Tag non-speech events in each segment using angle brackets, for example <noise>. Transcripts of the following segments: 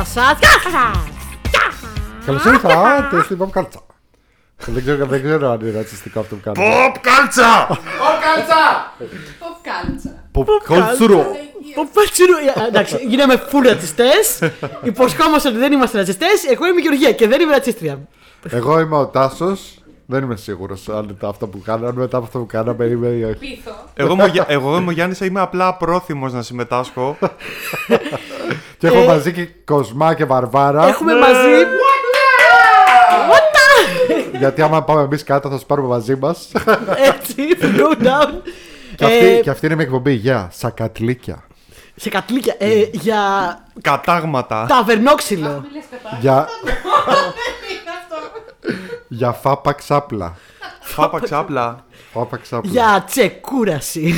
Γεια σας! Γεια σας! Καλώς ήρθατε στην Pop Κάλτσα. Δεν ξέρω, δεν ξέρω αν είναι ρατσιστικό αυτό που κάνω. Pop κάλτσα! Pop κάλτσα. Pop Κάλτσουρο. Ποπατσουρού. Εντάξει, γίναμε full ρατσιστές. Υποσχόμαστε ότι δεν είμαστε ρατσιστές. Εγώ είμαι η Γεωργία και δεν είμαι ρατσίστρια. Εγώ είμαι ο Τάσος. Δεν είμαι σίγουρος αν τα αυτό που κάνω, αν μετά από αυτό που κάναμε είμαι ή όχι. Πίθο. Εγώ είμαι ο Γιά- εγώ είμαι ο Γιάννης, είμαι απλά πρόθυμο να συμμετάσχω. Και έχω μαζί και Κοσμά και Βαρβάρα. Έχουμε μαζί. Γιατί άμα πάμε εμείς κάτω θα τους πάρουμε μαζί μας. Έτσι, go down. και, αυτή, Ε, και αυτή είναι μια εκπομπή για σακατλίκια. σε κατλίκια. ε, για Κατάγματα. ταβερνόξυλο. Μη λες κατά. Για, <laughs> Δεν είναι αυτό. Για φάπα ξάπλα. Πάπα ξάπλα. Φάπα ξάπλα. Για τσεκούραση.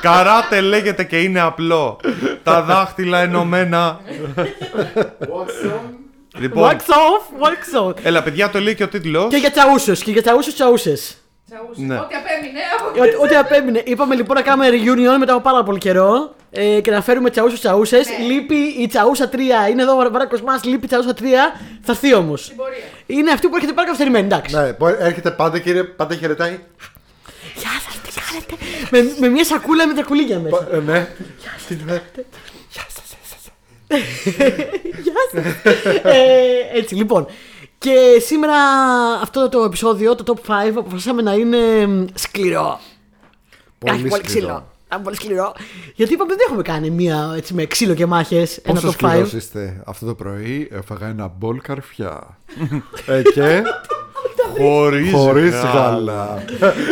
Καράτε λέγεται και είναι απλό. Τα δάχτυλα ενωμένα. Λοιπόν, Wax off, wax off. έλα παιδιά, το λέει και ο τίτλος. Και για τσαούσου. Και για τσαούσου τσαούσες. Τσαούσες. Ναι. Ό,τι απέμεινε. από- Ό,τι απέμεινε. Είπαμε λοιπόν να κάνουμε reunion μετά από πάρα πολύ καιρό ε, και να φέρουμε τσαούσου τσαούσες. Ναι. Λείπει η τσαούσα 3. Είναι εδώ ο Βαρβάρα μα. Λείπει η τσαούσα 3. Θα έρθει όμως. Στην πορεία. Είναι αυτή που έρχεται πάρα καθυστερημένη. Εντάξει. Ναι, μπορεί- έρχεται πάντα κύριε, πάντα χαιρετάει. Γεια σας, τι κάνετε; με, με μια σακούλα με τα κουλίγια μέσα. Ε, Ναι. Τι είναι. <laughs> Γεια σας. ε, έτσι λοιπόν. Και σήμερα αυτό το επεισόδιο, το top 5, αποφασίσαμε να είναι μ, σκληρό. Πολύ Έχει πολύ σκληρό. ξύλο. Α, Πολύ σκληρό. Γιατί είπαμε δεν έχουμε κάνει μία έτσι, με ξύλο και μάχες. Ένα Πόσο top 5. σκληρός είστε αυτό το πρωί, έφαγα ένα μπολ καρφιά. <laughs> ε, και <laughs> Χωρίς χωρίς γάλα.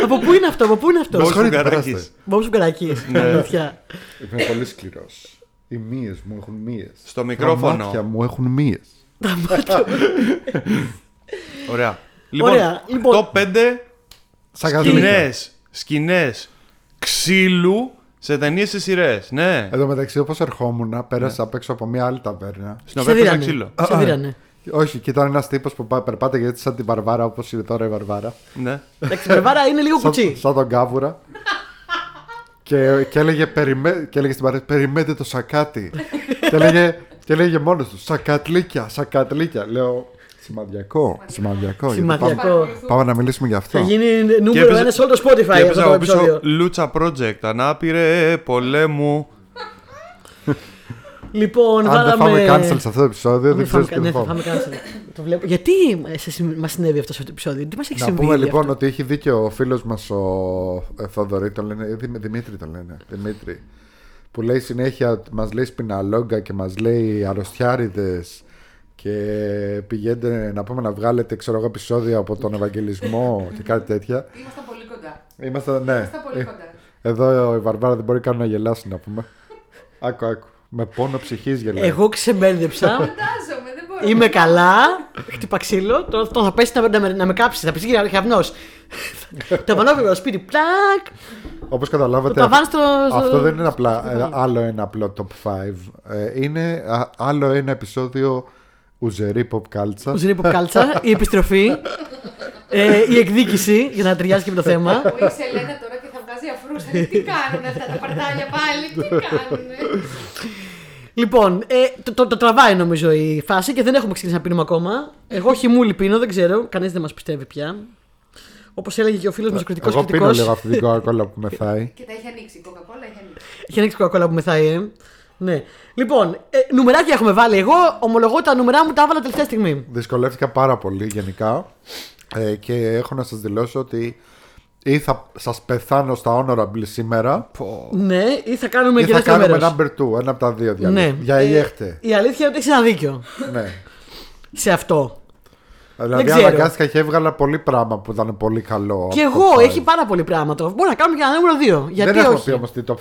από πού είναι αυτό, από πού είναι αυτό; Μπος Συγχωρείτε, Φουγκαράκης. περάστε. Μπόμπο Φουγκαράκη. Ναι. Αλήθεια. Είμαι πολύ σκληρός. Οι μύες μου έχουν μύες. Στο μικρόφωνο. Τα μάτια μου έχουν μύες. <laughs> Ωραία. Λοιπόν, Ωραία, λοιπόν. top 5 Σακατλίκια. σκηνές σκηνές ξύλου σε ταινίες σε σειρές. Ναι. Εδώ μεταξύ, όπως ερχόμουν, πέρασα απ' έξω από μια άλλη ταβέρνα. Στην Σε οποία έπαιζε δίρανε. ξύλο. Σε Α, α. δίρανε. Όχι, και ήταν ένας τύπος που πά- περπάταγε έτσι σαν την Βαρβάρα, όπως είναι τώρα η Βαρβάρα. Ναι. Εντάξει, η Βαρβάρα είναι λίγο Σαν, κουτσί. σαν τον Κάβουρα. και, και, έλεγε, περιμέ, και έλεγε στην παρέα, περιμένετε το σακάτι. <laughs> και, έλεγε, και έλεγε μόνος του, σακατλίκια, σακατλίκια. Λέω, σημαδιακό, σημαδιακό. γιατί Σημαδιακό. Πάμε, πάμε να μιλήσουμε γι' αυτό. Θα γίνει νούμερο έπαιζε- ένα σε όλο το Spotify Και αυτό έπαιζα το από πίσω επεισόδιο. Λούτσα Project. Ανάπηρε πολέμου. <laughs> Λοιπόν, Αν δεν βάλαμε. φάμε cancel σε αυτό το επεισόδιο, δεν Δεν ξέρω φάμε, τι ναι, θα θα φάμε. φάμε cancel. το βλέπω. Γιατί μας συνέβη αυτό στο επεισόδιο, τι μας έχει Να συμβεί. πούμε γι' λοιπόν αυτό; ότι έχει δίκιο ο φίλος μας ο ε, Θοδωρή, τον λένε, ε, Δημ- Δημήτρη τον λένε. Δημήτρη. Που λέει συνέχεια, μας λέει σπιναλόγκα και μας λέει αρρωστιάριδες. Και πηγαίνετε να πούμε να βγάλετε ξέρω εγώ επεισόδια από τον Ευαγγελισμό και κάτι τέτοια. Ήμασταν πολύ κοντά. Είμαστε, ναι. Ήμασταν πολύ Ε, κοντά. Εδώ η Βαρβάρα δεν μπορεί καν να γελάσει να πούμε. Άκου, άκου. Με πόνο ψυχής γελάει. Εγώ ξεμπέρδεψα. Φαντάζομαι, δεν μπορώ. Είμαι καλά. Χτυπά ξύλο. Τώρα αυτό θα πέσει να, να, με- να με κάψει. Θα πεις γύρω χαυνό. Το πανόφιλο σπίτι. Πλάκ. Όπως καταλάβατε, Το ταβάνι στο. στο- Αυτό δεν είναι απλά στο ε, κεφάλι. άλλο ένα απλό top 5. Ε, είναι α, άλλο ένα επεισόδιο ουζερή pop κάλτσα. Που είναι κάλτσα, η επιστροφή, ε, η εκδίκηση για να ταιριάζει και με το θέμα. Ο η Σελένα τώρα και θα βγάζει αφρούς. Θα λέει, Τι κάνουν αυτά τα παρτάλια πάλι, τι κάνουν. Λοιπόν, ε, το, το, το τραβάει νομίζω η φάση και δεν έχουμε ξεκινήσει να πίνουμε ακόμα. Εγώ χυμούλη πίνω, δεν ξέρω, κανείς δεν μας πιστεύει πια. Όπως έλεγε και ο φίλος μας ο κριτικός Εγώ πίνω κριτικός. λίγο αυτή την κοκακόλα που μεθάει. Και τα έχει ανοίξει. Η κοκακόλα έχει ανοίξει. Έχει ανοίξει κοκακόλα που μεθάει, ε. Ναι. Λοιπόν, ε, νουμεράκια έχουμε βάλει. Εγώ ομολογώ τα νούμερά μου τα έβαλα τελευταία στιγμή. Δυσκολεύτηκα πάρα πολύ γενικά ε, και έχω να σας δηλώσω ότι ή θα σας πεθάνω στα honorable σήμερα Ναι, ή θα κάνουμε ή και θα δεύτερο κάνουμε μέρος. number 2, ένα από τα δύο διάλογα. Ναι. Για Ε, ιέχτε. Η αλήθεια είναι ότι έχεις ένα δίκιο ναι. σε αυτό. Δηλαδή ξέρω. αναγκάστηκα και έβγαλα πολύ πράγμα που ήταν πολύ καλό. Και από εγώ, το έχει five. πάρα πολύ πράγμα τώρα. Μπορεί να κάνουμε και ένα νούμερο 2. Γιατί δεν έχω όχι; πει όμως τι top 5.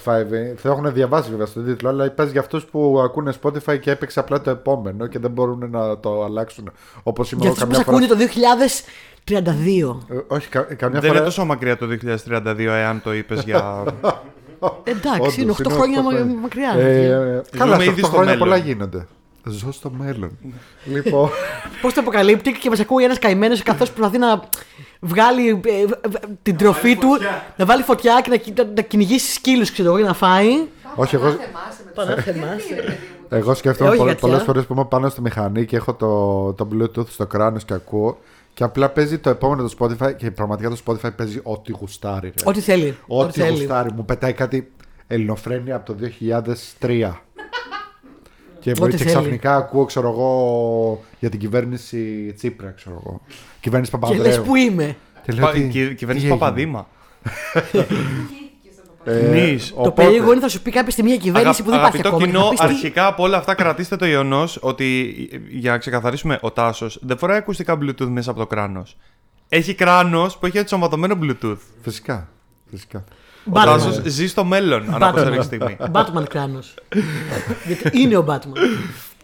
Θα έχουν διαβάσει βέβαια στον τίτλο, αλλά πες για αυτούς που ακούνε Spotify και έπαιξε απλά το επόμενο και δεν μπορούν να το αλλάξουν. Όπως είμαι Για εγώ αυτούς που καμιά μα φορά. ακούνε το 2032. Ε, όχι, κα, καμιά Δεν φορά. είναι τόσο μακριά το 2032, εάν το είπες για. Εντάξει, Όντως, είναι 8 χρόνια οκτώ μα- μακριά. Ε, ε, καλά, Ζούμε σε ήδη 8 στο χρόνια μέλλον. πολλά γίνονται. Ζω στο μέλλον. λοιπόν. <laughs> Πώς το αποκαλύπτει και μας ακούει ένας καημένος καθώς προσπαθεί να βγάλει ε, ε, ε, την τροφή του, να βάλει φωτιά και να, κι- να, να κυνηγήσει σκύλους, ξέρω εγώ, για να φάει. Όχι, εγώ- Πανάθεμάσαι με Πανάθεμάσαι. τους- Γιατί, ρε παιδί μου, Εγώ σκέφτομαι Ε, όχι πολλές γατιά. πολλές φορές που είμαι πάνω στη μηχανή και έχω το, το Bluetooth στο κράνος και ακούω και απλά παίζει το επόμενο το Spotify και πραγματικά το Spotify παίζει ό,τι γουστάρει. ρε. Ό,τι θέλει. Ό,τι θέλει. γουστάρει. Μου πετάει κάτι ελληνοφρένεια από το 2003. Και, μπορεί Ό,τι και θέλει. ξαφνικά ακούω, ξέρω εγώ, για την κυβέρνηση Τσίπρα, ξέρω εγώ. Κυβέρνηση Και Παπαδρέου. λε που είμαι; Και λέω, Πα- τι- κυ- τι Κυβέρνηση έγινε; Παπαδήμα. Ε, Νης. Το οπότε- περίεργο είναι θα σου πει κάποια στιγμή μια κυβέρνηση που δεν υπάρχει αγαπητό ακόμα. κοινό, Θα πεις τι- αρχικά από όλα αυτά κρατήστε το γεγονός ότι για να ξεκαθαρίσουμε, ο Τάσος δεν φοράει ακουστικά Bluetooth μέσα από το κράνος. Έχει κράνος που έχει ενσωματωμένο Bluetooth. Φυσικά. Φυσικά. Ο Batman. Τάσο ζει στο μέλλον, ανά πάσα Batman. στιγμή. Batman κράνος. Γιατί είναι ο Batman.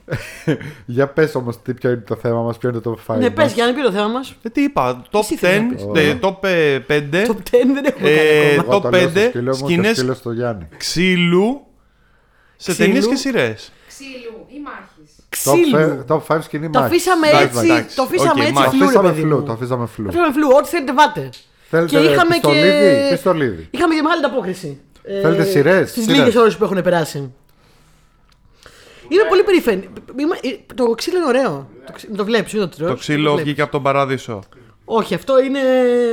<laughs> Για πες όμως τι ποιο είναι το θέμα μας, ποιο είναι το 5 ναι, πες, για να πει το θέμα μας. Ε, τι είπα, top Εσύ θες να 10, πεις. ε, top ε, 5 Το 10 δεν έχουμε Ε, κάνει ακόμα. το Εγώ το λέω στο πέντε σκύλο μου και ο σκηνές- σκύλος στο Γιάννη. ξύλου σε Ξύλου. ταινίες και σειρές. Ξύλου ή μάχης. Ξύλου. Top 5 σκηνή Το μάχης. αφήσαμε Εντάξει, έτσι. εντάξει. Το αφήσαμε Οκ, έτσι μάχης. Το φλού, ρε αφήσαμε παιδί φλού, μου. το αφήσαμε φλού. Το αφήσαμε φλού. Ό,τι θέλετε βάλτε. Θέλετε Και είχαμε και- πιστολίδι, πιστολίδι. Είχαμε και μεγάλη ανταπόκριση. Θέλετε σειρές, Στι σειρές. λίγες ώρες που έχουν περάσει. Είμαι πολύ περήφανη. Είμαι- ε, Το ξύλο είναι ωραίο. Το, ξύ- το βλέπεις, είναι το τρως. Το ξύλο βλέπεις. βγήκε από τον παράδεισο. Όχι, αυτό είναι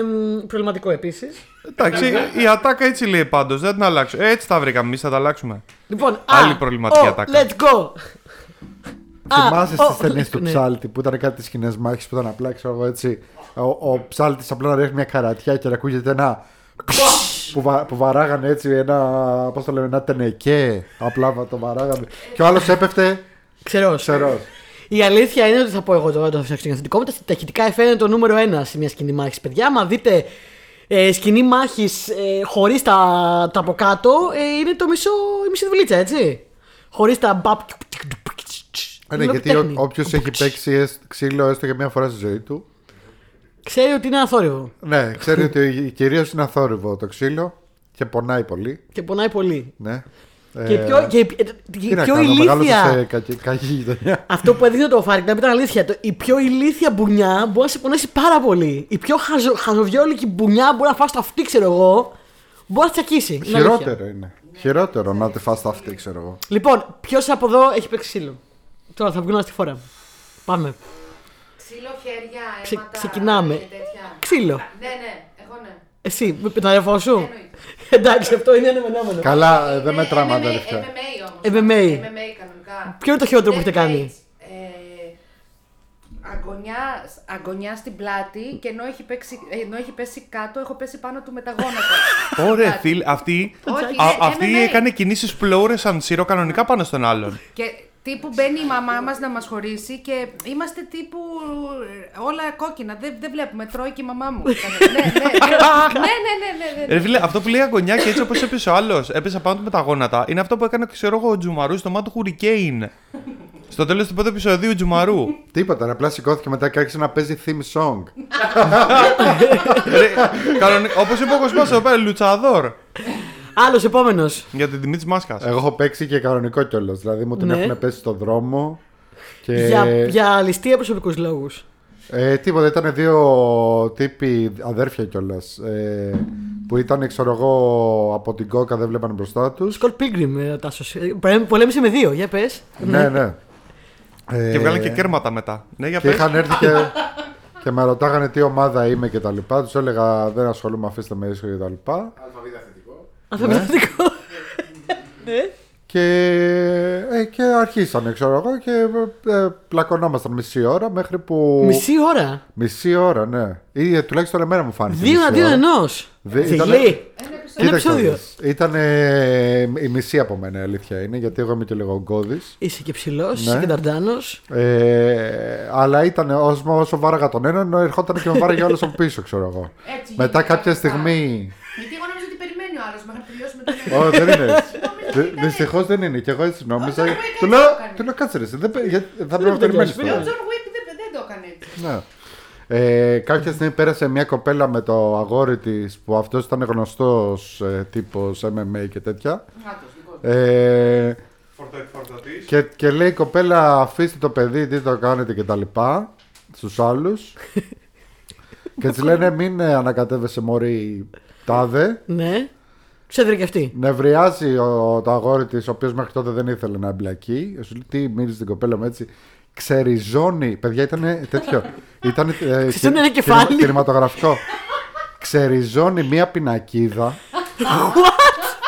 μ, προβληματικό επίσης. Εντάξει, η ατάκα έτσι λέει πάντως, δεν την αλλάξω. Ε, Έτσι τα βρήκαμε, εμείς θα τα αλλάξουμε. Λοιπόν, Άλλη α, προβληματική ο, ατάκα. Let's go. Α, Θυμάσαι ο, στι ταινίες του ναι. Ψάλτη που ήταν κάτι σκηνές μάχης που ήταν απλά ξέρω εγώ έτσι. Ο, ο Ψάλτης απλά να ρίχνει μια καρατιά και να ακούγεται ένα. που, βα, που βαράγανε έτσι ένα. Πώ το λέμε, ένα τενεκέ. Απλά βα- το βαράγανε. Και ο άλλο έπεφτε Ξέρω. ξερό. Η αλήθεια είναι ότι θα πω εγώ τώρα το αυτοκινητικό μου. Τα ηχητικά εφέ είναι το νούμερο ένα σε μια σκηνή μάχη. Παιδιά, άμα δείτε ε, σκηνή μάχη ε, χωρί τα, τα από κάτω, ε, είναι το μισό, η μισή δουλίτσα, έτσι. Χωρί τα μπαπ. Ε, ναι, γιατί όποιο έχει παίξει εσ- ξύλο έστω και μια φορά στη ζωή του. Ξέρει ότι είναι ένα θόρυβο. Ναι, ξέρει <laughs> ότι κυρίως είναι αθόρυβο το ξύλο και πονάει πολύ. Και πονάει πολύ. Ναι. Και Ε, πιο, και, ε, τι και να πιο κάνω, μεγάλωσα ηλίθια. σε κακή, κακή γειτονιά. Αυτό που έδινε το Φάρικ ήταν αλήθεια. Το, η πιο ηλίθια μπουνιά μπορεί να σε πονέσει πάρα πολύ. Η πιο χαζο, χαζοβιόλικη μπουνιά μπορεί να φας το αυτή, ξέρω εγώ. Μπορεί να τσακίσει. Είναι αλήθεια. Χειρότερο είναι. Χειρότερο να τη φας τα αυτή, ξέρω εγώ. Λοιπόν, ποιος από εδώ έχει παίξει ξύλο; Τώρα θα βγουν στη φορά. Πάμε. Ξύλο, χέρια, Ξε- αίματα. ξεκινάμε. και τέτοια. Ξύλο. Ναι, ναι, εγώ ναι. Εσύ, με τον αδερφό σου; Εννοείται. Εντάξει, αυτό είναι ανεμενόμενο. Καλά, ε, δεν Είναι μετράμε MMA, αδερφιά. MMA όμως. MMA. MMA κανονικά. Ποιο είναι το χειρότερο που Death έχετε κάνει; Race. Ε, αγωνιά, αγωνιά στην πλάτη και ενώ έχει, παίξει, ενώ έχει πέσει κάτω, έχω πέσει πάνω του με τα γόνατα. <laughs> Ωραία, Κάτι. φίλ, αυτή, Όχι, α, ναι, αυτή MMA. έκανε κινήσεις πλώρε σαν σειρό κανονικά πάνω στον άλλον. Και τύπου μπαίνει η μαμά μας να μας χωρίσει και είμαστε τύπου ε, όλα κόκκινα. Δεν, δεν βλέπουμε. Τρώει και η μαμά μου. ναι, <laughs> ναι, ναι, ναι, ναι, ναι, ναι, ναι. Ρε φίλε, αυτό που λέει αγωνιά και έτσι όπως έπεσε ο άλλος, έπεσε πάνω του με τα γόνατα, είναι αυτό που έκανε, ξέρω εγώ, ο Τζουμαρού στο μάτι του Χουρικέιν. Στο τέλος του πρώτου επεισοδίου Τζουμαρού. Τίποτα, ρε, απλά σηκώθηκε μετά και άρχισε να παίζει theme song. Όπως είπε ο Κοσμά εδώ πέρα, Λουτσαδόρ. Άλλος επόμενος. Για την τιμή της μάσκας. Εγώ έχω παίξει και κανονικό κιόλας. Δηλαδή μου την Ναι. έχουν πέσει στον δρόμο. Και... Για, για ληστεία προσωπικούς λόγους; Ε, τίποτα, ήταν δύο τύποι αδέρφια κιόλας. Ε, που ήταν, ξέρω εγώ, από την κόκα, δεν βλέπανε μπροστά τους. Σκορ Pilgrim, ε, Τάσος. Πολέμησε με δύο, για πες. ναι, ναι. Ε, Και βγάλαν και κέρματα μετά. Ναι, για Και πες. είχαν έρθει και, <laughs> και με ρωτάγανε τι ομάδα είμαι και τα λοιπά. Τους έλεγα δεν ασχολούμαι, αφήστε με ίσο και τα λοιπά. Αλφαβητικό. Ναι. Και, ε, και αρχίσανε, ξέρω εγώ, και ε, πλακωνόμασταν μισή ώρα μέχρι που. Μισή ώρα; Μισή ώρα, ναι. Ή ε, τουλάχιστον εμένα μου φάνηκε. Δύο μισή εναντίον ώρα. ενός. Δε- Θηλή. Ένα Κοίταξε να επεισόδιο. δεις. Ήταν ε, η μισή από μένα, η αλήθεια είναι, γιατί εγώ είμαι και λίγο γκώδη. Είσαι και ψηλός, Ναι. είσαι και δαρντάνο. Ε, αλλά ήταν όσο, όσο βάραγα τον έναν, ερχόταν και με βάραγε όλος από πίσω, ξέρω εγώ. Έτσι Μετά γίνεται κάποια αυτά. στιγμή. Γιατί εγώ νόμιζα ότι περιμένει ο άλλο μέχρι να τελειώσουμε το Όχι, δεν είναι έτσι. Δυστυχώς δεν είναι. Και εγώ έτσι νόμιζα. Ο John Wick Του έτσι λέω, το έκανε. του λέω κάτσε ρε, εσύ, δεν πε- γιατί θα πρέπει να δεν περιμένεις τελειώσει, Ο τώρα. John Wick δεν, δεν το έκανε έτσι. Ναι. Ε, κάποια στιγμή πέρασε μια κοπέλα με το αγόρι της που αυτός ήταν γνωστός ε, τύπος MMA και τέτοια. Άτος, λοιπόν. Ε, και, και λέει η κοπέλα αφήστε το παιδί, τι το κάνετε και τα λοιπά στους άλλους <laughs> και της λένε μην ε, ανακατεύεσαι μωρή τάδε Ναι. Ξέδρε και αυτή. Νευριάζει ο, το αγόρι της, ο οποίος μέχρι τότε δεν ήθελε να εμπλακεί. Σου λέει τι μίλησε την κοπέλα μου έτσι. Ξεριζώνει. Παιδιά ήταν τέτοιο. <laughs> ήταν ε, Ξεριζώνει ένα κεφάλι. κινηματογραφικό. Ξεριζώνει μία πινακίδα.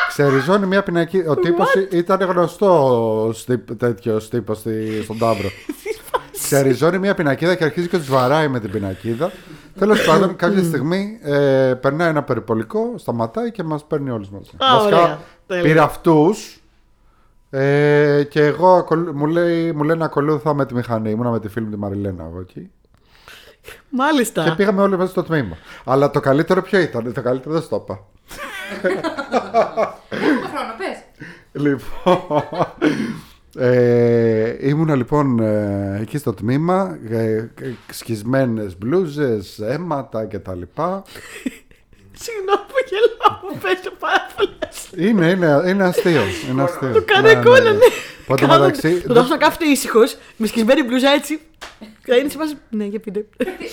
Ξεριζώνει μία πινακίδα. Ο τύπος ήταν γνωστός τέτοιος τύπος στον Ταύρο. <laughs> <laughs> Ξεριζώνει μία πινακίδα και αρχίζει και τους βαράει με την πινακίδα. Τέλος <laughs> πάντων, κάποια στιγμή ε, περνάει ένα περιπολικό, σταματάει και μας παίρνει όλους μαζί. Α, Βασικά, ωραία. Τέλεια. πήρε αυτού ε, και εγώ ακολου- μου, λέει, μου λένε ακολούθα με τη μηχανή. Ήμουνα με τη φίλη μου τη Μαριλένα εγώ εκεί. Μάλιστα. Και πήγαμε όλοι μέσα στο τμήμα. Αλλά το καλύτερο ποιο ήταν, το καλύτερο δεν στο είπα. Έχουμε χρόνο, πες. Λοιπόν. Ε, ήμουνα λοιπόν ε, εκεί στο τμήμα, ε, σκισμένες μπλούζες, αίματα κτλ. <laughs> Συγγνώμη που γελάω που παίζω πάρα πολύ. Είναι, είναι, είναι αστείο. Είναι αστείο. Το κάνω εικόνα, ναι. Πότε Κάνω- μεταξύ. Τον δώσω να κάθεται ήσυχος, με σκισμένη μπλούζα έτσι. Και είναι σε φάση. Ναι, για πείτε.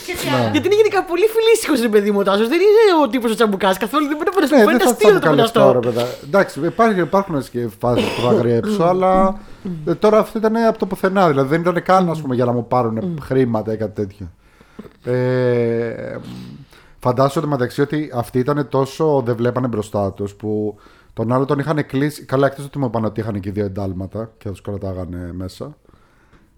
Και τι άλλο; Γιατί είναι γενικά πολύ φιλήσυχος ρε παιδί μου ο Τάσος. Δεν είναι ο τύπος ο τσαμπουκάς καθόλου. Δεν μπορεί να Ναι, φανταστεί. δεν Είναι θα αστείο το το καλυστώ, ρε αυτό. παιδά. Εντάξει, υπάρχει, υπάρχουν και φάσεις που θα αγριέψω, αλλά ε, τώρα αυτό ήταν από το πουθενά. Δηλαδή δεν ήταν καν ας πούμε, για να μου πάρουν χρήματα ή κάτι τέτοιο. Ε, φαντάσου ότι μεταξύ ότι αυτοί ήταν τόσο δεν βλέπανε μπροστά τους που τον άλλο τον είχαν κλείσει. Καλά, εκτός ότι μου είπαν ότι είχαν και δύο εντάλματα και θα τους κρατάγανε μέσα.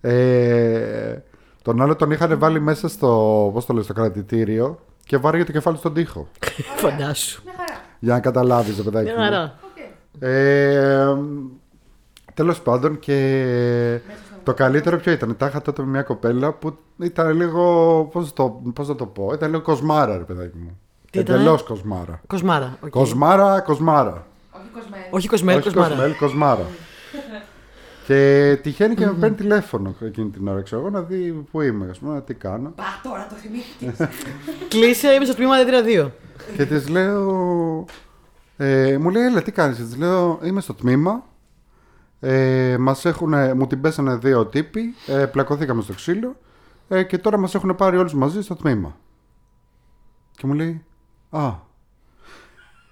Ε, τον άλλο τον είχαν βάλει μέσα στο, πώς το λες, στο κρατητήριο και βάραγε το κεφάλι στον τοίχο. <laughs> Φαντάσου. Μια χαρά. Για να καταλάβεις, ρε παιδάκι. Μια μου. χαρά. Οκ. Ε, τέλος πάντων και το καλύτερο ποιο ήταν. Τα είχα τότε με μια κοπέλα που ήταν λίγο, πώς, το, πώς θα το πω, ήταν λίγο κοσμάρα ρε παιδάκι μου. Τι ήτανε; Εντελώς κοσμάρα. Κοσμάρα. οκ. Κοσμάρα, κοσμάρα. Όχι κοσμένη. Όχι κοσμέλ, Όχι κοσμάρα. κοσμέλ, κοσμάρα. <laughs> και τυχαίνει και με παίρνει τηλέφωνο εκείνη την ώρα, ξέρω εγώ, να δει που είμαι, ας πούμε, τι κάνω. Πα τώρα το θυμήθηκες. <laughs> Κλείσε, είμαι στο τμήμα 2. Και της λέω. Ε, μου λέει, έλα, τι κάνεις; Της λέω, είμαι στο τμήμα. Ε, μας έχουνε, μου την πέσανε δύο τύποι. Ε, πλακωθήκαμε στο ξύλο. Ε, και τώρα μας έχουν πάρει όλους μαζί στο τμήμα. Και μου λέει, Α,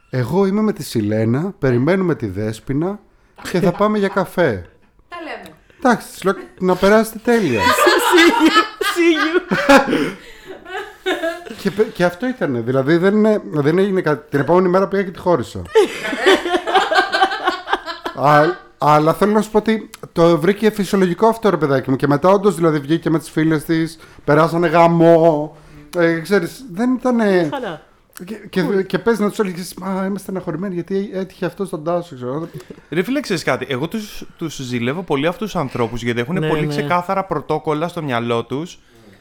εγώ είμαι με τη Σιλένα, περιμένουμε τη Δέσποινα και θα πάμε για καφέ. Τα λέμε. Εντάξει, της λέω να περάσετε τέλεια. <laughs> Σίγου. και, πε- και αυτό ήταν. Δηλαδή δεν, είναι- δεν έγινε κάτι. Την επόμενη μέρα πήγα και τη χώρισα. <laughs> Α, αλλά θέλω να σου πω ότι το βρήκε φυσιολογικό αυτό ρε παιδάκι μου. Και μετά όντως δηλαδή βγήκε με τις φίλες της, περάσανε γαμό. Ε, ξέρεις, δεν ήταν. Χαρά. Και, και, και πες να τους έλεγες Μα είμαι στεναχωρημένη γιατί έτυχε αυτό στον Τάσο. Ξέρω. Ρε φίλε, ξέρεις κάτι. Εγώ τους, τους ζηλεύω πολύ αυτούς τους ανθρώπους γιατί έχουν Ναι, πολύ ναι. ξεκάθαρα πρωτόκολλα στο μυαλό τους.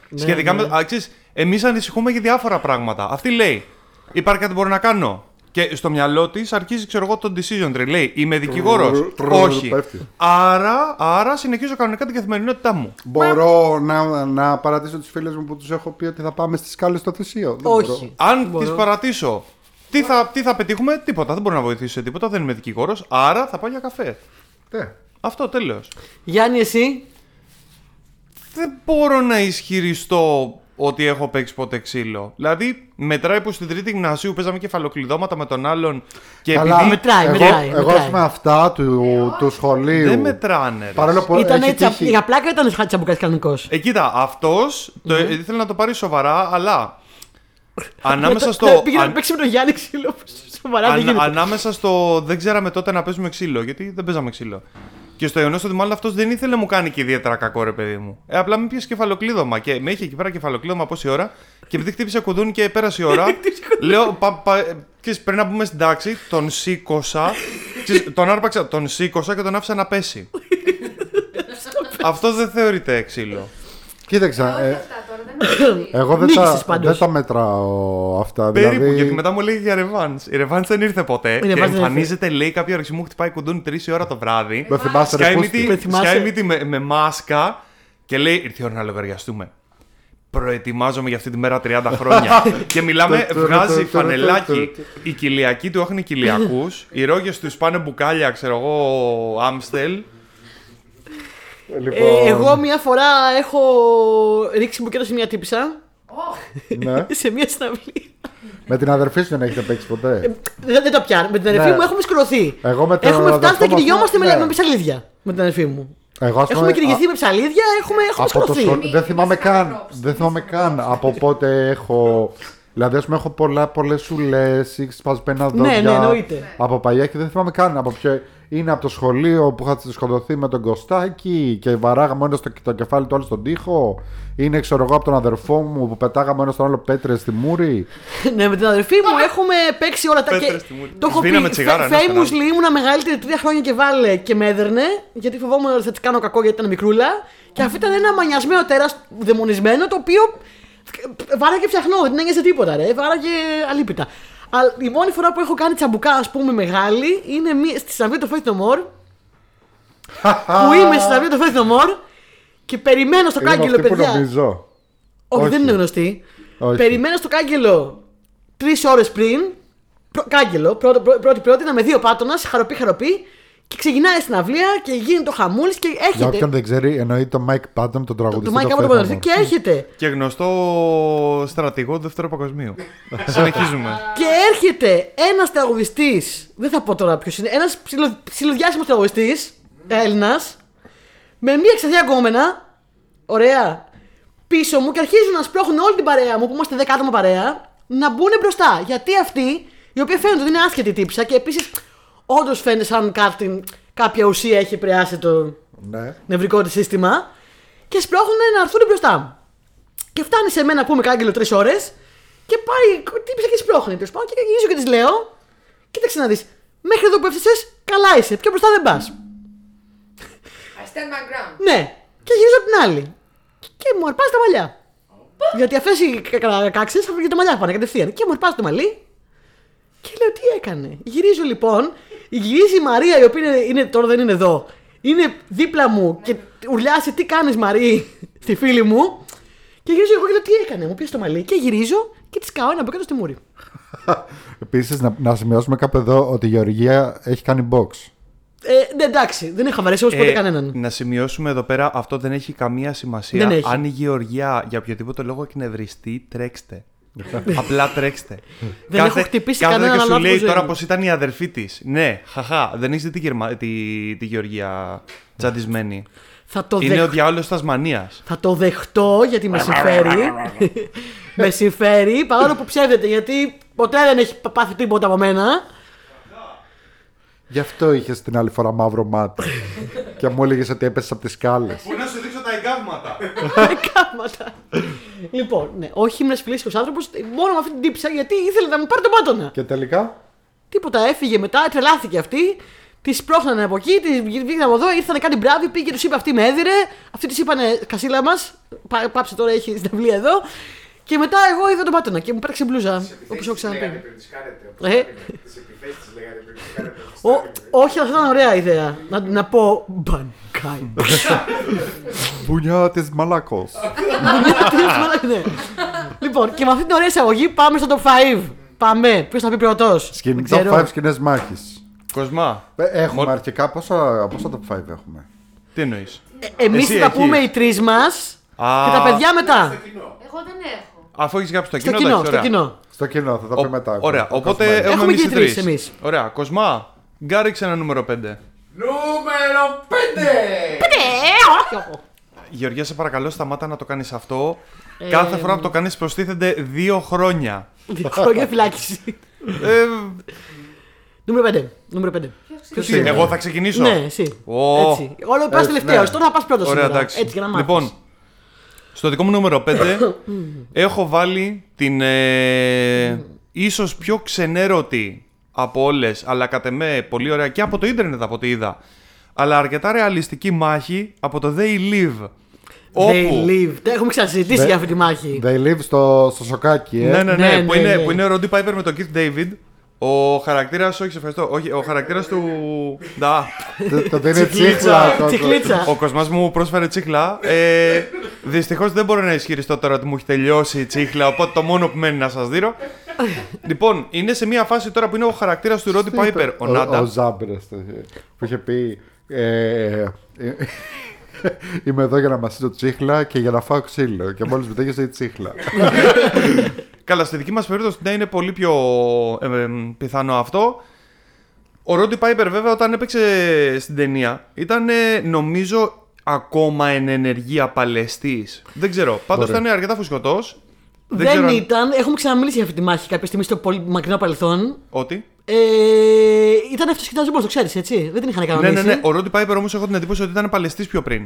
Ναι, σχετικά ναι. με. Α, ξέρεις, εμείς ανησυχούμε για διάφορα πράγματα. Αυτή λέει, υπάρχει κάτι που μπορώ να κάνω; Και στο μυαλό της αρχίζει, ξέρω εγώ, το decision tree. Λέει, είμαι δικηγόρος. Τρρρ, τρρρ, Όχι. πέφτει. Άρα, άρα συνεχίζω κανονικά την καθημερινότητά μου. Μπορώ να, να παρατήσω τι φίλε μου που του έχω πει ότι θα πάμε στι σκάλε στο θεσίο. Δεν μπορώ. Όχι. Αν Μπορώ. τι παρατήσω, τι θα, τι θα πετύχουμε, τίποτα. Δεν μπορώ να βοηθήσω σε τίποτα. Δεν είμαι δικηγόρο. Άρα θα πάω για καφέ. Ε, Αυτό τέλο. Γιάννη, εσύ. Δεν μπορώ να ισχυριστώ ότι έχω παίξει ποτέ ξύλο. Δηλαδή, μετράει που στην τρίτη γυμνασίου παίζαμε κεφαλοκλειδώματα με τον άλλον και Καλά, επειδή. μετράει, εγώ, μετράει, Εγώ μετράει. ας πούμε αυτά του, του σχολείου. Δεν μετράνε. ρε. Παρόλο που Ήταν έχει έτσι. τύχει- Για πλάκα ήταν τσαμπουκάς κανονικός. Ε, κοίτα, αυτός Ναι. ήθελε να το πάρει σοβαρά, αλλά. <laughs> Ανάμεσα στο. Ναι, Πήγε να αν- παίξει με τον Γιάννη ξύλο. Σοβαρά δεν αν- γίνεται. ανάμεσα στο δεν ξέραμε τότε να παίζουμε ξύλο, γιατί δεν παίζαμε ξύλο. Και στο γεγονός ότι μάλλον αυτός δεν ήθελε να μου κάνει και ιδιαίτερα κακό, ρε παιδί μου. Ε, απλά με πιέσε κεφαλοκλείδωμα και με είχε εκεί πέρα κεφαλοκλείδωμα πόση ώρα. Και επειδή χτύπησε κουδούνι και πέρασε η ώρα, <laughs> λέω, πα, πα, ε, ξέρεις, πριν να μπούμε στην τάξη, τον σήκωσα. ξέρεις, τον άρπαξα, τον σήκωσα και τον άφησα να πέσει. <laughs> αυτός δεν θεωρείται ξύλο. Κοίταξε, Όχι ε, αυτά τώρα, δεν είναι. εγώ δεν τα, Νίκησες πάντως. δεν τα μετράω αυτά. Περίπου, δηλαδή, γιατί μετά μου λέει για ρεβάνς. Η ρεβάνς δεν ήρθε ποτέ. Η και Revenge δεν εμφανίζεται, λέει, κάποια ώρα μου χτυπάει κουδούνι 3 ώρα το βράδυ. Με θυμάσαι ρε Σκάει πούστη. μύτη, Με θυμάσαι. σκάει μύτη με, με μάσκα και λέει: Ήρθε η ώρα να λογαριαστούμε. Προετοιμάζομαι για αυτή τη μέρα 30 χρόνια. <laughs> και μιλάμε, βγάζει φανελάκι. Η κοιλιακοί του έχουν κοιλιακούς. οι ρόγες τους πάνε μπουκάλια, ξέρω εγώ, Άμστελ. Λοιπόν, Ε, εγώ μία φορά έχω ρίξει μπουκέτο σε μια τύπησα. Ω, ναι. <laughs> σε μια συναυλία. Με την αδερφή σου δεν έχετε παίξει ποτέ; Δεν, δεν το πιάνω. Με την αδερφή Ναι. μου έχουμε σκουρωθεί. Εγώ με τον Έχουμε φτάσει αδερφό να μου, κυνηγιόμαστε με, ναι. με ψαλίδια. Με την αδερφή μου. Εγώ, ας πούμε, Έχουμε κυνηγηθεί α- με ψαλίδια, έχουμε, έχουμε από το σκουρωθεί. σχολείο. Δεν θυμάμαι Μην καν. σκανακρόψεις. Δεν θυμάμαι καν από πότε έχω. Δηλαδή, ας πούμε, έχω πολλά, πολλές σουλές ή σπασμένα δόντια. Ναι, ναι, εννοείται. Από παλιά και δεν θυμάμαι καν από ποιο. Είναι από το σχολείο που είχα σκοτωθεί με τον Κωστάκη και βαράγαμε ένα το, το κεφάλι του άλλου στον τοίχο. Είναι, ξέρω εγώ, από τον αδερφό μου που πετάγαμε ένα στον άλλο πέτρε στη μούρη. <laughs> ναι, με την αδερφή μου έχουμε παίξει όλα τα. Πέτρες και... στη μούρη. Το έχω πει. Σβήναμε τσιγάρα ένας στον Famously ήμουνα μεγαλύτερη τρία χρόνια και βάλε και με έδερνε. Γιατί φοβόμουν ότι θα της κάνω κακό γιατί ήταν μικρούλα. Και αυτό ήταν ένα μανιασμένο τέρας δαιμονισμένο το οποίο βάραγε φτιαχνό, δεν ένοιαζε τίποτα, ρε. Βάραγε αλίπητα. Αλλά η μόνη φορά που έχω κάνει τσαμπουκά, ας πούμε, μεγάλη είναι μία- στη Σαββία το Faith No More. που είμαι στη Σαββία το Faith No More και περιμένω στο Είναι κάγκελο, αυτή που παιδιά. νομίζω. Όχι, Όχι. δεν είναι γνωστή. Όχι. Περιμένω στο κάγκελο τρεις ώρες πριν. Πρω, κάγκελο, πρώτο- πρω- πρώτη-πρώτη, να με δύο πάτωνας, χαροπή χαροπή. Και ξεκινάει στην αυλία και γίνεται ο χαμούλης και Για έρχεται. όποιον δεν ξέρει, εννοεί το Mike Patton, τον Το τραγουδιστή. Μάικα το από το Faith No Παντελή More. και έρχεται. Και γνωστό στρατηγό του Δεύτερου Παγκοσμίου. <laughs> Συνεχίζουμε. Και έρχεται ένας τραγουδιστής. Δεν θα πω τώρα ποιος είναι. Ένας ψιλοδιάσημο τραγουδιστής Έλληνας. Με μία ξαδιά γκόμενα. Ωραία. Πίσω μου και αρχίζουν να σπρώχνουν όλη την παρέα μου που είμαστε 10 άτομα παρέα να μπουν μπροστά. Γιατί αυτή, η οποία φαίνεται ότι είναι άσχετη τύψα και επίσης όντως φαίνεται σαν κάτι, κάποια ουσία έχει επηρεάσει το Ναι. νευρικό της σύστημα. Και σπρώχνουν να έρθουν μπροστά μου. Και φτάνει σε μένα που είμαι κάγκελο τρεις ώρες και πάει τύψα και σπρώχνει. Τέλος πάντων και γυρίζω και της λέω: Κοίταξε να δεις. Μέχρι εδώ που έφτασες, καλά είσαι. Πιο μπροστά δεν πας. I stand my ground. Ναι. Και γυρίζω απ' την άλλη. Και μου αρπάζει τα μαλλιά. Γιατί αυτές οι κακάξεις από τα μαλλιά πάνε κατευθείαν. Και μου αρπάζει το μαλλί. Και λέω τι έκανε. Γυρίζω λοιπόν. Γυρίζει η Μαρία η οποία είναι, είναι, τώρα δεν είναι εδώ. Είναι δίπλα μου και ουρλιάσει τι κάνεις Μαρή <laughs> στη φίλη μου; Και γυρίζω εγώ και λέω τι έκανε. Μου πιέζει το μαλλί. Και γυρίζω και τη καώ ένα από κάτω στη μούρη. <laughs> Επίσης, να, να σημειώσουμε κάπου εδώ ότι η Γεωργία έχει κάνει box. Ε, ναι, εντάξει, δεν έχω βαρέσει όμω ποτέ Ε, κανέναν. Να σημειώσουμε εδώ πέρα, αυτό δεν έχει καμία σημασία. Δεν έχει. Αν η Γεωργία για οποιοδήποτε λόγο εκνευριστεί, τρέξτε. <laughs> Απλά τρέξτε. Δεν έχω χτυπήσει κάθε κανέναν και σου άνθρωπο λέει στη τώρα ζωή μου. πως ήταν η αδερφή της. Ναι, χαχά, δεν έχει δει τη, Γερμα... τη, τη Γεωργία τσαντισμένη. Θα το, Είναι δεχ... ο διάολο Τασμανίας. θα το δεχτώ γιατί με συμφέρει. <laughs> με συμφέρει παρόλο που ψεύδεται γιατί ποτέ δεν έχει πάθει τίποτα από μένα. Γι' αυτό είχες την άλλη φορά μαύρο μάτι. <laughs> και μου έλεγες ότι έπεσες από τις σκάλες. Πού να σου δείξω τα εγκάβματα. Κάματα. λοιπόν, ναι, όχι ήμουν φιλήσιο άνθρωπος, μόνο με αυτή την τύψα γιατί ήθελε να μου πάρει τον πάτονα. Και τελικά; Τίποτα, έφυγε μετά, τρελάθηκε αυτή. Τη σπρώχνανε από εκεί, τη βγήκαν από εδώ, ήρθανε κάτι μπράβοι, πήγε, τους είπε αυτή με έδιρε. Αυτοί τη είπανε Κασίλα μας, πάψε τώρα, έχει στην αυλή εδώ. Και μετά εγώ είδα τον πάτονα και μου πέταξε μπλούζα, όπως έχω ξαναπεί. Ε. Ο- όχι, αλλά θα ήταν ωραία ιδέα. Να, να πω Μπανκάι. Μπουνιά τη Μαλάκος. Ναι. λοιπόν, και με αυτή την ωραία εισαγωγή πάμε στο top 5. Πάμε. Ποιος θα πει πρώτος; Σκηνή top 5 σκηνές μάχης. Κοσμά, Έχουμε Μο- αρχικά πόσα, πόσα top 5 έχουμε; τι εννοείς; Εμείς Εσύ θα τα έχεις. πούμε οι τρεις μας Α. και τα παιδιά μετά. Εγώ δεν έχω. Αφού έχεις γράψει το Στο κοινό, κοινό, εντάξει, στο ωραία. κοινό. Στο κοινό, θα τα Ο- πει μετά. Ωραία, Το οπότε κοσμάκι. έχουμε Έχουμε εμείς και οι τρεις τρεις. εμείς. Ωραία, Κοσμά, γκάριξε ένα νούμερο 5. Νούμερο 5! Γεωργία, σε παρακαλώ, σταμάτα να το κάνεις αυτό. Ε, Κάθε φορά που το κάνεις, προστίθενται δύο χρόνια. Δύο χρόνια φυλάκιση. Ε, Νούμερο 5. Νούμερο 5. ποιος είναι, εγώ θα ξεκινήσω; Ναι, εσύ. Ω. Έτσι. Όλο πας Έτσι, τελευταίος. ναι. Τώρα θα πας πρώτος. Ωραία, εντάξει. Έτσι για να μάθεις. λοιπόν, στο δικό μου νούμερο 5 <coughs> έχω βάλει την ε, ίσως πιο ξενέρωτη από όλες, αλλά κατ' εμέ πολύ ωραία και από το ίντερνετ από ό,τι είδα, αλλά αρκετά ρεαλιστική μάχη από το They Live. They live. Τα έχουμε ξανασυζητήσει They- για αυτή τη μάχη. They live στο, στο σοκάκι, ε. Ναι, ναι, ναι, Ναι, που, ναι, είναι, ναι. που είναι ο Roddy Piper με τον Keith David. Ο χαρακτήρας, όχι, σε ευχαριστώ. Όχι, ο χαρακτήρας του. Ντά. Το- Το δίνει Τσικλίτσα. τσίχλα. το- Τσικλίτσα. Ο κοσμά μου πρόσφερε τσίχλα. Ε, Δυστυχώς δεν μπορώ να ισχυριστώ τώρα ότι μου έχει τελειώσει η τσίχλα. Οπότε το μόνο που μένει να σας δείρω. λοιπόν, είναι σε μια φάση τώρα που είναι ο χαρακτήρας του Roddy Piper, ο Ο Νάτα. Ζάμπρας, το- που είχε πει. Ε, ε, Είμαι εδώ για να μασίσω τσίχλα και για να φάω ξύλο. Και μόλις μου τέλειωσε η τσίχλα. Καλά, στη δική μας περίπτωση ναι, είναι πολύ πιο ε, ε, πιθανό αυτό. Ο Ρόντι Πάιπερ, βέβαια, όταν έπαιξε στην ταινία, ήταν ε, νομίζω ακόμα εν ενεργεία παλαιστής. Δεν ξέρω. Πάντως Μπορεί. ήταν αρκετά φουσκωτός. Δεν, ξέρω αν- ήταν. Έχουμε ξαναμιλήσει για αυτή τη μάχη κάποια στιγμή στο πολύ μακρινό παρελθόν. Ότι; Ε, ήταν αυτοσχεδιασμό, το ξέρεις, έτσι. Δεν την είχαν Ναι, κανονίσει. ναι, ναι. Ο Ρόντι Πάιπερ όμως έχω την εντύπωση ότι ήταν παλαιστής πιο πριν.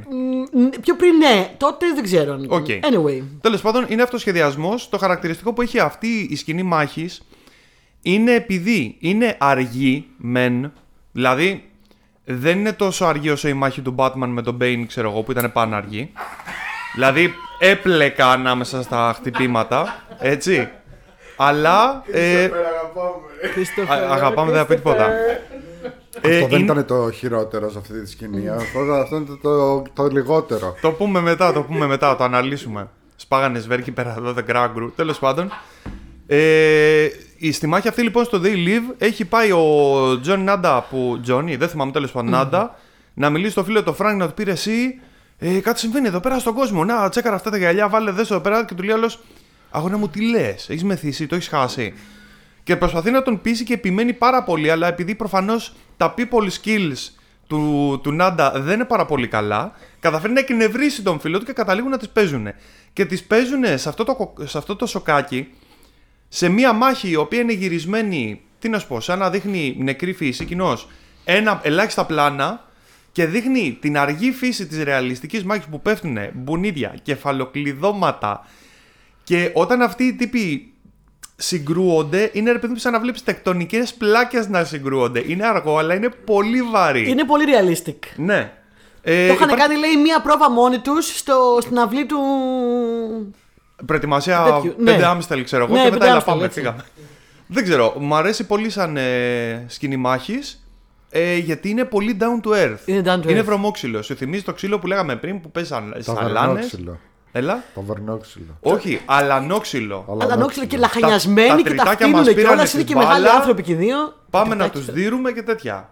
Μ, Πιο πριν, ναι. Τότε δεν ξέρω. αν ήταν. OK. Anyway. Τέλος πάντων, είναι αυτοσχεδιασμός. Το χαρακτηριστικό που έχει αυτή η σκηνή μάχης είναι επειδή είναι αργή, μεν. Δηλαδή, δεν είναι τόσο αργή όσο η μάχη του Batman με τον Bane, ξέρω εγώ, που ήταν πάνω αργή. Δηλαδή, έπλεκα ανάμεσα στα χτυπήματα, έτσι. Αλλά. Ε, Christopher, α- αγαπάμε, δεν θα πει τίποτα. Ε, Αυτό δεν είναι- ήταν το χειρότερο σε αυτή τη σκηνή. Αυτό, αυτό είναι το, το, το λιγότερο. Το πούμε μετά, το πούμε μετά, το αναλύσουμε. Σπάγανε σβέρκι πέρα εδώ, δεν γκράγκρου. Τέλος πάντων. Ε, η- στη μάχη αυτή λοιπόν στο They Live έχει πάει ο Τζον Νάντα που. Τζόνι, δεν θυμάμαι τέλος πάντων Νάντα, να μιλήσει στο φίλο του Φράγκ να του πήρε εσύ. Ε, κάτι συμβαίνει εδώ πέρα στον κόσμο. Να, τσέκαρα αυτά τα γυαλιά, βάλε δες εδώ πέρα και του λέει άλλο. Αγώνα μου, τι λες, έχεις μεθύσει, το έχεις χάσει. Και προσπαθεί να τον πείσει και επιμένει πάρα πολύ, αλλά επειδή προφανώς τα people skills του, του Νάντα δεν είναι πάρα πολύ καλά, καταφέρει να εκνευρίσει τον φίλο του και καταλήγουν να τις παίζουν. Και τις παίζουν σε αυτό, το, κο- σε αυτό το σοκάκι, σε μία μάχη η οποία είναι γυρισμένη, τι να σου πω, σαν να δείχνει νεκρή φύση, κοινώς ένα ελάχιστα πλάνα και δείχνει την αργή φύση της ρεαλιστικής μάχης που πέφτουν μπουνίδια, κεφαλοκλειδώματα και όταν αυτοί οι τύποι συγκρούονται, είναι ρε παιδί μου σαν να βλέπεις τεκτονικές πλάκες να συγκρούονται. Είναι αργό, αλλά είναι πολύ βαρύ. Είναι πολύ realistic. Ναι. Ε, το είχαν υπάρχει κάνει, λέει, μία πρόβα μόνοι τους στην αυλή του. Προετοιμασία τέτοιου, ναι. 5 Άμστελ, ξέρω εγώ, Ναι, και μετά πέντε έλα Άμστελ, πάμε, έτσι. φύγαμε. Δεν ξέρω, μου αρέσει πολύ σαν ε, σκηνή μάχης, ε, γιατί είναι πολύ down to earth. Είναι down to Είναι earth. βρωμόξυλο. Σου θυμίζει το ξύλο που λέγαμε πριν που παίζει Το σαλάνες; βερνόξυλο. Έλα. Το βερνόξυλο. Όχι, αλανόξυλο. Αλλά νόξυλο και Αλανόξυλο. λαχανιασμένοι Τα- τα και τα τριτάκια μας φτύνουν πήρανε κιόλας. στη Είναι και μπάλα. μεγάλοι άνθρωποι και οι δύο. Πάμε να Τριτάκια. τους δίνουμε και τέτοια.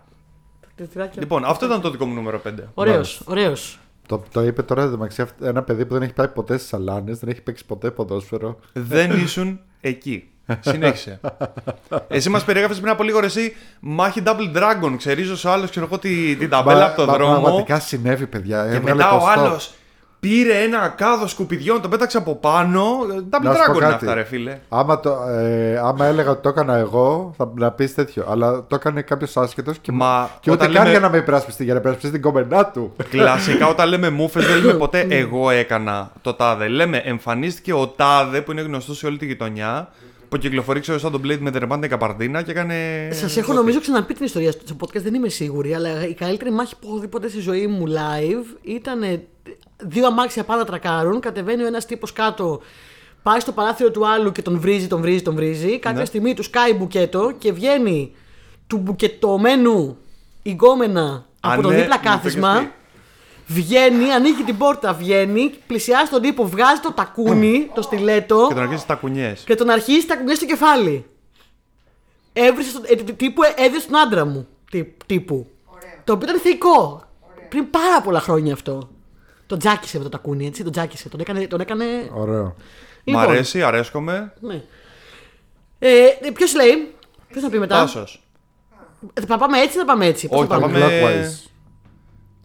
Τριτάκια. Λοιπόν, αυτό ήταν το δικό μου νούμερο 5. Ωραίος, ωραίος. Το, το είπε τώρα μεταξύ αυ- ένα παιδί που δεν έχει πάει ποτέ στις σαλάνε, δεν έχει παίξει ποτέ ποδόσφαιρο. Δεν ήσουν εκεί. Συνέχισε. <laughs> Εσύ μας περιέγραφες πριν από λίγο ρε, εσύ μάχη Double Dragon. Ξέρει ο άλλο, ξέρω εγώ, τη- την ταμπέλα από τον Μα- δρόμο. Πραγματικά συνέβη, παιδιά. Και Έβγαλε μετά ο ποστό. άλλος πήρε ένα κάδο σκουπιδιών, τον πέταξε από πάνω. Double Να σου πω Dragon είναι κάτι. αυτά, ρε φίλε. Άμα, το, ε, άμα έλεγα ότι το έκανα εγώ, θα να πεις τέτοιο. Αλλά το έκανε κάποιος άσχετος και, Μα και ούτε όταν καν λέμε- για να με υπερασπιστεί, για να υπερασπιστεί την κομμενά του. Κλασικά όταν λέμε μούφε, δεν λέμε ποτέ <laughs> εγώ έκανα το τάδε. Λέμε εμφανίστηκε ο τάδε που είναι γνωστό σε όλη τη γειτονιά. Που κυκλοφορεί ξέρω σαν τον Blade με τερμπάντα καπαρδίνα και έκανε. Σας έχω νομίζω ξαναπεί την ιστορία στο podcast, δεν είμαι σίγουρη, αλλά η καλύτερη μάχη που έχω δει ποτέ στη ζωή μου live ήταν ε, δύο αμάξια πάντα τρακάρουν. Κατεβαίνει ο ένας τύπος κάτω, πάει στο παράθυρο του άλλου και τον βρίζει, τον βρίζει, τον βρίζει. Κάποια Ναι. στιγμή του σκάει μπουκέτο και βγαίνει του μπουκετωμένου η γκόμενα από Α, το ναι, δίπλα μου το είχες κάθισμα. Πει. Βγαίνει, ανοίγει την πόρτα, βγαίνει, πλησιάζει τον τύπο, βγάζει το τακούνι, το στιλέτο Και τον αρχίζει τα κουνιέ. και τον αρχίζει τα κουνιά στο κεφάλι. Έβρισε στον, ε, τ- τύπου έδιωσε τον άντρα μου. τύ- τύπου. Το οποίο ήταν θεϊκό. Πριν πάρα πολλά χρόνια αυτό. Τον τζάκισε με το τακούνι, έτσι. Τον τζάκισε. Τον έκανε. Τον έκανε... Ωραίο. Μ' Λοιπόν, αρέσει, αρέσκομαι. Ναι. Ε, Ποιος λέει, Ποιος θα πει μετά; Τάσος. Ε, Θα πάμε έτσι ή θα πάμε έτσι. Πώς Όχι, θα πάμε; πάμε-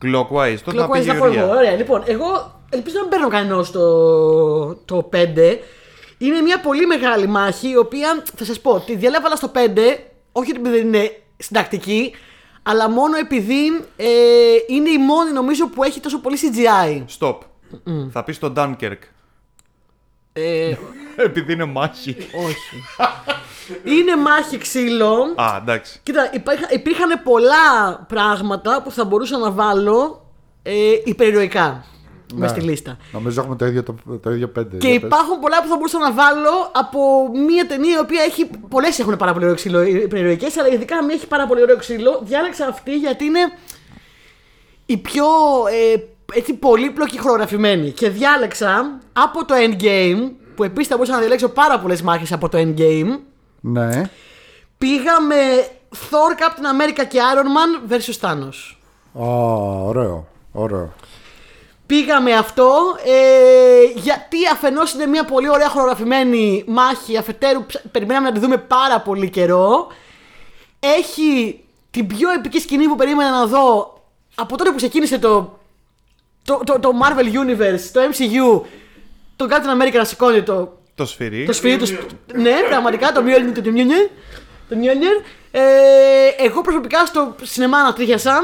Clockwise. Clockwise. Τότε να Clockwise πει να πω εγώ. Γεωργία. Ωραία, λοιπόν, εγώ ελπίζω να μην παίρνω κανένα το, το 5. Είναι μια πολύ μεγάλη μάχη, η οποία θα σας πω, τη διαλέβαλα στο 5, όχι επειδή δεν είναι συντακτική, αλλά μόνο επειδή ε, είναι η μόνη νομίζω που έχει τόσο πολύ CGI. Stop. Θα πεις το Dunkirk. Ε, Επειδή είναι μάχη. όχι. είναι μάχη ξύλο. Α, εντάξει. Κοίτα, υπήρχαν, υπήρχαν πολλά πράγματα που θα μπορούσα να βάλω ε, υπερηρωικά Ναι. μες στη λίστα. Νομίζω έχουμε το ίδιο, το, το ίδιο πέντε. Και Για πες. υπάρχουν πολλά που θα μπορούσα να βάλω από μια ταινία η οποία έχει. Πολλές έχουν πάρα πολύ ωραίο ξύλο, υπερηρωικές, αλλά ειδικά μία έχει πάρα πολύ ωραίο ξύλο. Διάλεξα αυτή γιατί είναι η πιο ε, έτσι, πολύπλοκη χορογραφημένη. Και διάλεξα από το Endgame, που επίσης θα μπορούσα να διαλέξω πάρα πολλές μάχες από το Endgame. Ναι. Πήγα με Thor, Captain America και Iron Man versus Thanos. Ω, ωραίο. Ωραίο. πήγαμε αυτό ε, γιατί αφενός είναι μια πολύ ωραία χορογραφημένη μάχη αφετέρου ψ- περιμέναμε να τη δούμε πάρα πολύ καιρό έχει την πιο επική σκηνή που περίμενα να δω από τότε που ξεκίνησε το, το, το, το Marvel Universe, το MCU τον Captain America να σηκώνει το, Το σφυρί. το σφυρί του. Ναι, πραγματικά το Mjolnir. Το Mjolnir. Το Mjolnir. Ε, εγώ προσωπικά στο σινεμά ανατρίχιασα.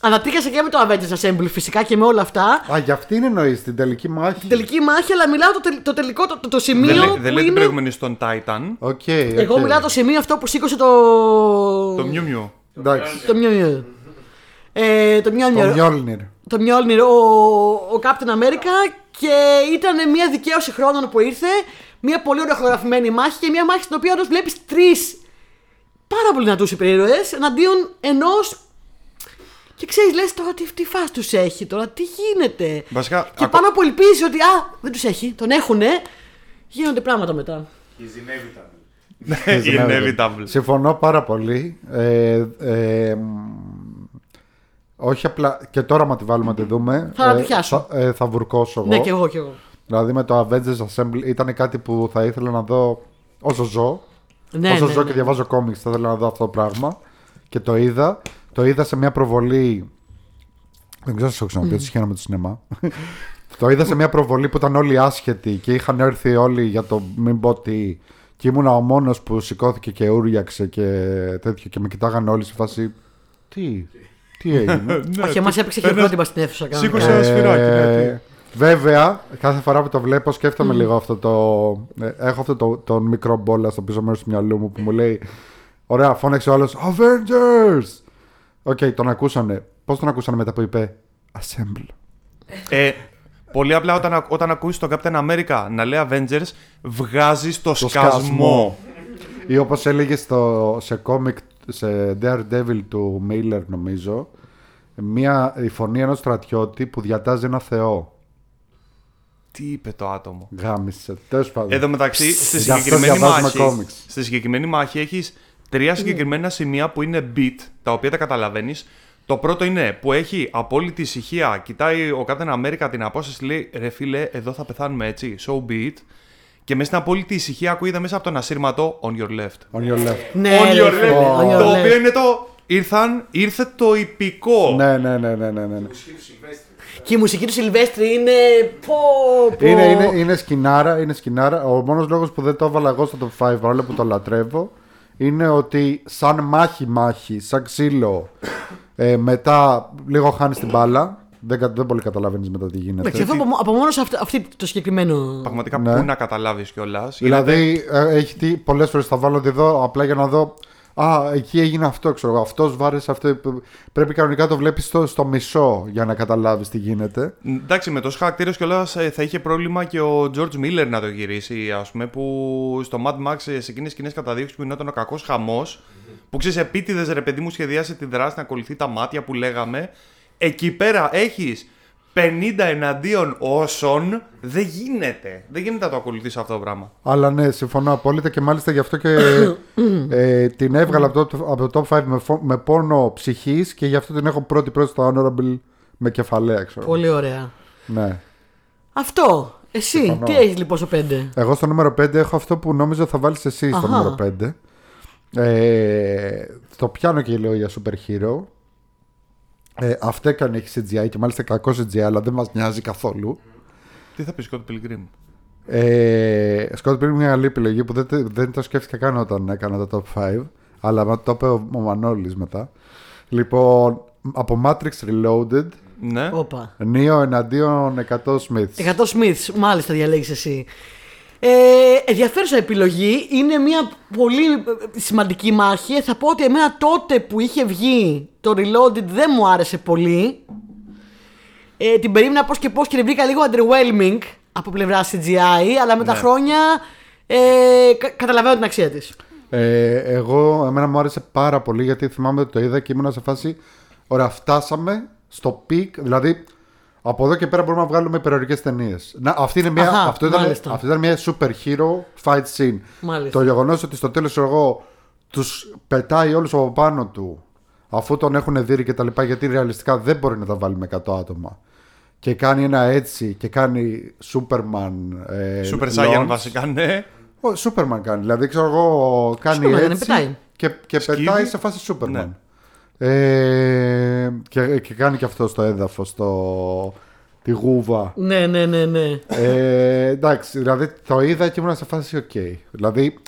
Ανατρίχιασα και με το Avengers Assemble φυσικά και με όλα αυτά. Α, για αυτήν εννοείς την τελική μάχη. Την τελική μάχη, αλλά μιλάω το, τελ- το τελικό, το, το, το σημείο Δεν, λέει- που δεν λέει την είναι... προηγούμενη στον Titan. OK, Εγώ οκ. μιλάω το σημείο αυτό που σήκωσε το... Το Μιου Μιου. Εντάξει. Το Mjolnir. Ε, το Το Mjolnir. Mjolnir. το Mjolnir, ο, ο Captain America και ήταν μια δικαίωση χρόνων που ήρθε, μια πολύ ωραία χορογραφημένη μάχη και μια μάχη στην οποία όντως βλέπεις τρεις πάρα πολύ δυνατούς υπερήρωες εναντίον ενός και ξέρεις λες τώρα τι, τι φάση τους έχει τώρα, τι γίνεται Βασικά, και ακο- πάνω που ελπίζεις ότι α, δεν τους έχει, τον έχουνε γίνονται πράγματα μετά <laughs> Inevitable. Συμφωνώ πάρα πολύ. Ε, ε, μ, όχι απλά. Και τώρα, μα τη βάλουμε να τη δούμε. Θα ε, τη πιάσω. θα, ε, θα βουρκώσω εγώ. ναι και εγώ και εγώ Δηλαδή με το Avengers Assemble ήταν κάτι που θα ήθελα να δω όσο ζω. ναι, όσο ναι, ζω ναι. και διαβάζω κόμιξ θα ήθελα να δω αυτό το πράγμα. Και το είδα. Το είδα σε μια προβολή. Δεν ξέρω αν σας έχω ξαναπεί, ότι σχένα με το σινεμά. <laughs> το είδα σε μια προβολή που ήταν όλοι άσχετοι και είχαν έρθει όλοι για το μην πω τι. Και ήμουνα ο μόνος που σηκώθηκε και ούριαξε και τέτοιο και με κοιτάγανε όλοι σε φάση. Τι, τι έγινε; <laughs> όχι εμάς έπαιξε χειροκρότημα στην αίθουσα κανονικά. Σήκωσε ένα σφυράκι. ναι, τι. Ε, Βέβαια, κάθε φορά που το βλέπω σκέφτομαι λίγο αυτό το. ε, Έχω αυτό το, το μικρό μπόλα στο πίσω μέρος του μυαλού μου που μου λέει. Ωραία, φώναξε ο άλλος Avengers! OK, τον ακούσανε. Πώς τον ακούσανε μετά που είπε Assemble. Ε, πολύ απλά όταν, ακ- όταν ακούσει τον Captain America να λέει Avengers, βγάζεις το, Το σκασμό. Ή όπως έλεγε στο, σε κόμικ, σε Daredevil του Miller, νομίζω, μια, η φωνή ενός στρατιώτη που διατάζει ένα θεό. Τι είπε το άτομο; Γάμισε. Τέλος πάντων. Εδώ μεταξύ, στη Γι' αυτό συγκεκριμένη, διαβάζουμε μάχη, κόμιξ. στη συγκεκριμένη μάχη έχεις τρία συγκεκριμένα σημεία που είναι beat, τα οποία τα καταλαβαίνεις. Το πρώτο είναι που έχει απόλυτη ησυχία, κοιτάει ο Captain America την απόσταση, λέει ρε φίλε, εδώ θα πεθάνουμε έτσι, so be it. Και μέσα στην απόλυτη ησυχία ακούγεται μέσα από τον ασύρματο on your left. On your left. ναι, on ρε, your φίλε, left. on your Το left. οποίο είναι το. Ήρθαν, ήρθε το υπηκό. Ναι, ναι, ναι, ναι, ναι, ναι. Και η μουσική του Σιλβέστρη είναι. Πω, πω. Είναι, είναι, είναι σκηνάρα, είναι σκηνάρα. Ο μόνος λόγος που δεν το έβαλα εγώ στο top 5 παρόλο που το λατρεύω είναι ότι σαν μάχη μάχη, σαν ξύλο ε, μετά λίγο χάνεις την μπάλα. Δεν, κα- δεν πολύ καταλαβαίνεις μετά τι γίνεται. Εντάξει, αυτό από, από μόνος σε αυτή, αυτή το συγκεκριμένο. Πραγματικά Ναι. πού να καταλάβεις κιόλας. Δηλαδή, ε, έχει τι, πολλές φορές θα βάλω εδώ απλά για να δω Α, εκεί έγινε αυτό, ξέρω εγώ. Αυτός βάρεσε αυτό. Πρέπει κανονικά να το βλέπεις στο, στο μισό για να καταλάβεις τι γίνεται. Εντάξει, με τόσο χαρακτήρας κιόλας θα είχε πρόβλημα και ο George Miller να το γυρίσει, ας πούμε, που στο Mad Max ε, σε εκείνες τις σκηνές καταδείξει που γινόταν ο κακός χαμός. Που ξέρεις, επίτηδες ρε παιδί μου σχεδιάσει τη δράση να ακολουθεί τα μάτια που λέγαμε. Εκεί πέρα έχεις 50 εναντίον όσων. Δεν γίνεται. Δεν γίνεται να το ακολουθείς αυτό το πράγμα. Αλλά ναι, συμφωνώ απόλυτα και μάλιστα γι' αυτό και ε, την έβγαλα από το, από το top 5 με, φο- με πόνο ψυχής και γι' αυτό την έχω πρώτη πρώτη στο honorable με κεφαλαία, ξέρω. Πολύ ωραία. Ναι. Αυτό. Εσύ, Συμφωνώ. τι έχεις λοιπόν στο 5. Εγώ στο νούμερο 5 έχω αυτό που νόμιζα θα βάλεις εσύ στο Αχα. νούμερο 5. Ε, το πιάνω και λέω για super hero. Ε, αυτό έκανε έχει CGI και μάλιστα κακό CGI, αλλά δεν μας νοιάζει καθόλου. Τι θα πεις Scott Pilgrim; Ε, Scott Pilgrim είναι μια καλή επιλογή που δεν, τε- δεν το σκέφτηκα καν όταν έκανα το top 5, αλλά μα το είπε ο, ο Μανώλης μετά. Λοιπόν, από Matrix Reloaded, Ναι. Όπα. Neo εναντίον 100 Smiths. 100 Smiths, μάλιστα διαλέγεις εσύ. Ε, ενδιαφέρουσα επιλογή. Είναι μια πολύ ε, σημαντική μάχη. Θα πω ότι εμένα τότε που είχε βγει το Reloaded δεν μου άρεσε πολύ. Ε, την περίμενα πώς και πώς και την βρήκα λίγο underwhelming από πλευρά CGI, αλλά με τα Ναι. χρόνια ε, κα- καταλαβαίνω την αξία της. Ε, εγώ, εμένα μου άρεσε πάρα πολύ γιατί θυμάμαι ότι το είδα και ήμουν σε φάση. Ωραία, φτάσαμε στο peak. Δηλαδή, από εδώ και πέρα μπορούμε να βγάλουμε υπερηρωικές ταινίες. Αυτή είναι μια, Αχα, αυτό, ήταν, μάλιστα. αυτό ήταν μια super hero fight scene. Μάλιστα. Το γεγονός ότι στο τέλος εγώ τους πετάει όλους από πάνω του αφού τον έχουν δει και τα λοιπά, γιατί ρεαλιστικά δεν μπορεί να τα βάλει με 100 άτομα. και κάνει ένα έτσι και κάνει Superman. Ε, Super Saiyan launch. βασικά, ναι. Ο Superman κάνει. Δηλαδή, ξέρω εγώ, κάνει Superman, δεν έτσι πετάει. και, και Σκύβει. πετάει σε φάση Superman. Ναι. Ε, και, και κάνει και αυτό στο έδαφος, το, τη γούβα. Ναι, ναι, ναι, ναι. Ε, εντάξει, δηλαδή το είδα και ήμουν σε φάση οκ. Δηλαδή,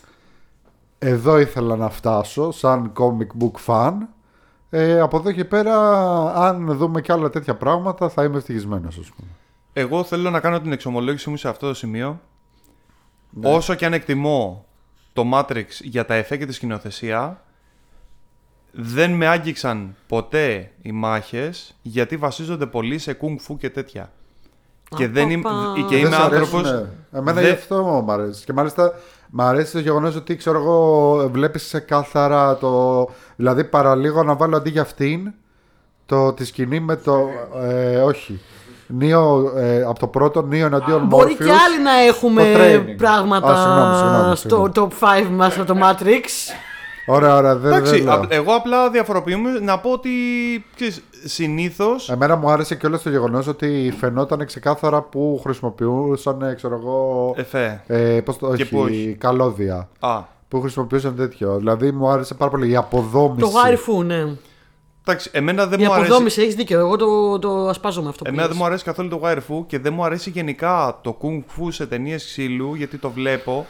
εδώ ήθελα να φτάσω σαν comic book fan. Ε, από εδώ και πέρα, αν δούμε και άλλα τέτοια πράγματα, θα είμαι ευτυχισμένος, ας πούμε. Εγώ θέλω να κάνω την εξομολόγησή μου σε αυτό το σημείο. Ναι. Όσο και αν εκτιμώ το Matrix για τα εφέ και τη σκηνοθεσία, δεν με άγγιξαν ποτέ οι μάχες γιατί βασίζονται πολύ σε κунγκ φου και τέτοια. Και, δεν είμαι, Απαπα. και Δεν είμαι σ' αρέσουνε. άνθρωπος... Εμένα δεν- γι' αυτό μου αρέσει. Και μάλιστα μου αρέσει το γεγονός ότι ξέρω εγώ, βλέπεις ξεκάθαρα το. Δηλαδή, παραλίγο να βάλω αντί για αυτήν το, τη σκηνή με το. Ε, όχι. Νίο, ε, από το πρώτο Νίο εναντίον Μπορεί Morpheus. και άλλοι να έχουμε το training. πράγματα Α, συγγνώμη, συγγνώμη, στο συγγνώμη. top 5 μας από το Matrix. Ωραία, ωραία. Δεν, Εντάξει, δεν λέω. απ- εγώ απλά διαφοροποιούμε να πω ότι συνήθω. Εμένα μου άρεσε και όλο το γεγονός ότι φαινόταν ξεκάθαρα που χρησιμοποιούσαν, ε, ξέρω εγώ. Εφέ. Ε, πώς το, Και όχι, που όχι. καλώδια. Α, Που χρησιμοποιούσαν τέτοιο. Δηλαδή μου άρεσε πάρα πολύ η αποδόμηση. το Wire Fu, ναι. εντάξει, εμένα δεν Η μου αρέσει. αποδόμηση, έχεις δίκιο. Εγώ το, το ασπάζομαι αυτό που Εμένα δεν λες. μου αρέσει καθόλου το wire fu και δεν μου αρέσει γενικά το kung fu σε ταινίες ξύλου γιατί το βλέπω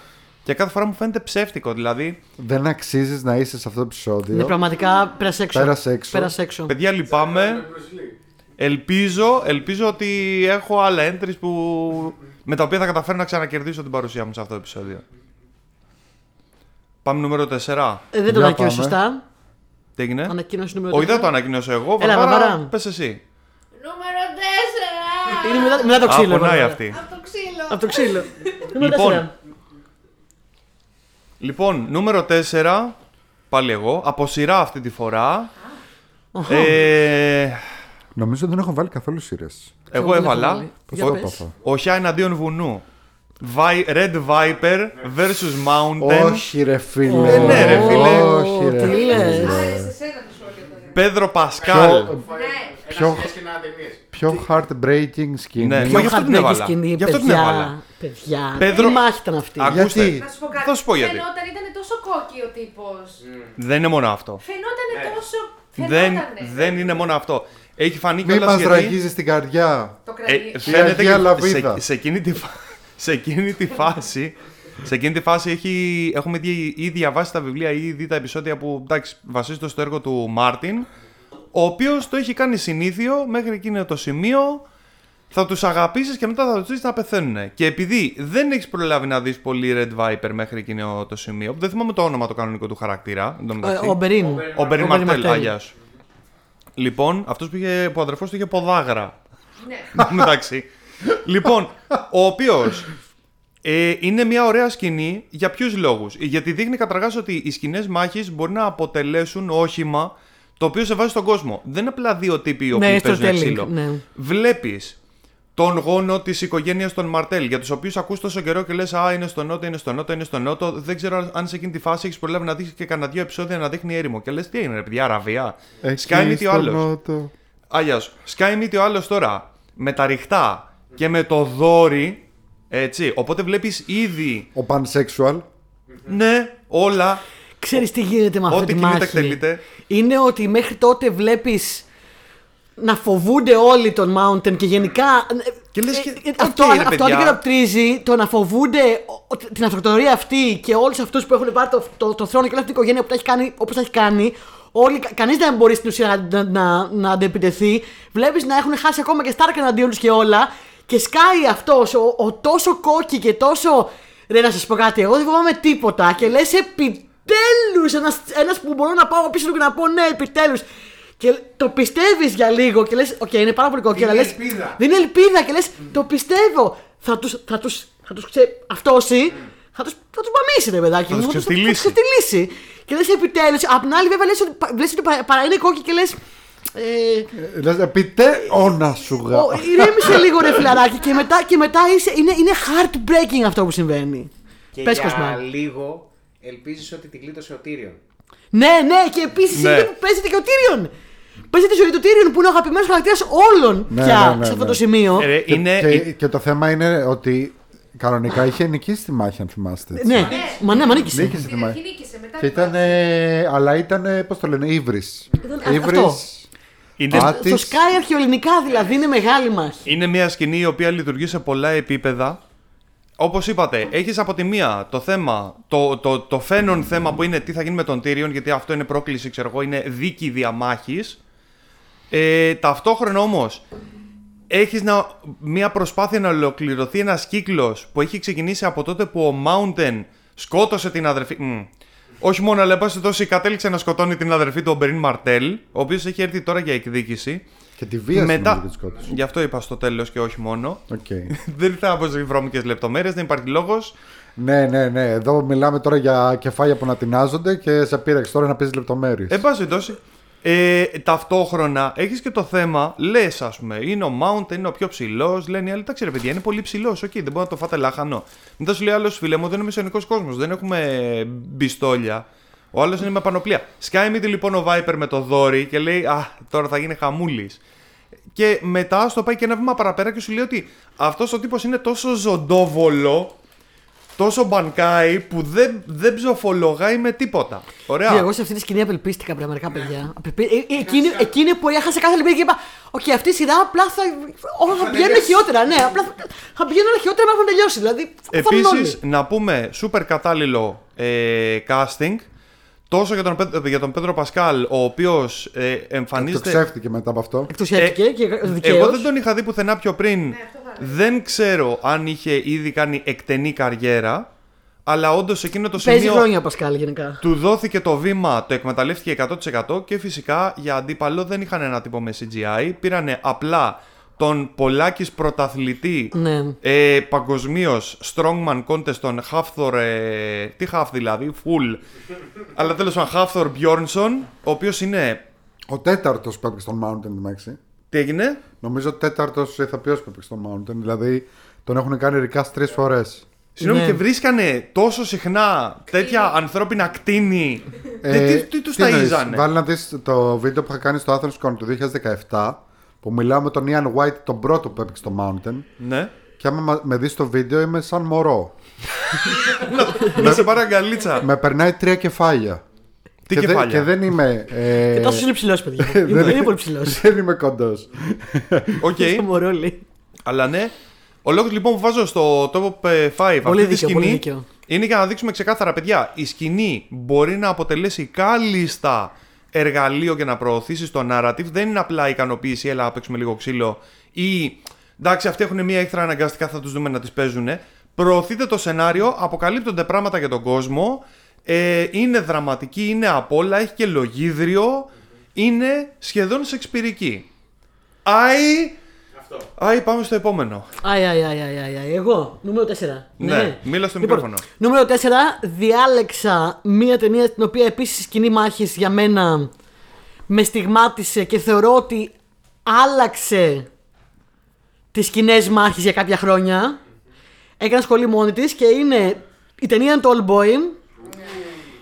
και κάθε φορά μου φαίνεται ψεύτικο. Δηλαδή, Δεν αξίζεις να είσαι σε αυτό το επεισόδιο. Ναι, πραγματικά πέρασε έξω. Πέρασε έξω. Πέρασε έξω. παιδιά, λυπάμαι. Ελπίζω, ελπίζω ότι έχω άλλα entries που... με τα οποία θα καταφέρω να ξανακερδίσω την παρουσία μου σε αυτό το επεισόδιο. Πάμε νούμερο 4. Ε, δεν το Για ανακοίνωσε πάμε. σωστά. Τι έγινε; Ανακοίνωση νούμερο Όχι, δεν τέσσερα. το ανακοίνωσα εγώ. Έλα, Βαρβάρα, Βαρβάρα. πες εσύ. Νούμερο 4! Είναι μετά, μετά το Α, ξύλο. πονάει βέβαια. αυτή. Από το ξύλο. Από το ξύλο. <laughs> Νούμερο Λοιπόν, τέσσερα. Λοιπόν, νούμερο 4. Πάλι εγώ. Από σειρά αυτή τη φορά. Ε, Νομίζω δεν έχω βάλει καθόλου σειρές. εγώ δεν έχω έβαλα. βάλει. Για Ο- πες. Οχιά εναντίον βουνού. Vi- Red Viper vs Mountain. Όχι, ρε φίλε. Ε, ναι, ρε, φίλε. Όχι, ρε. Τι λες. Άρεσε εσένα το σχόλιο τότε. Πέδρο Πασκάλ. Ναι. Πιο, πιο heartbreaking skin. Ναι, Πιο Μα γι' αυτό την hardbreaking έβαλα. σκηνή, Γι' αυτό την παιδιά. έβαλα. Παιδιά. Πέδρο- Τι μάχη ήταν αυτή. Ακού- Γιατί. Ακούστε. Να σου πω κάτι. Θα σου πω γιατί. Φαινόταν, ήταν τόσο κόκκι ο τύπος. Δεν είναι μόνο αυτό. Φαινόταν τόσο. Δεν, Φαινότανε. δεν είναι μόνο αυτό. Έχει φανεί Μην κιόλας μας γιατί... ραγίζεις την καρδιά. Το Ε, κρατή. φαίνεται Αγία και Λαβίδα. σε, σε, εκείνη τη, φα- σε εκείνη τη φάση σε εκείνη τη φάση έχει, έχουμε δει, ή διαβάσει τα βιβλία ή δει τα επεισόδια που εντάξει, βασίζονται στο έργο του Μάρτιν ο οποίος το έχει κάνει συνήθιο μέχρι εκείνο το σημείο θα τους αγαπήσεις και μετά θα τους δεις να πεθαίνουν. Και επειδή δεν έχεις προλάβει να δεις πολύ Red Viper μέχρι εκείνο το σημείο, δεν θυμάμαι το όνομα το κανονικό του χαρακτήρα, εν τω μεταξύ. Ε, Ο Μπερίν. Ο Μπέρι Ο Μπέρι Μαρτέλ, Μαρτέλ. αγιά σου. Λοιπόν, αυτός που, είχε, που ο αδερφός του είχε ποδάγρα. Ναι. Εντάξει. λοιπόν, ο οποίος ε, είναι μια ωραία σκηνή για ποιους λόγους. Γιατί δείχνει καταρχάς ότι οι σκηνές μάχης μπορεί να αποτελέσουν όχημα το οποίο σε βάζει στον κόσμο. Δεν είναι απλά δύο τύποι οι οποίοι Ναι, παίζουν storytelling, ξύλο. ναι. Βλέπεις τον γόνο της οικογένειας των Μαρτέλ, για τους οποίους ακούς τόσο καιρό και λες: Α, είναι στο νότο, είναι στο νότο, είναι στο νότο. Δεν ξέρω αν σε εκείνη τη φάση έχεις προλάβει να δείξει και κανένα δύο επεισόδια να δείχνει έρημο. Και λες: Τι έγινε, ρε παιδιά, Αραβία. Εκεί Sky Meet ο στο άλλος. νότο. Άγιας σου. Sky Meet ο άλλος τώρα με τα ρηχτά και με το δόρυ. Έτσι. Οπότε βλέπεις ήδη. Ο pansexual. Ναι, όλα. Ξέρεις τι γίνεται με αυτή Ό,τι τη κινείται μάχη. εκτελείται. Είναι ότι μέχρι τότε βλέπεις να φοβούνται όλοι τον Mountain και γενικά. Και λες ε, και, ε, οκ, αυτό ρε αυτό παιδιά. αντικατοπτρίζει το να φοβούνται ο- την αυτοκρατορία αυτή και όλους αυτούς που έχουν πάρει το, το, το θρόνο και όλη αυτή την οικογένεια που τα έχει κάνει όπως τα έχει κάνει. Όλοι, κα- κανείς δεν μπορεί στην ουσία να, να, να, να αντεπιτεθεί. Βλέπεις να έχουν χάσει ακόμα και Στάρκ εναντίον τους και όλα. Και σκάει αυτός ο, ο τόσο cocky και τόσο. Ρε, να σας πω κάτι, εγώ δεν φοβάμαι τίποτα. Και λες επιτέλους ένας που μπορώ να πάω πίσω του και να πω ναι, επιτέλους. Και το πιστεύεις για λίγο και λες: Οκ, είναι πάρα πολύ κόκκι, αλλά Είναι λες. ελπίδα. Δεν είναι ελπίδα και λες: Το πιστεύω. Θα τους θα τους, θα τους ξε... αυτόσει, θα τους θα τους μπαμίσει, ρε παιδάκι. Θα τους μου, ξεφτυλίσει. Θα τους ξεφτυλίσει. Και λες: Επιτέλους. Απ' την άλλη, βέβαια, λες ότι, πα- λες ότι παρά, παρά είναι κόκκι και λες. Ε, Ε, Λες, επιτέ, όνα σου γα. ο- ηρέμησε λίγο ρε φιλαράκι και μετά, και μετά είσαι, είναι, είναι heartbreaking αυτό που συμβαίνει. Και Πες, για Κοσμά. λίγο ελπίζεις ότι τη γλίτωσε ο Τύριον. Ναι, ναι, και επίσης Ναι. είναι που παίζεται και ο Tyrion. Παίζει τη ζωή του Tyrion που είναι ο αγαπημένος χαρακτήρας όλων Ναι, πια ναι, ναι, σε αυτό ναι. το σημείο. Ε, Και, είναι, και, και το θέμα είναι ότι κανονικά είχε νικήσει τη μάχη, αν θυμάστε. έτσι. Ναι, μα ναι, μα νίκησε. Νίκησε τη Στην αρχή μάχη. νίκησε, μετά Και ήταν, αλλά ήταν, πώς το λένε, ύβρις. α- αυτό. είναι, Α, Στο Sky αρχαιοελληνικά δηλαδή είναι μεγάλη μάχη. είναι μια σκηνή η οποία λειτουργεί σε πολλά επίπεδα. Όπως είπατε, έχεις από τη μία το θέμα, το, το, το φαίνον θέμα που είναι τι θα γίνει με τον Tyrion, γιατί αυτό είναι πρόκληση, ξέρω εγώ, είναι δίκη διαμάχης. Ε, ταυτόχρονα όμως, έχεις μια προσπάθεια να ολοκληρωθεί ένας κύκλος που έχει ξεκινήσει από τότε που ο Mountain σκότωσε την αδερφή. Μμ. Όχι μόνο, αλλά εν πάση περιπτώσει κατέληξε να σκοτώνει την αδερφή του, ο Oberyn Martell, ο οποίος έχει έρθει τώρα για εκδίκηση. Και τη βία Μετά. νομίζω και της σκότωσε. Γι' αυτό είπα στο τέλος και όχι μόνο. Οκ. <laughs> δεν θα πω σε βρώμικες λεπτομέρειες, δεν υπάρχει λόγος. Ναι, ναι, ναι. Εδώ μιλάμε τώρα για κεφάλια που ανατινάζονται και σε πείραξε τώρα να πεις λεπτομέρειες. Εν πάση περιπτώσει, ε, ταυτόχρονα έχεις και το θέμα, λες, ας πούμε, είναι ο Mountain, είναι ο πιο ψηλός. Λένε οι άλλοι, εντάξει ρε παιδιά, είναι πολύ ψηλός. Οκ, δεν μπορεί να το φάτε λάχανο. Μετά σου λέει άλλος, φίλε μου, δεν είναι μεσαιωνικό κόσμος, δεν έχουμε μπιστόλια. Ο άλλος είναι με πανοπλία. Σκάει μύτη λοιπόν ο Viper με το δόρυ και λέει, Α, τώρα θα γίνει χαμούλης. Και μετά στο πάει και ένα βήμα παραπέρα και σου λέει ότι αυτός ο τύπος είναι τόσο ζωντόβολο, τόσο μπανκάι που δεν, δεν ψοφολογάει με τίποτα. Ωραία. Και εγώ σε αυτή τη σκηνή απελπίστηκα πραγματικά, παιδιά. Απελπί- ε, ε, εκείνη, εκείνη που έχασα κάθε λεπτό και είπα: Οκ, αυτή η σειρά απλά θα. Όλα θα πηγαίνουν χειρότερα. Ναι, απλά θα, θα πηγαίνουν όλα χειρότερα μέχρι να τελειώσει. Δηλαδή, θα φανούν όλοι. Επίση, να πούμε super κατάλληλο ε, casting τόσο για τον, Πέ- για τον Πέντρο Πασκάλ, ο οποίος ε, Το εμφανίζεται. ξέφτηκε μετά από αυτό. Εκτουσιαστήκε και δικαίως. Εγώ δεν τον είχα δει πουθενά πιο πριν. δεν ξέρω αν είχε ήδη κάνει εκτενή καριέρα. Αλλά όντως εκείνο το Παίζει σημείο χρόνια ο Πασκάλ γενικά. του δόθηκε το βήμα, το εκμεταλλεύτηκε 100% και φυσικά για αντίπαλο δεν είχαν ένα τύπο με CGI. Πήρανε απλά τον Πολάκης πρωταθλητή Ναι. ε, παγκοσμίως Strongman Contest τον Χάφθορ. Ε, τι Χάφ δηλαδή, full. Αλλά τέλος πάντων Χάφθορ Μπιόρνσον, ο οποίος είναι. Ο τέταρτος που έπαιξε στον Mountain, εντάξει. Τι έγινε, Νομίζω τέταρτος ηθοποιό που έπαιξε στον Mountain. Δηλαδή τον έχουν κάνει recast τρεις φορές. Συγγνώμη, Ναι. και βρίσκανε τόσο συχνά τέτοια ανθρώπινα κτίνη. Ε, τι τι τους ταΐζανε; Βάλει να δεις το βίντεο που είχα κάνει στο Athens Con του 2017 που μιλάω με τον Ian White, τον πρώτο που έπαιξε το Mountain. Ναι. Και άμα μα- με δεις στο βίντεο είμαι σαν μωρό. Να σε πάρει αγκαλίτσα. με περνάει τρία κεφάλια. Τι και, δεν- κεφάλια; και δεν είμαι. Ε, Και τόσο είναι ψηλός, παιδιά. <laughs> είναι, δεν- είναι πολύ ψηλός. <laughs> δεν είμαι κοντός. Οκ. Στο μωρό λέει. Αλλά ναι. Ο λόγος λοιπόν που βάζω στο top 5 Πολύ αυτή τη δίκαιο, πολύ σκηνή δίκαιο. είναι για να δείξουμε ξεκάθαρα, παιδιά, η σκηνή μπορεί να αποτελέσει κάλλιστα εργαλείο για να προωθήσεις το narrative. Δεν είναι απλά ικανοποίηση, έλα να παίξουμε λίγο ξύλο ή εντάξει, αυτοί έχουν μία έχθρα αναγκαστικά, θα τους δούμε να τις παίζουν. Προωθείτε το σενάριο, αποκαλύπτονται πράγματα για τον κόσμο. Ε, είναι δραματική, είναι απ' όλα, έχει και λογίδριο. Είναι σχεδόν σεξπυρική. Άι, Αυτό. άι, πάμε στο επόμενο. Αι, αι, αι, αι, αι, αι. Εγώ, νούμερο 4. Ναι, μίλας στο Λοιπόν, μικρόφωνο. Νούμερο 4, διάλεξα μία ταινία την οποία επίσης η σκηνή μάχης για μένα με στιγμάτισε και θεωρώ ότι άλλαξε τις σκηνές μάχης για κάποια χρόνια. Έκανα σχολή μόνη της και είναι. Η ταινία είναι το All Boy.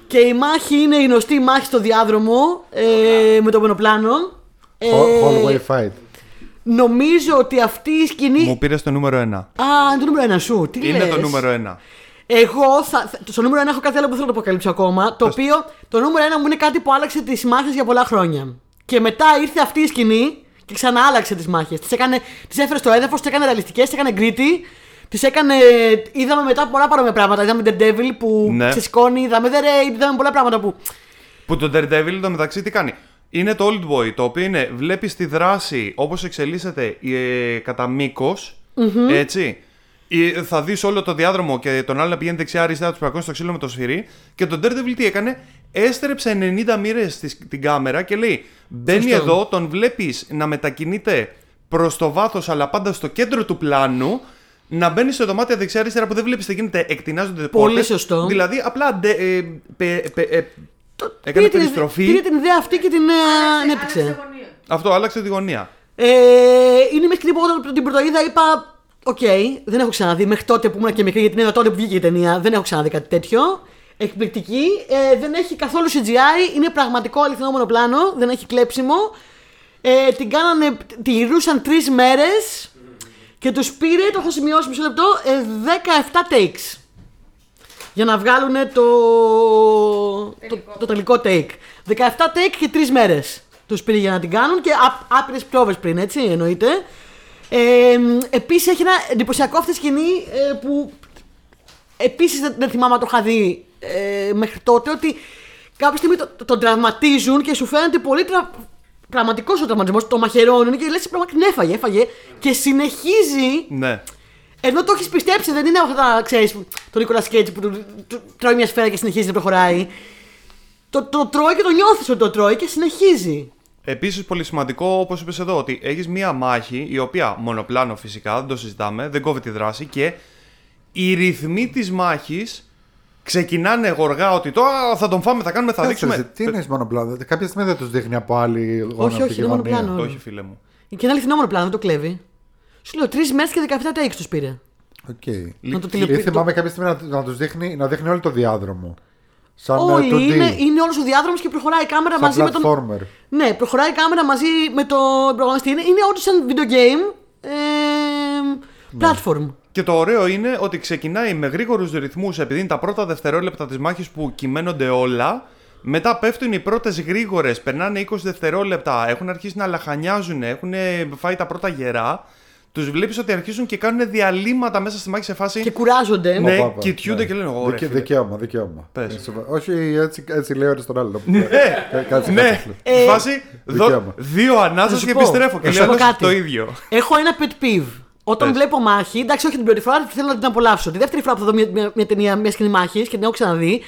Και η μάχη είναι η γνωστή μάχη στο διάδρομο ε, με το μονοπλάνο. Ε, Hallway fight. Νομίζω ότι αυτή η σκηνή. Μου πήρες το νούμερο 1. Α, είναι το νούμερο 1 σου. Τι Είναι λες; το νούμερο 1. Εγώ θα, θα- στο νούμερο 1 έχω κάτι άλλο που θέλω να το αποκαλύψω ακόμα. Το οποίο το νούμερο 1 μου είναι κάτι που άλλαξε τις μάχες για πολλά χρόνια. Και μετά ήρθε αυτή η σκηνή και ξανά άλλαξε τις μάχες. Τις τις έφερε στο έδαφος, τις έκανε ρεαλιστικές, τις έκανε γκρίτη. Τις έκανε. Είδαμε μετά πολλά παρόμοια πράγματα. Είδαμε Daredevil που Ναι. ξεσηκώνει. Είδαμε The Raid, είδαμε πολλά πράγματα που. Που το Daredevil το μεταξύ τι κάνει; Είναι το Old Boy, το οποίο είναι, βλέπεις τη δράση όπως εξελίσσεται ε, κατά μήκος, έτσι. Ε, θα δεις όλο το διάδρομο και τον άλλο να πηγαίνει δεξιά-αριστερά, τους πλακώνει στο ξύλο με το σφυρί. Και τον Daredevil τι έκανε, έστρεψε 90 μοίρες στη- την κάμερα και λέει: Μπαίνει Σωστό. εδώ, τον βλέπεις να μετακινείται προς το βάθος αλλά πάντα στο κέντρο του πλάνου. Να μπαίνει σε δωμάτια δεξιά-αριστερά που δεν βλέπεις τι γίνεται, εκτινάζονται Πολύ πόρτες. σωστό. Δηλαδή, απλά ντε- ε, πε- πε- ε, Το- Έκανε πήρε την- περιστροφή. Πήρε την ιδέα αυτή και την ε, ανέπτυξε. Άλλαξε γωνία. Αυτό άλλαξε τη γωνία. Ε, είναι μια σκηνή που εγώ όταν την πρωτοείδα είπα. Οκ, δεν έχω ξαναδεί μέχρι τότε που ήμουν και μικρή, γιατί είναι τότε που βγήκε η ταινία. Δεν έχω ξαναδεί κάτι τέτοιο. Εκπληκτική. Ε, δεν έχει καθόλου CGI. Είναι πραγματικό αληθινό μονοπλάνο. Δεν έχει κλέψιμο. Ε, την κάνανε, τη γυρούσαν τρεις μέρες και τους πήρε, το έχω σημειώσει μισό λεπτό, ε, 17 takes. Για να βγάλουν το, το, το τελικό take. 17 take και 3 μέρες τους πήρε για να την κάνουν και άπειρες πρόβες πριν, έτσι εννοείται. Ε, Επίσης έχει ένα εντυπωσιακό αυτή σκηνή ε, που επίσης δεν, δεν θυμάμαι αν το είχα δει ε, μέχρι τότε ότι κάποια στιγμή το- το- τον τραυματίζουν και σου φαίνεται πολύ τρα... πραγματικό ο τραυματισμός. Το μαχαιρώνουν και λες: Πραγματικά την έφαγε, έφαγε και συνεχίζει Ναι. Ενώ το έχεις πιστέψει, δεν είναι αυτά τα ξέρεις, τον Νίκολα Κέιτς που του, του- τρώει μια σφαίρα και συνεχίζει να προχωράει. Το, το τρώει και το νιώθεις ότι το τρώει και συνεχίζει. Επίσης, πολύ σημαντικό, όπως είπες εδώ, ότι έχεις μία μάχη η οποία μονοπλάνο φυσικά, δεν το συζητάμε, δεν κόβει τη δράση και οι ρυθμοί της μάχης ξεκινάνε γοργά ότι τώρα θα τον φάμε, θα κάνουμε, θα Κάτσε, δείξουμε. ρε, Τι είναι μονοπλάνο. Κάποια στιγμή δεν τους δείχνει από άλλη γωνία. όχι, οπτική είναι γωνία. μονοπλάνο. Όχι, φίλε μου. Και ένα αληθινό μόνο πλάνο, δεν το κλέβει. Σου λέω τρεις μέρες και 17 takes τους πήρε. Οκ. Να το Ή τηλεπι... θυμάμαι κάποια στιγμή να, να τους δείχνει, να δείχνει όλο το διάδρομο. Σαν ε, Όλοι 2D. είναι, είναι όλος ο διάδρομος και προχωράει η κάμερα Σαν μαζί με τον. platformer. Ναι, προχωράει η κάμερα μαζί με τον πρωταγωνιστή. Είναι, είναι όντως σαν video game. Ε, Ναι. platform. Και το ωραίο είναι ότι ξεκινάει με γρήγορους ρυθμούς επειδή είναι τα πρώτα δευτερόλεπτα της μάχης που κυμαίνονται όλα. Μετά πέφτουν οι πρώτες γρήγορες, περνάνε 20 δευτερόλεπτα, έχουν αρχίσει να λαχανιάζουν, έχουν φάει τα πρώτα γερά. Τους βλέπεις ότι αρχίζουν και κάνουν διαλύματα μέσα στη μάχη σε φάση. Και κουράζονται. Ναι, Παπα, κοιτιούνται ναι. και λένε, «Ωραία, Δικαι- φίλε». Δικαίωμα, δικαίωμα. Πες. Ε, σοβα- Όχι, έτσι, έτσι λέει ο στον άλλο. Ναι, Ε, Κάτσε, ναι. κάτσε. Ε, Φάση δω- δικαίωμα. δύο Θα ανάσα σου και πω, επιστρέφω. Και θα σου λέω πω «Άλλος κάτι. το ίδιο. Έχω ένα pet peeve. Όταν Πες. βλέπω μάχη, εντάξει, όχι την πρώτη φορά, θέλω να την απολαύσω. Τη δεύτερη φορά που θα δω μια, μια, μια ταινία, μιας σκηνή μάχης και την έχω ξαναδεί,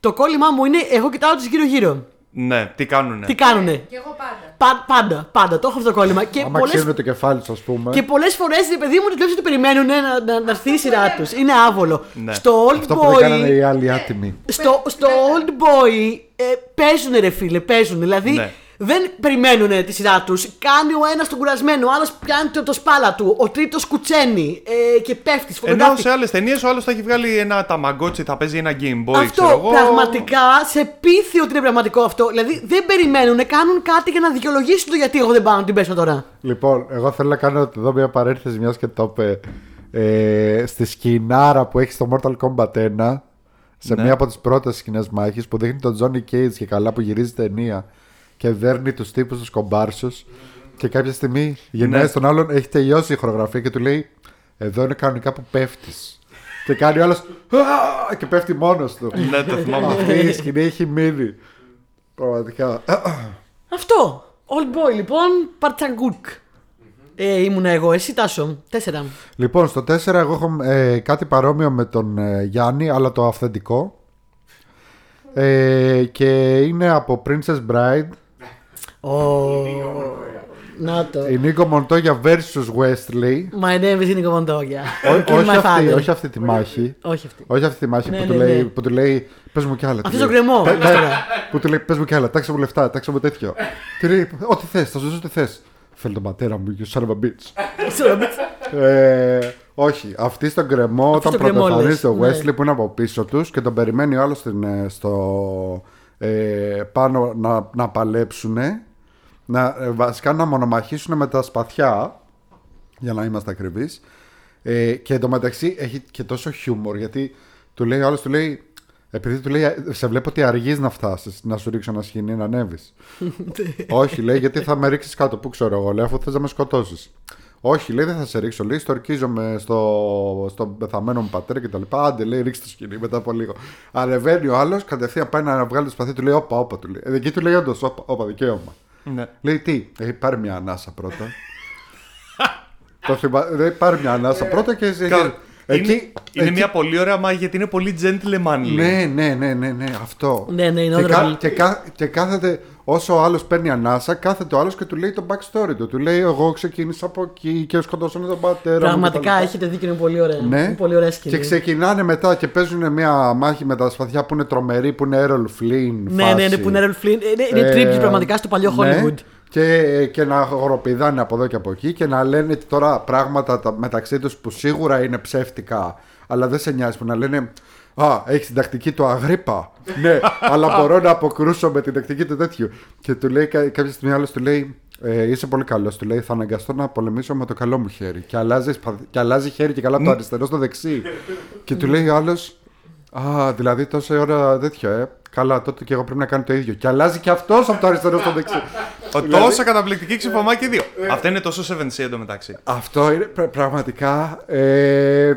το κόλλημά μου είναι εγώ κοιτάω του γύρω-γύρω. Ναι, τι κάνουνε; Τι κάνουνε; Και εγώ πάντα. Πα- πάντα, πάντα. Το έχω αυτό το κόλλημα. Και Άμα πολλές ξύνουν το κεφάλι σου, ας πούμε. Και πολλές φορές οι παιδί μου του βλέπει ότι περιμένουν να, να, να έρθει η σειρά τους. Είναι άβολο. Ναι. Στο Old Αυτό που δεν κάνανε Boy. οι άλλοι άτιμοι. Στο, στο Old Boy ε, παίζουν ρε φίλε, παίζουν. Δηλαδή Ναι. Δεν περιμένουν τη σειρά τους. Κάνει ο ένας τον κουρασμένο, ο άλλος πιάνει το, το σπάλα του, ο τρίτος κουτσένει ε, και πέφτει. Ενώ Φωτογράφει. σε άλλες ταινίες ο άλλος θα έχει βγάλει ένα ταμαγκότσι, θα παίζει ένα Game Boy, ξέρω Αυτό εγώ. πραγματικά σε πείθει ότι είναι πραγματικό αυτό. Δηλαδή δεν περιμένουν, κάνουν κάτι για να δικαιολογήσουν το γιατί εγώ δεν πάω να την πέσω τώρα. Λοιπόν, εγώ θέλω να κάνω εδώ μια παρένθεση μιας και το είπε. Ε, στη σκηνάρα που έχει στο Mortal Kombat 1, σε Ναι. μία από τις πρώτες σκηνές μάχης που δείχνει τον Johnny Cage και καλά που γυρίζει ταινία και δέρνει τους τύπους τους κομπάρσους. Και κάποια στιγμή γυρνάει Ναι. στον άλλον, έχει τελειώσει η χορογραφία και του λέει: Εδώ είναι κανονικά που πέφτεις. και κάνει ο άλλος και πέφτει μόνος του. Ναι, το θυμάμαι. Αυτή η σκηνή έχει μείνει. Πραγματικά. Αυτό. Old Boy λοιπόν, Παρτσαγκούκ. Ε, ήμουνα εγώ, εσύ Τάσο. Τέσσερα. Λοιπόν, στο 4 εγώ έχω ε, κάτι παρόμοιο με τον ε, Γιάννη, αλλά το αυθεντικό. Ε, και είναι από Princess Bride, Ω, Να το. η Νίκο Μοντόγια versus Wesley. My name is Nico Montoya. Ό- Kill όχι, my αυτή, father. όχι αυτή τη μάχη. Όχι αυτή. Όχι αυτή τη μάχη Ναι, που, ναι, του λέει, ναι. που του λέει Πες μου κι άλλα. του Αυτός λέει. το κρεμό. Πε- λες ναι, τώρα. Που του λέει Πες μου κι άλλα, τάξε μου λεφτά, τάξε μου τέτοιο. <laughs> Τι λέει, Ό,τι θες, θα σου δώσω ό,τι θες. Θέλει τον πατέρα μου, <laughs> you son of a bitch. Ε, όχι, αυτή στον κρεμό όταν στον κρεμό, πρωτοεμφανίζεται ο λες, Wesley ναι. που είναι από πίσω τους και τον περιμένει ο άλλος στην, ε, στο, ε, πάνω να, να παλέψουν να, ε, βασικά να μονομαχήσουν με τα σπαθιά για να είμαστε ακριβείς ε, και εντωμεταξύ έχει και τόσο χιούμορ γιατί του λέει ο άλλος του λέει επειδή του λέει σε βλέπω ότι αργείς να φτάσεις να σου ρίξω ένα σκηνή να ανέβεις <laughs> όχι, λέει, γιατί θα με ρίξεις κάτω. Πού ξέρω εγώ, λέει, αφού θες να με σκοτώσεις. Όχι, λέει, δεν θα σε ρίξω. Λέει, στορκίζομαι στο, στον πεθαμένο μου πατέρα και τα λοιπά. Άντε, λέει, ρίξτε το σκηνή μετά από λίγο. Ανεβαίνει ο άλλος, κατευθείαν πάει να βγάλει το σπαθί του, λέει, Όπα, όπα, του λέει. Ε, Εκεί του λέει, Όντως, όπα, όπα, δικαίωμα. Ναι. Λέει, Τι, έχει πάρει μια ανάσα πρώτα. <laughs> το θυμά... Λέει, πάρει μια ανάσα πρώτα και. Κα- Εκεί, είναι, είναι εκεί- μια πολύ ωραία μάχη γιατί είναι πολύ gentlemanly. ναι, ναι, ναι, ναι, ναι, αυτό. Ναι, ναι, είναι και, κα- honorable. και, κα- και κάθεται, όσο ο άλλος παίρνει ανάσα, κάθεται ο άλλος και του λέει το backstory του. Του λέει: Εγώ ξεκίνησα από εκεί και σκοτώσανε τον πατέρα μου. Πραγματικά κτλ. έχετε δίκιο, είναι πολύ ωραία. Ναι. Είναι πολύ ωραία σκηνή. Και ξεκινάνε μετά και παίζουν μια μάχη με τα σπαθιά που είναι τρομερή, που είναι Errol Flynn. Ναι, ναι, ναι, φάση. που είναι Errol Flynn. Είναι, είναι Ε, tribute πραγματικά στο παλιό ναι. Hollywood. Και, και να χοροπηδάνε από εδώ και από εκεί και να λένε τώρα πράγματα τα- μεταξύ τους που σίγουρα είναι ψεύτικα, αλλά δεν σε νοιάζει που να λένε Α, έχεις την τακτική του αγρίπα. ναι, αλλά μπορώ να αποκρούσω με την τακτική του τέτοιου. Και του λέει κα- κάποια στιγμή άλλος του λέει ε, είσαι πολύ καλός. Του λέει: Θα αναγκαστώ να πολεμήσω με το καλό μου χέρι. Και αλλάζεις, και αλλάζει χέρι και καλά το αριστερό στο δεξί. και του λέει ο άλλος: Α, δηλαδή τόση ώρα τέτοιο, ε. Καλά, τότε και εγώ πρέπει να κάνω το ίδιο. Και αλλάζει και αυτός από το αριστερό στο δεξί. Ο Δηλαδή- Τόσο καταπληκτική ξυφωμά και δύο. Αυτά είναι τόσο 7C εντωμεταξύ. Αυτό είναι πρα- πραγματικά. Ε,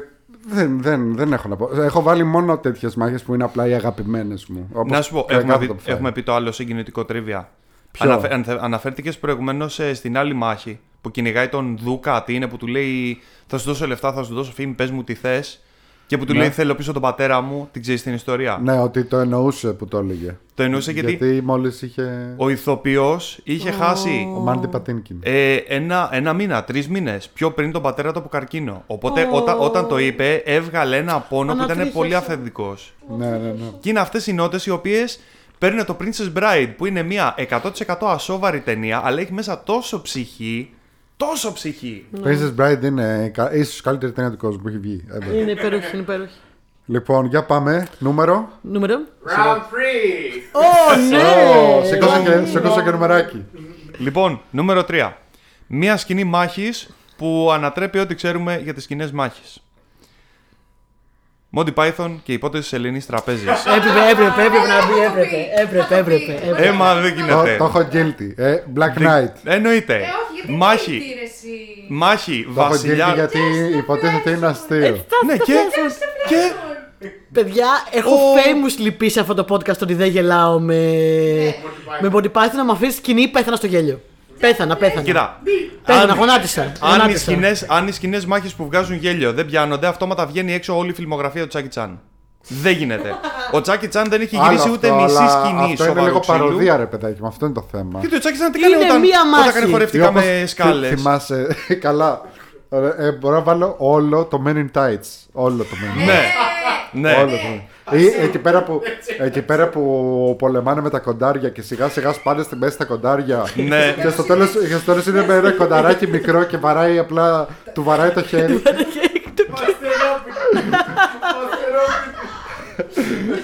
δεν, δεν, δεν έχω να πω. Έχω βάλει μόνο τέτοιες μάχες που είναι απλά οι αγαπημένες μου. Όπως Να σου πω, κάθε έχουμε, πει, το που φάει. έχουμε πει το άλλο συγκινητικό τρίβια. Ποιο; Αναφε, αναφε- αναφέρθηκες προηγουμένως ε, στην άλλη μάχη που κυνηγάει τον Δούκα, τι είναι που του λέει Θα σου δώσω λεφτά, θα σου δώσω φήμη, πες μου τι θες Και που του Ναι. λέει Θέλω πίσω τον πατέρα μου, την ξέρεις την ιστορία; Ναι, ότι το εννοούσε που το έλεγε. Το εννοούσε γιατί, Γιατί μόλις είχε. ο ηθοποιός είχε χάσει Ο Μάντι Πατίνκιν. ε, ένα, ένα μήνα, τρεις μήνες πιο πριν τον πατέρα του από καρκίνο. Οπότε Ω. όταν, όταν το είπε, έβγαλε ένα πόνο που ήταν Ανατρίχιασε. πολύ αυθεντικός. Ναι, ναι, ναι. Και είναι αυτές οι νότες οι οποίες παίρνουν το Princess Bride, που είναι μια 100% ασόβαρη ταινία, αλλά έχει μέσα τόσο ψυχή. Τόσο ψυχή. Princess Bride είναι κα- ίσως καλύτερη ταινία του κόσμου που έχει βγει. ever. Είναι υπέροχη, είναι υπέροχη. Λοιπόν, για πάμε. Νούμερο. Νούμερο. Round 3. Ω, ναι! Ω, Σήκωσε και, σήκωσε και νουμεράκι. Λοιπόν, νούμερο 3. Μια σκηνή μάχης που ανατρέπει ό,τι ξέρουμε για τις σκηνές μάχης. Monty Python και η υπόθεση τη Ελληνή Τραπέζη. <laughs> Έπρεπε, έπρεπε, έπρεπε να μπει, έπρεπε. Έπρεπε, έπρεπε. έπρεπε. Έμα δεν Το, γίνεται. το έχω guilty. Ε, Black Knight. Εννοείται. Ε, όχι, γιατί Μάχη. δεν έχεις εσύ. Μάχη. Το έχω Βασιλιά. guilty γιατί υποτίθεται είναι αστείο. Ναι, και. και Παιδιά, έχω Ο- famously πει σε αυτό το podcast ότι δεν γελάω με. με Monty Python να με αφήσεις σκηνή, πέθανα στο γέλιο. Πέθανα, πέθανα. Κοίτα. Πέθανα, αν- γονάτισα. Αν οι γονάτισα. σκηνές, αν οι σκηνές μάχες που βγάζουν γέλιο δεν πιάνονται, αυτόματα βγαίνει έξω όλη η φιλμογραφία του Τσάκη Τσάν. Δεν γίνεται. Ο Τσάκη Τσάν δεν έχει Άλλο γυρίσει ούτε αυτό, μισή αλλά σκηνή Αυτό είναι σοβαρού λίγο ξύλου. παροδία, ρε παιδάκι μου. Αυτό είναι το θέμα. Γιατί ο Τσάκη Τσάν τι κάνει Είναι όταν, μία όταν μάχη. κάνει Ή χορευτικά όπως με θυ- σκάλες. Θυμάσαι. <laughs> Καλά. Ε, μπορώ να βάλω όλο το Men in Tights. Όλο το Men in Tights. Ναι. Ναι. Όλο το Men. Ή εκεί πέρα, που, εκεί πέρα που πολεμάνε με τα κοντάρια και σιγά σιγά σπάνε στη μέση τα κοντάρια. Ναι. Και στο τέλος, και στο τέλος είναι με ένα κονταράκι μικρό και βαράει απλά, του βαράει το χέρι. <laughs>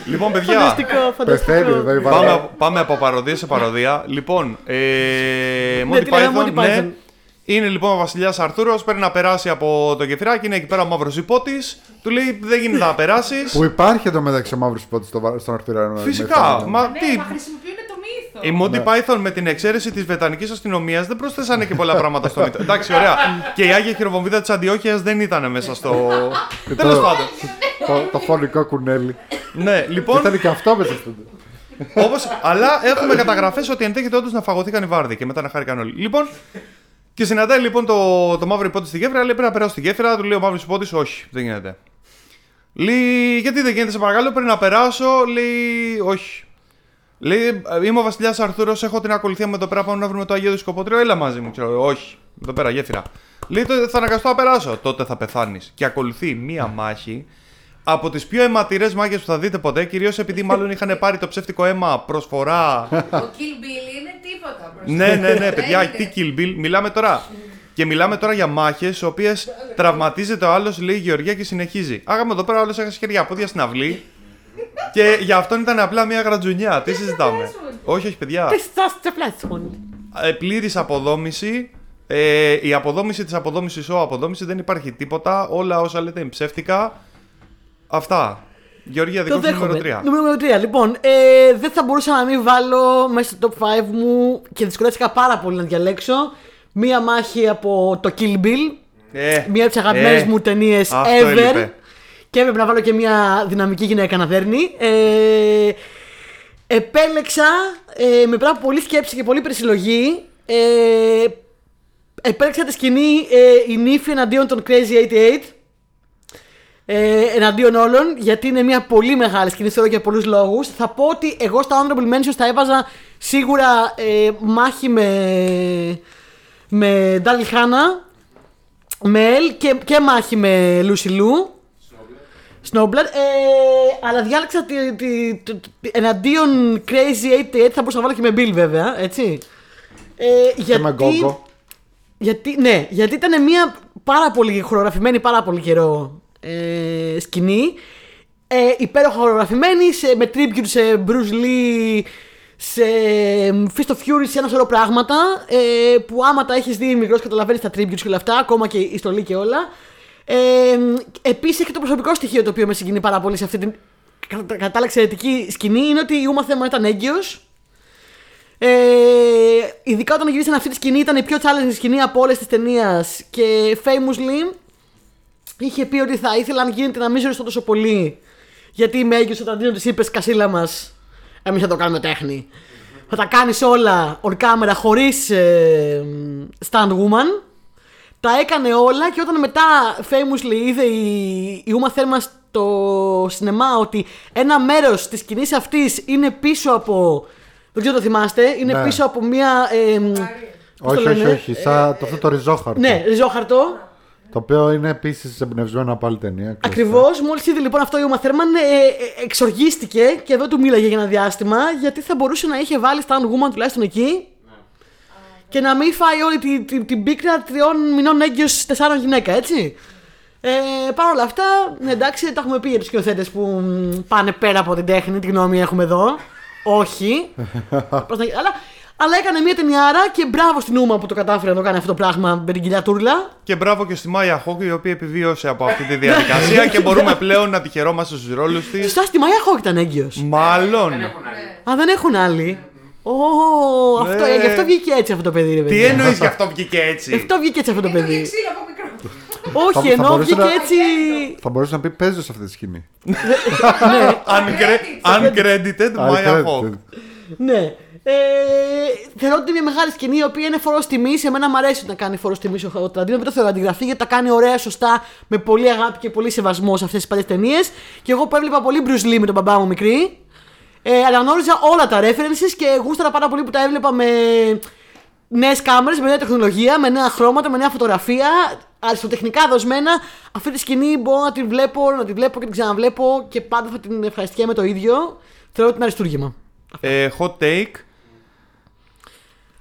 Λοιπόν, παιδιά, Φανταστικό, Πεθαίνει, φανταστικό. δηλαδή πάμε, βαράει. από- πάμε από παροδία σε παροδία. Λοιπόν, ε, Monty τι λέγαμε, Python, Monty ναι. Python. Είναι λοιπόν ο Βασιλιάς Αρτούρος, πρέπει να περάσει από το γεφυράκι. Είναι εκεί πέρα ο μαύρος υπότης. Του λέει: Δεν γίνεται να περάσεις. Που υπάρχει εδώ μεταξύ ο μαύρος πότη στον Αρτήρα. Φυσικά. Μα Ναι, τι. μα χρησιμοποιούν το μύθο. Οι Monty Python με την εξαίρεση της Βρετανική αστυνομίας δεν προσθέσανε και πολλά πράγματα στο μύθο. Εντάξει, ωραία. και η Άγια Χειροβομβίδα της Αντιόχειας δεν ήταν μέσα στο. Τέλος πάντων. Το, το φωνικό κουνέλι. ναι, λοιπόν. Ήταν και αυτό μέσα στο. Όπως, αλλά έχουμε καταγραφές ότι ενδέχεται όντως να φαγωθήκαν οι βάρδοι και μετά να χάρηκαν όλοι. Λοιπόν, και συναντάει λοιπόν το, το μαύρο υπότη στη γέφυρα, λέει πρέπει να περάσω στη γέφυρα. Του λέει ο μαύρος υπότης, Όχι, δεν γίνεται. Λέει, γιατί δεν γίνεται, σε παρακαλώ, πρέπει να περάσω. Λέει, Όχι. Λέει, είμαι ο Βασιλιάς Αρθούρος, έχω την ακολουθία μου εδώ πέρα. Πάμε να βρούμε το Αγίο Δισκοπότριο. Έλα μαζί μου, ξέρω. Όχι, εδώ πέρα, γέφυρα. Λέει, τότε θα αναγκαστώ να περάσω. Τότε θα πεθάνεις. Και ακολουθεί μία μάχη από τις πιο αιματηρές μάχες που θα δείτε ποτέ. Κυρίως επειδή μάλλον είχαν πάρει το ψεύτικο αίμα προσφορά. Ο Kill Bill είναι τίποτα. μπροστά. ναι, ναι, ναι, παιδιά, Δεν τι είναι. Kill Bill. Μιλάμε τώρα. Και μιλάμε τώρα για μάχες, οι οποίες τραυματίζεται ο άλλος, λέει η Γεωργία και συνεχίζει. Άγαμε εδώ πέρα, ο άλλο έχασε χέρια πόδια στην αυλή. Και για αυτόν ήταν απλά μια γρατζουνιά. Τι συζητάμε; όχι, όχι, παιδιά. Τεστάστε πλάσμον. Ε, πλήρης αποδόμηση. Ε, η αποδόμηση της αποδόμησης ο αποδόμησης δεν υπάρχει τίποτα. Όλα όσα λέτε είναι ψεύτικα. Αυτά. Γεωργία, Το δικό σου νούμερο δέχομαι. 3. Νούμερο 3. Λοιπόν, ε, δεν θα μπορούσα να μην βάλω μέσα στο top 5 μου και δυσκολεύτηκα πάρα πολύ να διαλέξω μία μάχη από το Kill Bill. Ε, Μία από τις αγαπημένες ε, μου ταινίες αυτό ever. έλειπε. Και έπρεπε να βάλω και μια δυναμική γυναίκα να δέρνει. Ε, επέλεξα ε, με πράγμα πολύ σκέψη και πολύ περισυλλογή. Ε, επέλεξα τη σκηνή ε, η νύφη εναντίον των Crazy 88. Ε, εναντίον όλων, γιατί είναι μια πολύ μεγάλη σκηνή, θεωρώ για πολλούς λόγους. Θα πω ότι εγώ στα Honorable Mentions θα έβαζα σίγουρα ε, μάχη με, με Daryl Hannah, με Ελ και, και μάχη με Lucy Liu. Snowblood. Ε, αλλά διάλεξα τη, τη, τη- τη- εναντίον Crazy 88 θα μπορούσα να βάλω και με Bill βέβαια, έτσι. Ε, Και γιατί, με γκόγκο. γιατί, ναι, γιατί ήταν μια πάρα πολύ χορογραφημένη πάρα πολύ καιρό ε, σκηνή. Ε, υπέροχα χορογραφημένη σε, με tribute σε Bruce Lee, σε Fist of Fury σε ένα σωρό πράγματα ε, που άμα τα έχεις δει μικρός καταλαβαίνεις τα tributes και όλα αυτά, ακόμα και η στολή και όλα. Ε, Επίσης έχει το προσωπικό στοιχείο το οποίο με συγκινεί πάρα πολύ σε αυτή την κατά κατά άλλα εξαιρετική σκηνή είναι ότι η Ούμα Θέρμαν ήταν έγκυος. Ε, ειδικά όταν γυρίσαν αυτή τη σκηνή ήταν η πιο challenging σκηνή από όλες τις ταινία και famously είχε πει ότι θα ήθελα αν γίνεται να μην ζοριστώ τόσο πολύ γιατί είμαι έγκυος όταν δίνω τις είπες κασίλα μας. Εμείς θα το κάνουμε τέχνη. Θα τα κάνεις όλα on camera χωρίς ε, stand woman τα έκανε όλα και όταν μετά famously είδε η, η Uma Thurman στο σινεμά ότι ένα μέρος της σκηνής αυτής είναι πίσω από δεν ξέρω το θυμάστε, είναι Ναι. πίσω από μια... Ε, πώς το Όχι, όχι, λένε; όχι. Σαν το, αυτό το ριζόχαρτο. Ναι, ριζόχαρτο. Το οποίο είναι επίσης εμπνευσμένο από άλλη ταινία. Ακριβώς. Μόλις είδε λοιπόν αυτό η Uma Thurman, ε, ε, εξοργίστηκε και δεν του μίλαγε για ένα διάστημα γιατί θα μπορούσε να είχε βάλει stand woman τουλάχιστον εκεί και να μην φάει όλη την, την, την πίκρα τριών μηνών έγκυος τεσσάρων γυναίκα, έτσι. Ε, Παρ' όλα αυτά, ναι, εντάξει, τα έχουμε πει για του σκηνοθέτε που μ, πάνε πέρα από την τέχνη, τη γνώμη έχουμε εδώ. Όχι. <laughs> Πώς να- αλλά, αλλά έκανε μια ταινιάρα και μπράβο στην Ούμα που το κατάφερε να το κάνει αυτό το πράγμα με την κοιλιά τούρλα. Και μπράβο και στη Μάια Χόκ, η οποία επιβίωσε από αυτή τη διαδικασία και μπορούμε πλέον να τη χαιρόμαστε στους ρόλους της. Σωστά, στη Μαγιά Χόκ ήταν έγκυος. Μάλλον. Α, δεν έχουν άλλοι. Ω, αυτό, Ναι. γι' αυτό βγήκε έτσι αυτό το παιδί, ρε Τι παιδιά. εννοείς γι' αυτό βγήκε Γι' έτσι. αυτό βγήκε έτσι αυτό το Έτρωγε παιδί. ξύλο από μικρό. Όχι, Θα- θα ενώ μπορούσε βγήκε να- έτσι. Θα μπορούσε να πει παίζω σε αυτή τη σκηνή. Uncre- Uncredited Maya Hawk. Ναι. Ε, θεωρώ ότι είναι μια μεγάλη σκηνή η οποία είναι φορός τιμής. Εμένα μου αρέσει να κάνει φορός τιμής ο Τραντίνο. Δεν το θεωρώ αντιγραφή γιατί τα κάνει ωραία, σωστά, με πολύ αγάπη και πολύ σεβασμό σε αυτές τις παλιές ταινίες. Και εγώ που έβλεπα πολύ Bruce Lee με τον μπαμπά μου μικρή. Ε, αναγνώριζα όλα τα references και γούσταρα πάρα πολύ που τα έβλεπα με νέες κάμερες, με νέα τεχνολογία, με νέα χρώματα, με νέα φωτογραφία. Αριστοτεχνικά δοσμένα. Αυτή τη σκηνή μπορώ να την βλέπω, να την βλέπω και την ξαναβλέπω και πάντα θα την ευχαριστιέμαι το ίδιο. Θεωρώ ότι είναι αριστούργημα. Ε, hot take.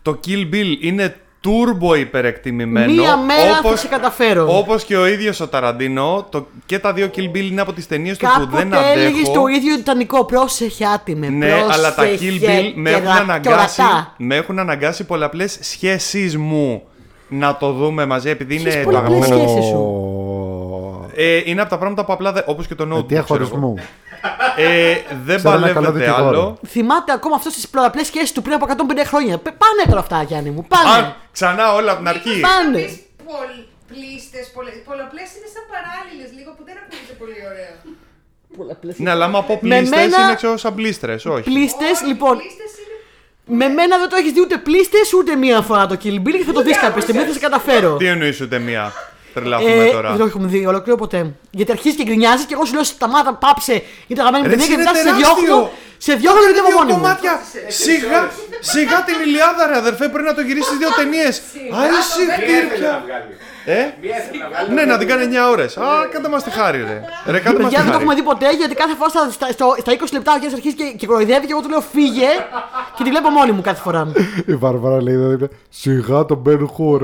Το Kill Bill είναι turbo υπερεκτιμημένο. Μία μέρα θα όπως- σε καταφέρω. Όπως και ο ίδιος ο Ταραντίνο, το, και τα δύο Kill Bill είναι από τις ταινίες του που δεν Κάποτε έλεγες αντέχω. το ίδιο τιτανικό. Πρόσεχε άτιμε. Ναι, αλλά τα Kill Bill με και έχουν, γα- και αναγκάσει, ορατά. με έχουν αναγκάσει πολλαπλές σχέσεις μου να το δούμε μαζί επειδή Ποιες είναι το πολλαπλές αγαπημένο. σχέσεις σου; Ω, Ε, είναι από τα πράγματα που απλά δεν, όπως και το notebook. Αιτία ξέρω εγώ. χωρισμού. Ε, δεν Ξέρω ένα καλό παλεύεται δικηγόρο. άλλο. Θυμάται ακόμα αυτό στι πολλαπλές σχέσεις του πριν από 150 χρόνια. Πε- Πάνε τώρα αυτά, Γιάννη μου. Πάνε. Α, ξανά όλα από την αρχή. Πάνε. Πλήστε, πολλαπλές είναι σαν παράλληλες λίγο που δεν ακούγεται πολύ ωραία. Πολλαπλές. Ναι, αλλά άμα πω Με πλήστες μένα- είναι ξέρω σαν πλήστρες, όχι. Πλήστες, λοιπόν. Πλήστες είναι. Με μένα δεν το έχεις δει ούτε πλήστες ούτε μία φορά το Kill Bill και θα το δεις κάποια στιγμή. Θα σε καταφέρω. Τι εννοείς ούτε μία; Τρελαθούμε Ε, τώρα. δεν το έχουμε δει ολόκληρο ποτέ. Γιατί αρχίζεις και γκρινιάζεις και εγώ σου λέω σταμάτα, πάψε. Είναι αγαπημένη Ρε, παιδιά και είναι μετά σε τεράστιο. διώχνω. Σε διώχνω γιατί είμαι Δύο μόνη μου. κομμάτια. Σιγά, σιγά την Ηλιάδα, ρε αδερφέ, πρέπει να το γυρίσεις δύο ταινίες. Α, εσύ Μία ήθελε να χτύρια. βγάλει. Ε, Μία ήθελε να βγάλει. ναι, να την κάνει 9 ώρες. Α, κάντε μας τη χάρη, ρε. Ρε, κάντε μας τη Παιδιά δεν το έχουμε χάρη. δει ποτέ γιατί κάθε φορά στα, στα, στο- στα 20 λεπτά ο Γιάννη αρχίζει και, και κοροϊδεύει και εγώ του λέω φύγε και τη βλέπω μόνη μου κάθε φορά. Η Βαρβάρα λέει δηλαδή, σιγά τον Μπεν Χουρ.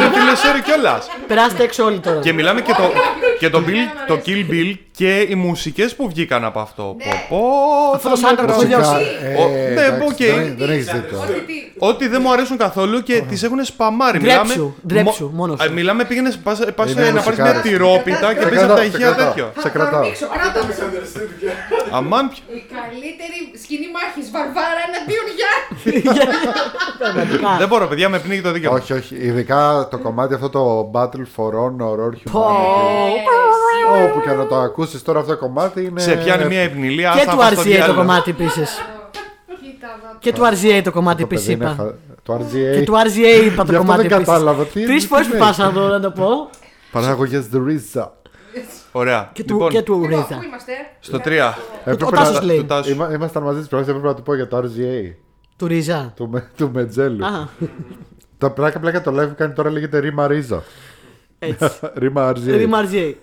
Ρε, φίλε, sorry κιόλας. Περάστε έξω όλοι τώρα. Και μιλάμε και το, και το, Bill, το Kill Bill και οι μουσικές που βγήκαν από αυτό. Πω, πω, Αυτό θα το soundtrack με το Φυσικά, διώξει. Ο- ε, ναι, εντάξει, οκ. δεν- Δεν έχεις δίκιο. Ότι τι. Ότι δεν μου αρέσουν καθόλου και τις έχουν σπαμάρει. Ντρέψου, ντρέψου, μο- μόνος Α, σου. Μιλάμε, πήγαινες πας, πας Είναι να πάρεις μια μουσικάρες. τυρόπιτα και Σε μπει από τα κρατάω, σε ηχεία κρατάω. τέτοιο. Σε κρατάω. Ανοίξω, κράτα. Αυτό misunderstood πια. Αμάν πια. Η καλύτερη σκηνή μάχης Βαρβάρα εναντίον Γιάννη. Πραγματικά. Δεν μπορώ, παιδιά, με πνίγει το δίκαιο. Όχι, όχι. Ειδικά το κομμάτι αυτό το Battle for Honor or Πω. Humanity. Όπου και να το ακούσεις τώρα αυτό το κομμάτι είναι. Σε πιάνει μια ευνηλία. Και θα του πας στο RCA το διάλογο. κομμάτι επίση. Κοίτα εδώ. Και του RCA το κομμάτι Το επίση παιδί είναι είπα. χα- Το RGA. Και του RCA είπα το Γι' αυτό κομμάτι δεν επίση. κατάλαβα. Τι- Τρεις τι φορές που λέει. πάσα να το, να το πω. Παράγωγες The Risa. Ωραία. Και του, Λοιπόν, και του Λοιπόν, Ρίζα. πού είμαστε; στο 3. Έπρεπε ο Τάσος να- λέει. του Τάσου. Είμα- Ήμασταν μαζί της προηγούμενη, έπρεπε να του πω για το RGA. Του Ρίζα. Του, Με- του Μετζέλου. Α, Το πλάκα πλάκα το live που κάνει τώρα λέγεται Ρήμα Ρίζα. έτσι. <laughs> Ρήμα RGA. Ρίζα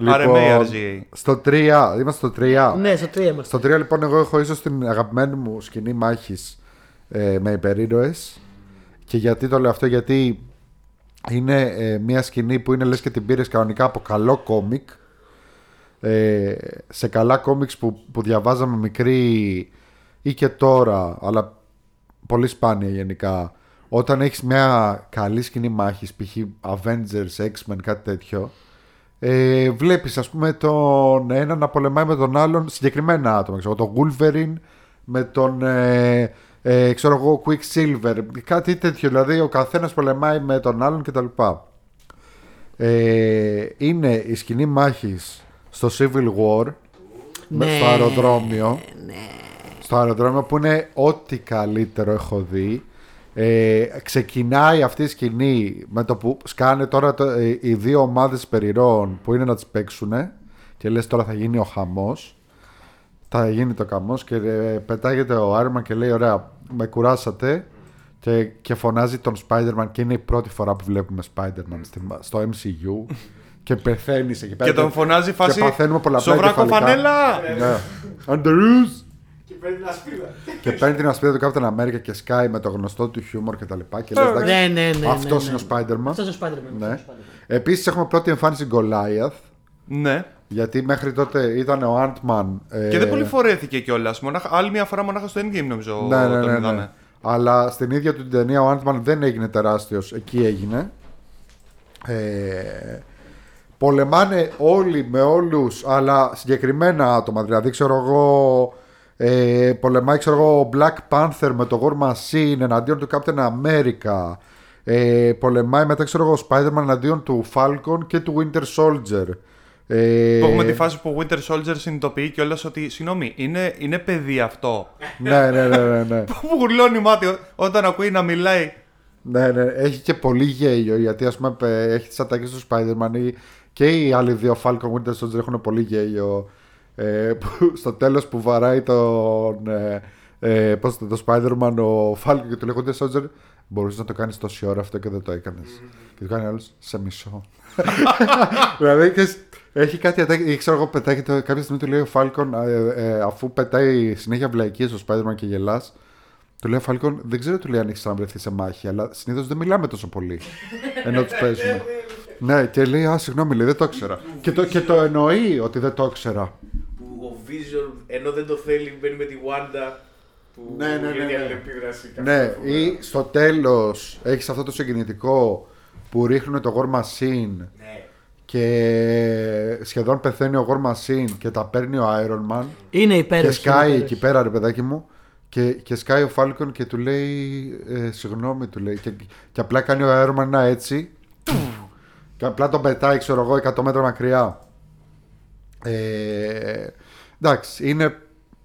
RCA. RMA, RGA. στο 3, είμαστε στο 3. Ναι, στο 3 είμαστε. Στο 3 λοιπόν εγώ έχω ίσως την αγαπημένη μου σκηνή μάχης ε, με υπερήρωες και γιατί το λέω αυτό γιατί είναι ε, μια σκηνή που είναι λες και την πήρες κανονικά από καλό κόμικ ε, σε καλά κόμικς που, που διαβάζαμε μικροί ή και τώρα, αλλά πολύ σπάνια γενικά, όταν έχεις μια καλή σκηνή μάχης, π.χ. Avengers, X-Men, κάτι τέτοιο, ε, βλέπεις ας πούμε τον ένα να πολεμάει με τον άλλον συγκεκριμένα άτομα, ξέρω, τον Wolverine με τον ε, ε, ξέρω εγώ Quicksilver, κάτι τέτοιο, δηλαδή ο καθένας πολεμάει με τον άλλον κτλ. Ε, είναι η σκηνή μάχης στο Civil War με, Ναι, στο αεροδρόμιο στο αεροδρόμιο που είναι ό,τι καλύτερο έχω δει ε, ξεκινάει αυτή η σκηνή με το που σκάνε τώρα το- ε, οι δύο ομάδες περιρών που είναι να τις παίξουν και λες τώρα θα γίνει ο χαμός θα γίνει το καμός και ε, πετάγεται ο Iron Man και λέει ωραία με κουράσατε και, και φωνάζει τον Spider-Man και είναι η πρώτη φορά που βλέπουμε Spider-Man στη- στο MCU και πεθαίνεις εκεί πέρα Και τον φωνάζει φάση. και παθαίνουμε πολλαπλά Σοβράκο εγκεφαλικά. φανέλα! Ναι. Underoos! Και παίρνει την ασπίδα. Και παίρνει την ασπίδα του Captain America και σκάει με το γνωστό του χιούμορ και τα λοιπά. Και λες, εντάξει, Ναι, ναι, ναι. αυτός ναι, είναι ο ναι. Spider-Man. Αυτός είναι ο Spider-Man. Ναι. αυτός είναι ο Spider-Man. Επίσης έχουμε πρώτη εμφάνιση Goliath. Ναι. Γιατί μέχρι τότε ήταν ο Ant-Man. ε, Και δεν πολύ φορέθηκε κιόλας. Άλλη μια φορά μονάχα στο endgame νομίζω ναι, ναι, τον ναι, ναι. είδαμε. Αλλά στην ίδια του την ταινία ο Ant-Man δεν έγινε τεράστιος. Εκεί έγινε. Ε, πολεμάνε όλοι με όλους αλλά συγκεκριμένα άτομα. Δηλαδή ξέρω εγώ ε, πολεμάει ξέρω εγώ ο Black Panther με το War Machine εναντίον του Captain America. Ε, πολεμάει μετά ξέρω εγώ ο Spider-Man εναντίον του Falcon και του Winter Soldier. Ε, Που έχουμε τη φάση που ο Winter Soldier συνειδητοποιεί κιόλας ότι συγγνώμη, είναι, είναι παιδί αυτό. ναι, ναι, ναι, ναι, ναι. <laughs> Που γουρλώνει μάτι ό- όταν ακούει να μιλάει. Ναι, ναι, έχει και πολύ γέλιο γιατί ας πούμε πε- έχει τις ατάκες του Spider-Man ή- και οι άλλοι δύο Falcon Winter Soldier έχουν πολύ γέλιο ε, που, στο τέλος που βαράει τον, ε, ε, πώς το, το Spider-Man ο Falcon και του λέει Winter Soldier μπορούσες να το κάνεις τόση ώρα αυτό και δεν το έκανες και του κάνει άλλος σε μισό <laughs> δηλαδή και σ- έχει κάτι ατάκη ή ξέρω εγώ πετάγεται κάποια στιγμή του λέει ο Falcon ε, ε, αφού πετάει συνέχεια βλαϊκίες στο Spider-Man και γελάς του λέει ο Φάλκον, δεν ξέρω του λέει αν έχεις ξαναβρεθεί σε μάχη, αλλά συνήθως δεν μιλάμε τόσο πολύ. ενώ τους παίζουμε. <laughs> ναι, και λέει, Α, συγγνώμη, λέει, δεν το ήξερα. και, το, και το εννοεί ότι δεν το ήξερα. Που ο Vision ενώ δεν το θέλει μπαίνει με τη Wanda. Που Ναι, ναι, ναι, είναι ναι. αλληλεπίδραση κάθε ναι, φορά. ή στο τέλος έχεις αυτό το συγκινητικό που ρίχνουν το War Machine Ναι. και σχεδόν πεθαίνει ο War Machine και τα παίρνει ο Iron Man. Είναι Και υπέροχη. σκάει είναι εκεί πέρα, ρε παιδάκι μου. Και, και σκάει ο Φάλκον και του λέει ε, Συγγνώμη, του λέει. Και, και απλά κάνει ο Iron Man ένα έτσι. και απλά τον πετάει, ξέρω εγώ, 100 μέτρα μακριά. Ε, εντάξει, είναι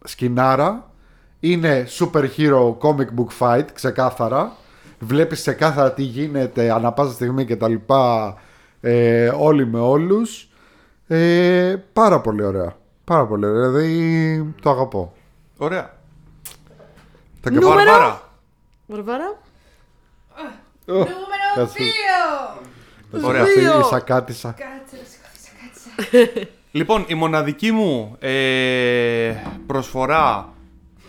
σκηνάρα. Είναι super hero comic book fight, ξεκάθαρα. Βλέπεις ξεκάθαρα τι γίνεται ανά πάσα στιγμή και τα λοιπά. Ε, όλοι με όλους. Ε, πάρα πολύ ωραία. Πάρα πολύ ωραία. Δηλαδή το αγαπώ. Ωραία. Τα Νούμερο- Βαρβάρα. Βαρβάρα. Νούμερο Κάτσε. 2! Ωραία. Αυτή Δύο. η σακάτισα. Κάτσε, σηκώθησα, κάτσε. <laughs> Λοιπόν, η μοναδική μου ε, προσφορά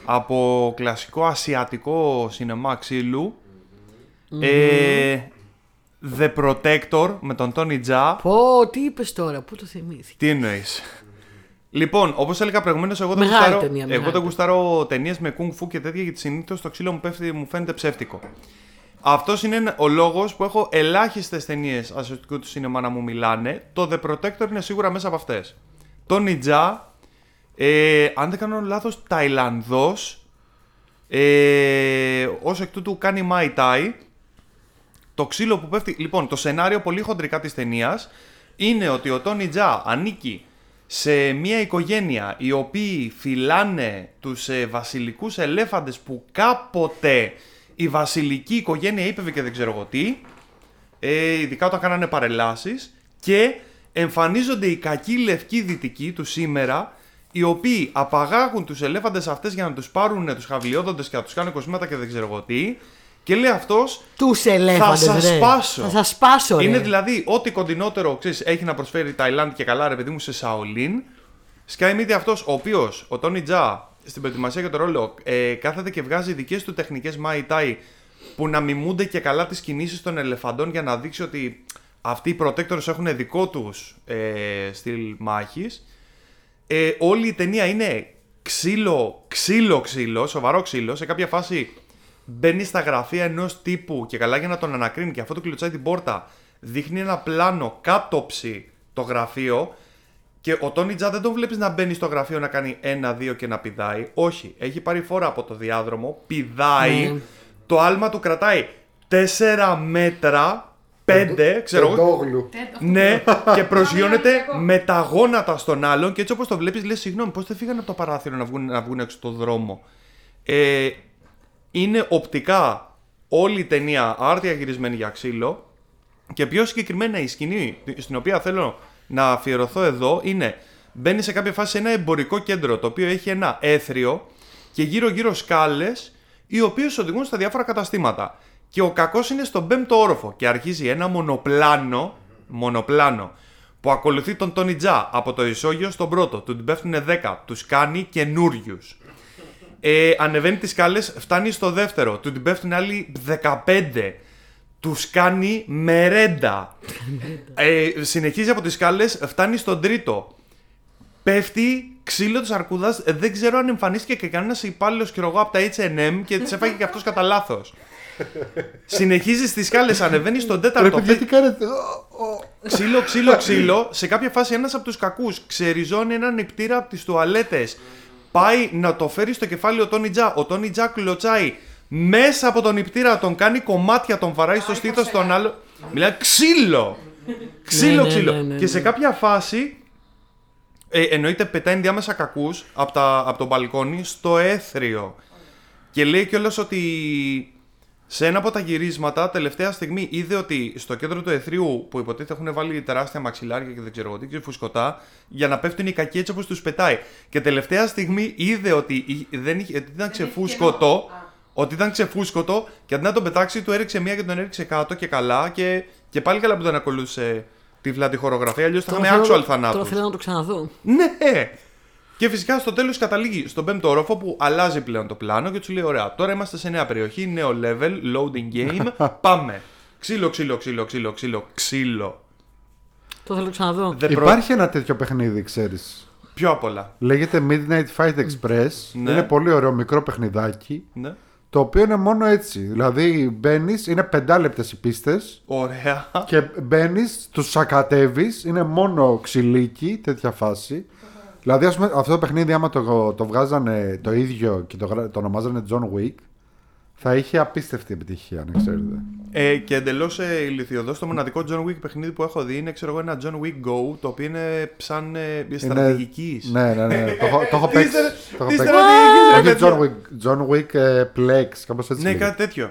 από κλασικό ασιατικό σινεμά ξύλου ε, The Protector με τον Tony Jaa Πω, τι είπες τώρα, πού το θυμήθηκες; Τι εννοείς; Λοιπόν, όπως έλεγα προηγουμένως, εγώ δεν Μεγάλη γουστάρω, ταινία, μεγάλη εγώ δεν γουστάρω ταινίες με kung fu και τέτοια γιατί συνήθως το ξύλο μου, πέφτει, μου φαίνεται ψεύτικο. Αυτός είναι ένα- ο λόγος που έχω ελάχιστες ταινίες ασιατικού του σινεμά να μου μιλάνε. Το The Protector είναι σίγουρα μέσα από αυτές. Τόνι Τζα, ε, αν δεν κάνω λάθος, Ταϊλανδός. Ε, όσο εκ τούτου κάνει Mai Tai. Το ξύλο που πέφτει. Λοιπόν, το σενάριο πολύ χοντρικά της ταινίας είναι ότι ο Τόνι Τζα ανήκει σε μια οικογένεια οι οποίοι φυλάνε τους ε, βασιλικούς ελέφαντες που κάποτε η βασιλική οικογένεια είπε και δεν ξέρω εγώ τι ε, ειδικά όταν κάνανε παρελάσεις και εμφανίζονται οι κακοί λευκοί δυτικοί του σήμερα οι οποίοι απαγάγουν τους ελέφαντες αυτές για να τους πάρουν τους χαβλιόδοντες και να τους κάνουν κοσμήματα και δεν ξέρω εγώ τι και λέει αυτός Τους ελέφαντες. σας σπάσω. Θα σας σπάσω, ρε. είναι δηλαδή ό,τι κοντινότερο ξέρεις, έχει να προσφέρει η Ταϊλάνδη και καλά, ρε παιδί μου, σε Σαολίν. Sky Media αυτός, ο οποίος, ο Τόνι Τζα, στην προετοιμασία για το ρόλο, ε, κάθεται και βγάζει δικές του τεχνικές Mai Tai που να μιμούνται και καλά τις κινήσεις των ελεφαντών για να δείξει ότι αυτοί οι protectors έχουν δικό τους ε, στυλ μάχης. Ε, όλη η ταινία είναι ξύλο, ξύλο, ξύλο, σοβαρό ξύλο. Σε κάποια φάση μπαίνει στα γραφεία ενός τύπου και καλά για να τον ανακρίνει και αυτό του κλωτσάει την πόρτα. Δείχνει ένα πλάνο κάτωψη το γραφείο και ο Τόνι Τζα δεν τον βλέπεις να μπαίνει στο γραφείο να κάνει ένα-δύο και να πηδάει. Όχι. Έχει πάρει φόρα από το διάδρομο, πηδάει. Ναι. Το άλμα του κρατάει 4 μέτρα, 5, ξέρω εγώ. Τεντόγλου. Ναι, <laughs> και προσγειώνεται Καμία με τα γόνατα στον άλλον και έτσι όπως το βλέπεις, λες: Συγγνώμη, πώς δεν φύγανε από το παράθυρο να βγουν, να βγουν έξω το δρόμο. Ε, είναι οπτικά όλη η ταινία άρτια γυρισμένη για ξύλο. Και πιο συγκεκριμένα η σκηνή στην οποία θέλω να αφιερωθώ εδώ είναι μπαίνει σε κάποια φάση σε ένα εμπορικό κέντρο το οποίο έχει ένα έθριο και γύρω γύρω σκάλες οι οποίες οδηγούν στα διάφορα καταστήματα. Και ο κακός είναι στον πέμπτο όροφο και αρχίζει ένα μονοπλάνο, μονοπλάνο που ακολουθεί τον Τόνι Τζα από το ισόγειο στον πρώτο. Του την πέφτουν 10, τους κάνει καινούριους. Ε, ανεβαίνει τις σκάλες, φτάνει στο δεύτερο, του την πέφτουν άλλοι 15. Τους κάνει μερέντα. ε, συνεχίζει από τις σκάλες, φτάνει στον τρίτο. Πέφτει ξύλο της αρκούδας. Δεν ξέρω αν εμφανίστηκε και κανένας υπάλληλος και εγώ από τα HM και της έφαγε και αυτός κατά λάθος. Συνεχίζει στις σκάλες, ανεβαίνει στον τέταρτο. Πρέπει γιατί κάνετε; Ω, ω. Ξύλο, ξύλο, ξύλο. Σε κάποια φάση ένας από τους κακούς ξεριζώνει έναν νηπτήρα από τις τουαλέτες. Πάει να το φέρει στο κεφάλι ο Τόνι Τζα. Ο Τόνι Τζα κλωτσάει μέσα από τον νηπτήρα, τον κάνει κομμάτια, τον βαράει στο στήθος τον άλλο. Μιλάει ξύλο! Ξύλο, ναι, ξύλο. ναι, ναι, Και σε ναι. κάποια φάση ε, εννοείται πετάει ενδιάμεσα κακούς από, τα, από τον μπαλκόνι στο έθριο. Και λέει κιόλας ότι σε ένα από τα γυρίσματα, τελευταία στιγμή είδε ότι στο κέντρο του εθρίου που υποτίθεται έχουν βάλει τεράστια μαξιλάρια και δεν ξέρω εγώ τι, και φουσκωτά, για να πέφτουν οι κακοί έτσι όπως τους πετάει. Και τελευταία στιγμή είδε ότι η- δεν είχε, ότι ήταν ξεφούσκωτο. Κενό. Α. Ότι ήταν ξεφούσκωτο και αντί να τον πετάξει, του έριξε μία και τον έριξε κάτω και καλά. Και, και πάλι καλά που δεν ακολούθησε τη βλάτη χορογραφία, αλλιώς θα Τώρα είχαμε θέλω- actual θανάτους. Τώρα θέλω να το ξαναδώ. Ναι! Και φυσικά στο τέλος καταλήγει στον πέμπτο όροφο που αλλάζει πλέον το πλάνο και τους λέει: Ωραία, τώρα είμαστε σε νέα περιοχή, νέο level, loading game. <laughs> Πάμε. Ξύλο, ξύλο, ξύλο, ξύλο, ξύλο, ξύλο. Το θέλω να το ξαναδώ. Δεν προ- Υπάρχει ένα τέτοιο παιχνίδι, ξέρεις. Πιο απ' όλα. Λέγεται Midnight Fight Express. Ναι. Είναι πολύ ωραίο μικρό παιχνιδάκι. Ναι. Το οποίο είναι μόνο έτσι. Δηλαδή μπαίνεις, είναι πεντάλεπτες οι πίστες. Ωραία. Και μπαίνεις, τους σακατεύεις. Είναι μόνο ξυλίκι, τέτοια φάση. Δηλαδή, ας πούμε, αυτό το παιχνίδι, άμα το, το βγάζανε το ίδιο και το, γρα- το ονομάζανε John Wick, θα είχε απίστευτη επιτυχία, αν ξέρετε. Ε, και εντελώς ε, ηλικιωδό, το μοναδικό John Wick παιχνίδι που έχω δει είναι ξέρω εγώ, ένα John Wick Go, το οποίο είναι σαν ε, στρατηγικής. Ναι, ναι, ναι. το, έχω- το έχω Τι παίξει. στρα- το έχω τι παίξει. στρατηγικής, ρε Όχι παιδιά; John Wick, John Wick ε, Plex, κάπως έτσι. Ναι, λέγεται. κάτι τέτοιο.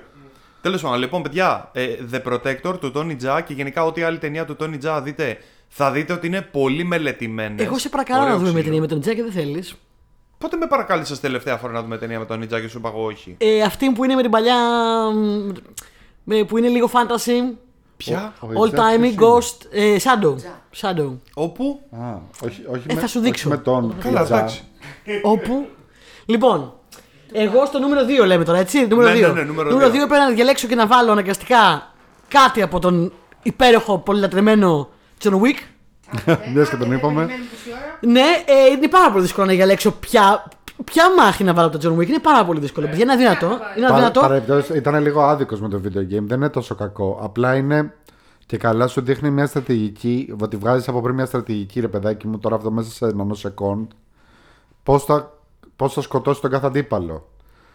Τέλος πάντων, λοιπόν, παιδιά, ε, The Protector του Tony Jaa και γενικά ό,τι άλλη ταινία του Tony Jaa δείτε, θα δείτε ότι είναι πολύ μελετημένε. Εγώ σε παρακαλώ να δούμε ταινία με τον Τζάκ και δεν θέλεις. Πότε με παρακάλεσες τελευταία φορά να δούμε ταινία με τον Jaa και σου είπα εγώ όχι; Ε, αυτή που είναι με την παλιά. μ, με- που είναι λίγο fantasy. Ποια; Ο All Jack time ποιος ghost. Ε, Shadow. Shadow. Όπου; Α, όχι, όχι Ε, με, θα σου όχι δείξω. με τον Καλά, Τζα. εντάξει. Όπου; Λοιπόν, εγώ στο νούμερο 2 λέμε τώρα, έτσι; Νούμερο Ναι, 2. ναι, ναι, νούμερο δύο. 2 πρέπει να διαλέξω και να βάλω αναγκαστικά κάτι από τον υπέροχο, πολυλατρεμένο John Wick. Μιας και τον είπαμε. Περιμένουμε τόση ώρα. Ναι, ε, είναι πάρα πολύ δύσκολο να διαλέξω ποια, ποια μάχη να βάλω από τον John Wick. Είναι πάρα πολύ δύσκολο. Παιδιά, είναι αδύνατο. Είναι Παρα- αδύνατο. παρεμπιπτόντως, ήταν λίγο άδικος με το video game. Δεν είναι τόσο κακό. Απλά είναι και καλά σου δείχνει μια στρατηγική. Ότι βγάζεις από πριν μια στρατηγική, ρε παιδάκι μου, τώρα αυτό μέσα σε νανοσεκόντ. Πώς θα, πώς θα σκοτώσει τον κάθε αντίπαλο.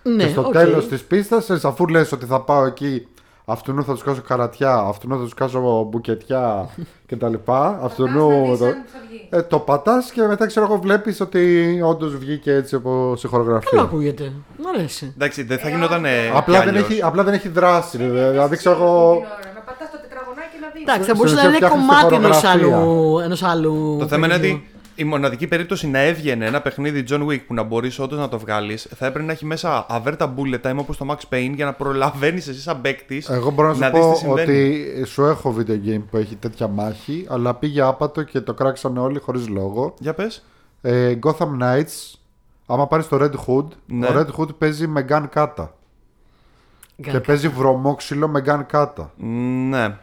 Ναι, και στο οκ. τέλος της πίστα, αφού λες ότι θα πάω εκεί, αυτού θα τους κάσω καρατιά, αυτού θα τους κάσω μπουκετιά <laughs> κτλ. Αυτού Πατάς να δεις το, αν θα βγει. ε, το πατάς και μετά ξέρω εγώ βλέπεις ότι όντως βγήκε έτσι όπω η Καλό χορογραφία. ακούγεται. Μ' αρέσει. Εντάξει, δεν θα γινόταν. ε, Απλά κι δεν, αλλιώς. έχει, απλά δεν έχει δράση. ρε. Δηλαδή ξέρω Την εγώ. ώρα, Να πατάς το τετραγωνάκι να δεις. Εντάξει, θα στην μπορούσε να ουσία είναι φτιάχνεις κομμάτι τη ενός χορογραφία. άλλου, ενός άλλου. Το θέμα είναι παιχνιδιού. ότι η μοναδική περίπτωση να έβγαινε ένα παιχνίδι John Wick που να μπορείς όντως να το βγάλεις, θα έπρεπε να έχει μέσα αβέρτα bullet time όπως το Max Payne για να προλαβαίνεις εσύ σαν παίκτης. Εγώ μπορώ να σου να δεις πω τι συμβαίνει. ότι σου έχω video game που έχει τέτοια μάχη, αλλά πήγε άπατο και το κράξανε όλοι χωρίς λόγο. Για πες. Ε, Gotham Knights, άμα πάρεις το Red Hood, Ναι. ο Red Hood παίζει με gun κάτα. Και παίζει βρωμόξυλο με gun κάτα. Ναι.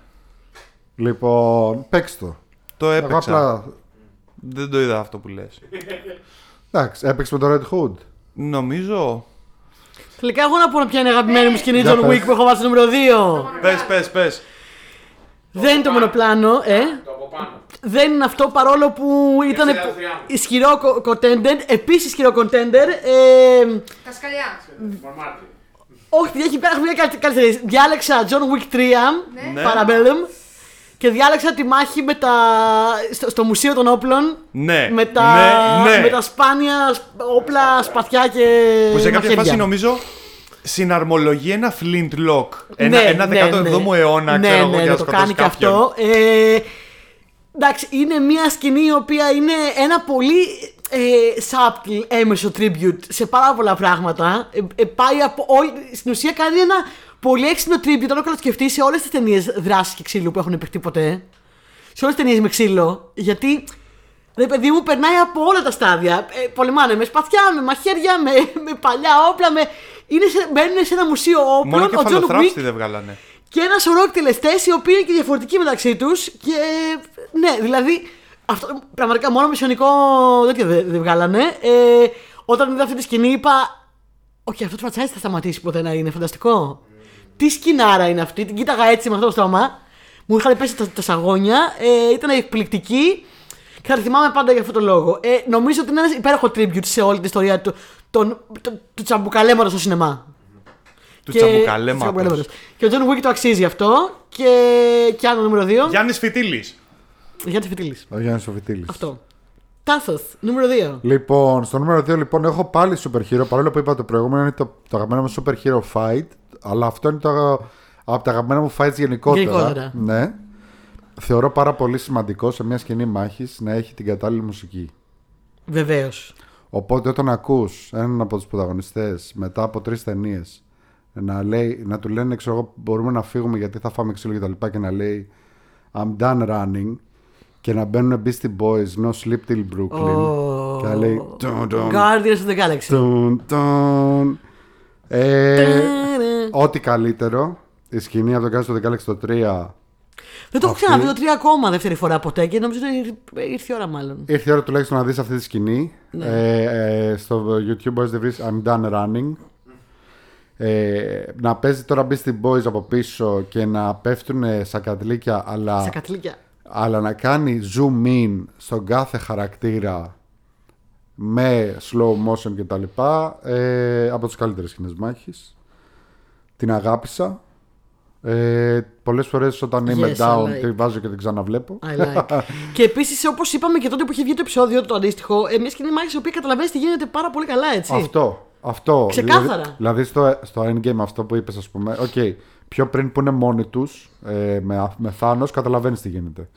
Λοιπόν, παίξ το. Το Εγώ έπαιξα. απλά. Δεν το είδα αυτό που λες. Εντάξει, έπαιξε με το Red Hood. Νομίζω. Τελικά έχω να πω ποια είναι η αγαπημένη μου σκηνή Για John πες. Wick που έχω βάλει στο νούμερο 2. Πες, πες, πες. Δεν είναι το μονοπλάνο, ε. Το από πάνω. Δεν είναι αυτό παρόλο που ήταν Έξερα θεία μου. ισχυρό κο- contender. Επίσης ισχυρό contender. Ε, Κασκαλιά. Μαρμάτι. όχι, έχει πέρα μια καλή καλύτερη. Διάλεξα John Wick 3, Ναι. Parabellum. Και διάλεξα τη μάχη με τα... στο, στο Μουσείο των Όπλων. Ναι. Με τα, ναι, ναι. με τα σπάνια σπ- όπλα, σπαθιά και. Που σε κάποια μαχαίρια. φάση νομίζω συναρμολογεί ένα flintlock. Ένα, Ναι, ένα ναι, 17ο ναι. αιώνα, ναι, ξέρω ναι, εγώ, ναι, για να το σκοτώσει κάνει και κάποιον. αυτό. Ε, εντάξει, είναι μια σκηνή η οποία είναι ένα πολύ ε, subtle, έμεσο tribute σε πάρα πολλά πράγματα. Ε, ε, πάει από όλη, στην ουσία κάνει ένα πολύ έξυπνο tribute, αν το σκεφτείς, σε όλες τις ταινίες δράσης και ξύλου που έχουν παιχτεί ποτέ. Σε όλες τις ταινίες με ξύλο. Γιατί Ρε παιδί μου, περνάει από όλα τα στάδια. Ε, πολεμάνε με σπαθιά, με μαχαίρια, με, με παλιά όπλα. Με... Είναι σε, μπαίνουν σε ένα μουσείο όπλων. Μόνο ο John κεφαλοθράψτη Wick δεν βγάλανε. και ένα σωρό εκτελεστές οι οποίοι είναι και διαφορετικοί μεταξύ τους. Και ναι, δηλαδή. Αυτό πραγματικά μόνο μισιονικό τέτοιο δεν δεν βγάλανε. Ε, όταν είδα αυτή τη σκηνή είπα. Όχι, αυτό το franchise θα σταματήσει ποτέ να είναι φανταστικό. Τι σκηνάρα είναι αυτή, την κοίταγα έτσι με αυτό το στόμα. Μου είχαν πέσει τα, τα σαγόνια. Ε, ήταν εκπληκτική και θα τη θυμάμαι πάντα για αυτό το λόγο. Ε, νομίζω ότι είναι ένας υπέροχο tribute σε όλη την ιστορία του, τον, του, του τσαμπουκαλέματος στο σινεμά. Του Και- τσαμπουκαλέματος. του τσαμπουκαλέματος. Και ο John Wick το αξίζει αυτό. Και, και άλλο νούμερο 2. Γιάννης Φιτίλης. Γιάννης Φιτήλη. Ο Γιάννης Σοφιτήλη. Αυτό. Τάθος, νούμερο 2. Λοιπόν, στο νούμερο 2 λοιπόν έχω πάλι super hero. Παρόλο που είπα το προηγούμενο είναι το, το αγαπημένο μου super hero fight. Αλλά αυτό είναι το, από τα αγαπημένα μου fights γενικότερα. Γενικότερα. Ναι. Θεωρώ πάρα πολύ σημαντικό σε μια σκηνή μάχης να έχει την κατάλληλη μουσική. Βεβαίως. Οπότε όταν ακούς έναν από τους πρωταγωνιστές μετά από τρεις ταινίες να, λέει, να του λένε ξέρω εγώ μπορούμε να φύγουμε γιατί θα φάμε ξύλο και τα λοιπά και να λέει I'm done running και να μπαίνουν Beastie Boys No Sleep Till Brooklyn και να λέει «Τουν, τουν, Guardians of the Galaxy. Τουν, τουν». Ε, Ό,τι καλύτερο η σκηνή από το Guardians of the Galaxy το 3 Δεν το έχω αυτή- ξαναδεί το τρία ακόμα δεύτερη φορά ποτέ και νομίζω ότι ήρθε η ώρα μάλλον. Ήρθε η ώρα τουλάχιστον να δεις αυτή τη σκηνή. Ναι. Ε, ε, στο YouTube μπορείς να βρεις I'm done running. Ε, να παίζει τώρα Beastie Boys από πίσω και να πέφτουν σακατλίκια αλλά, Στα κατλίκια. αλλά να κάνει zoom in στον κάθε χαρακτήρα με slow motion και τα λοιπά ε, από τις καλύτερες σκηνές μάχης την αγάπησα ε, πολλές φορές όταν είμαι Yes, I down like. τη βάζω και την ξαναβλέπω I like. <laughs> και επίσης, όπως είπαμε και τότε που είχε βγει το επεισόδιο το αντίστοιχο, ε, μια σκηνή μάχη η οποία καταλαβαίνεις τι γίνεται πάρα πολύ καλά, έτσι. Αυτό. Αυτό. Ξεκάθαρα. Δηλαδή, δηλαδή στο, στο endgame αυτό που είπες, ας πούμε. Οκ. πιο πριν που είναι μόνοι τους ε, με, με Thanos, καταλαβαίνεις τι γίνεται.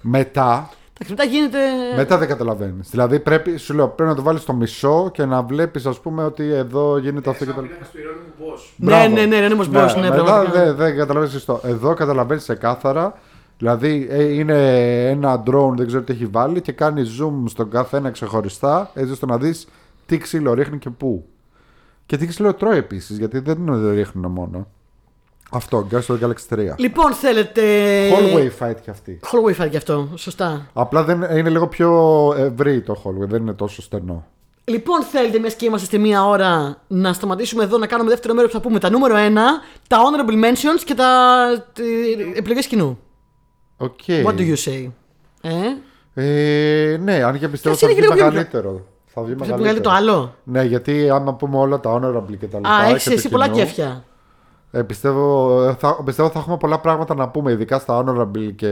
Μετά, Εντάξει, μετά γίνεται. μετά δεν καταλαβαίνεις. Δηλαδή πρέπει, σου λέω, πρέπει να το βάλεις στο μισό και να βλέπεις, ας πούμε, ότι εδώ γίνεται αυτό και το Σαν πίνακα του ηρώνυμου boss. Ναι, Μπράβο. ναι, ναι, ναι, ναι, ναι, ναι, μετά πραγματικά. δεν δεν καταλαβαίνεις σωστό. Εδώ καταλαβαίνεις ξεκάθαρα. Δηλαδή ε, είναι ένα drone, δεν ξέρω τι έχει βάλει και κάνει zoom στον κάθε ένα ξεχωριστά, έτσι ώστε να δεις τι ξύλο ρίχνει και πού. Και τι ξύλο τρώει επίσης, γιατί δεν είναι ότι δεν ρίχνουν μόνο. Αυτό, Guardians of the Galaxy 3. Λοιπόν, θέλετε. Hallway fight κι αυτή. Hallway fight γι' αυτό, σωστά. Απλά δεν, είναι λίγο πιο ευρύ το hallway, δεν είναι τόσο στενό. Λοιπόν, θέλετε, μια και είμαστε στη μία ώρα, να σταματήσουμε εδώ να κάνουμε δεύτερο μέρος που θα πούμε τα νούμερο 1, τα honorable mentions και τα επιλογές κοινού. Οκ. What do you say? Ε, Ε, ναι, αν και πιστεύω Ποιος θα είναι βγει και λίγο πιο- μεγαλύτερο. Θα βγει θα μεγαλύτερο. βγάλει το άλλο. Ναι, γιατί άμα πούμε όλα τα honorable και τα λοιπά. Α, και έχεις το εσύ πολλά κοινό, κέφια. Ε, πιστεύω, ε, θα, πιστεύω θα έχουμε πολλά πράγματα να πούμε, ειδικά στα honorable και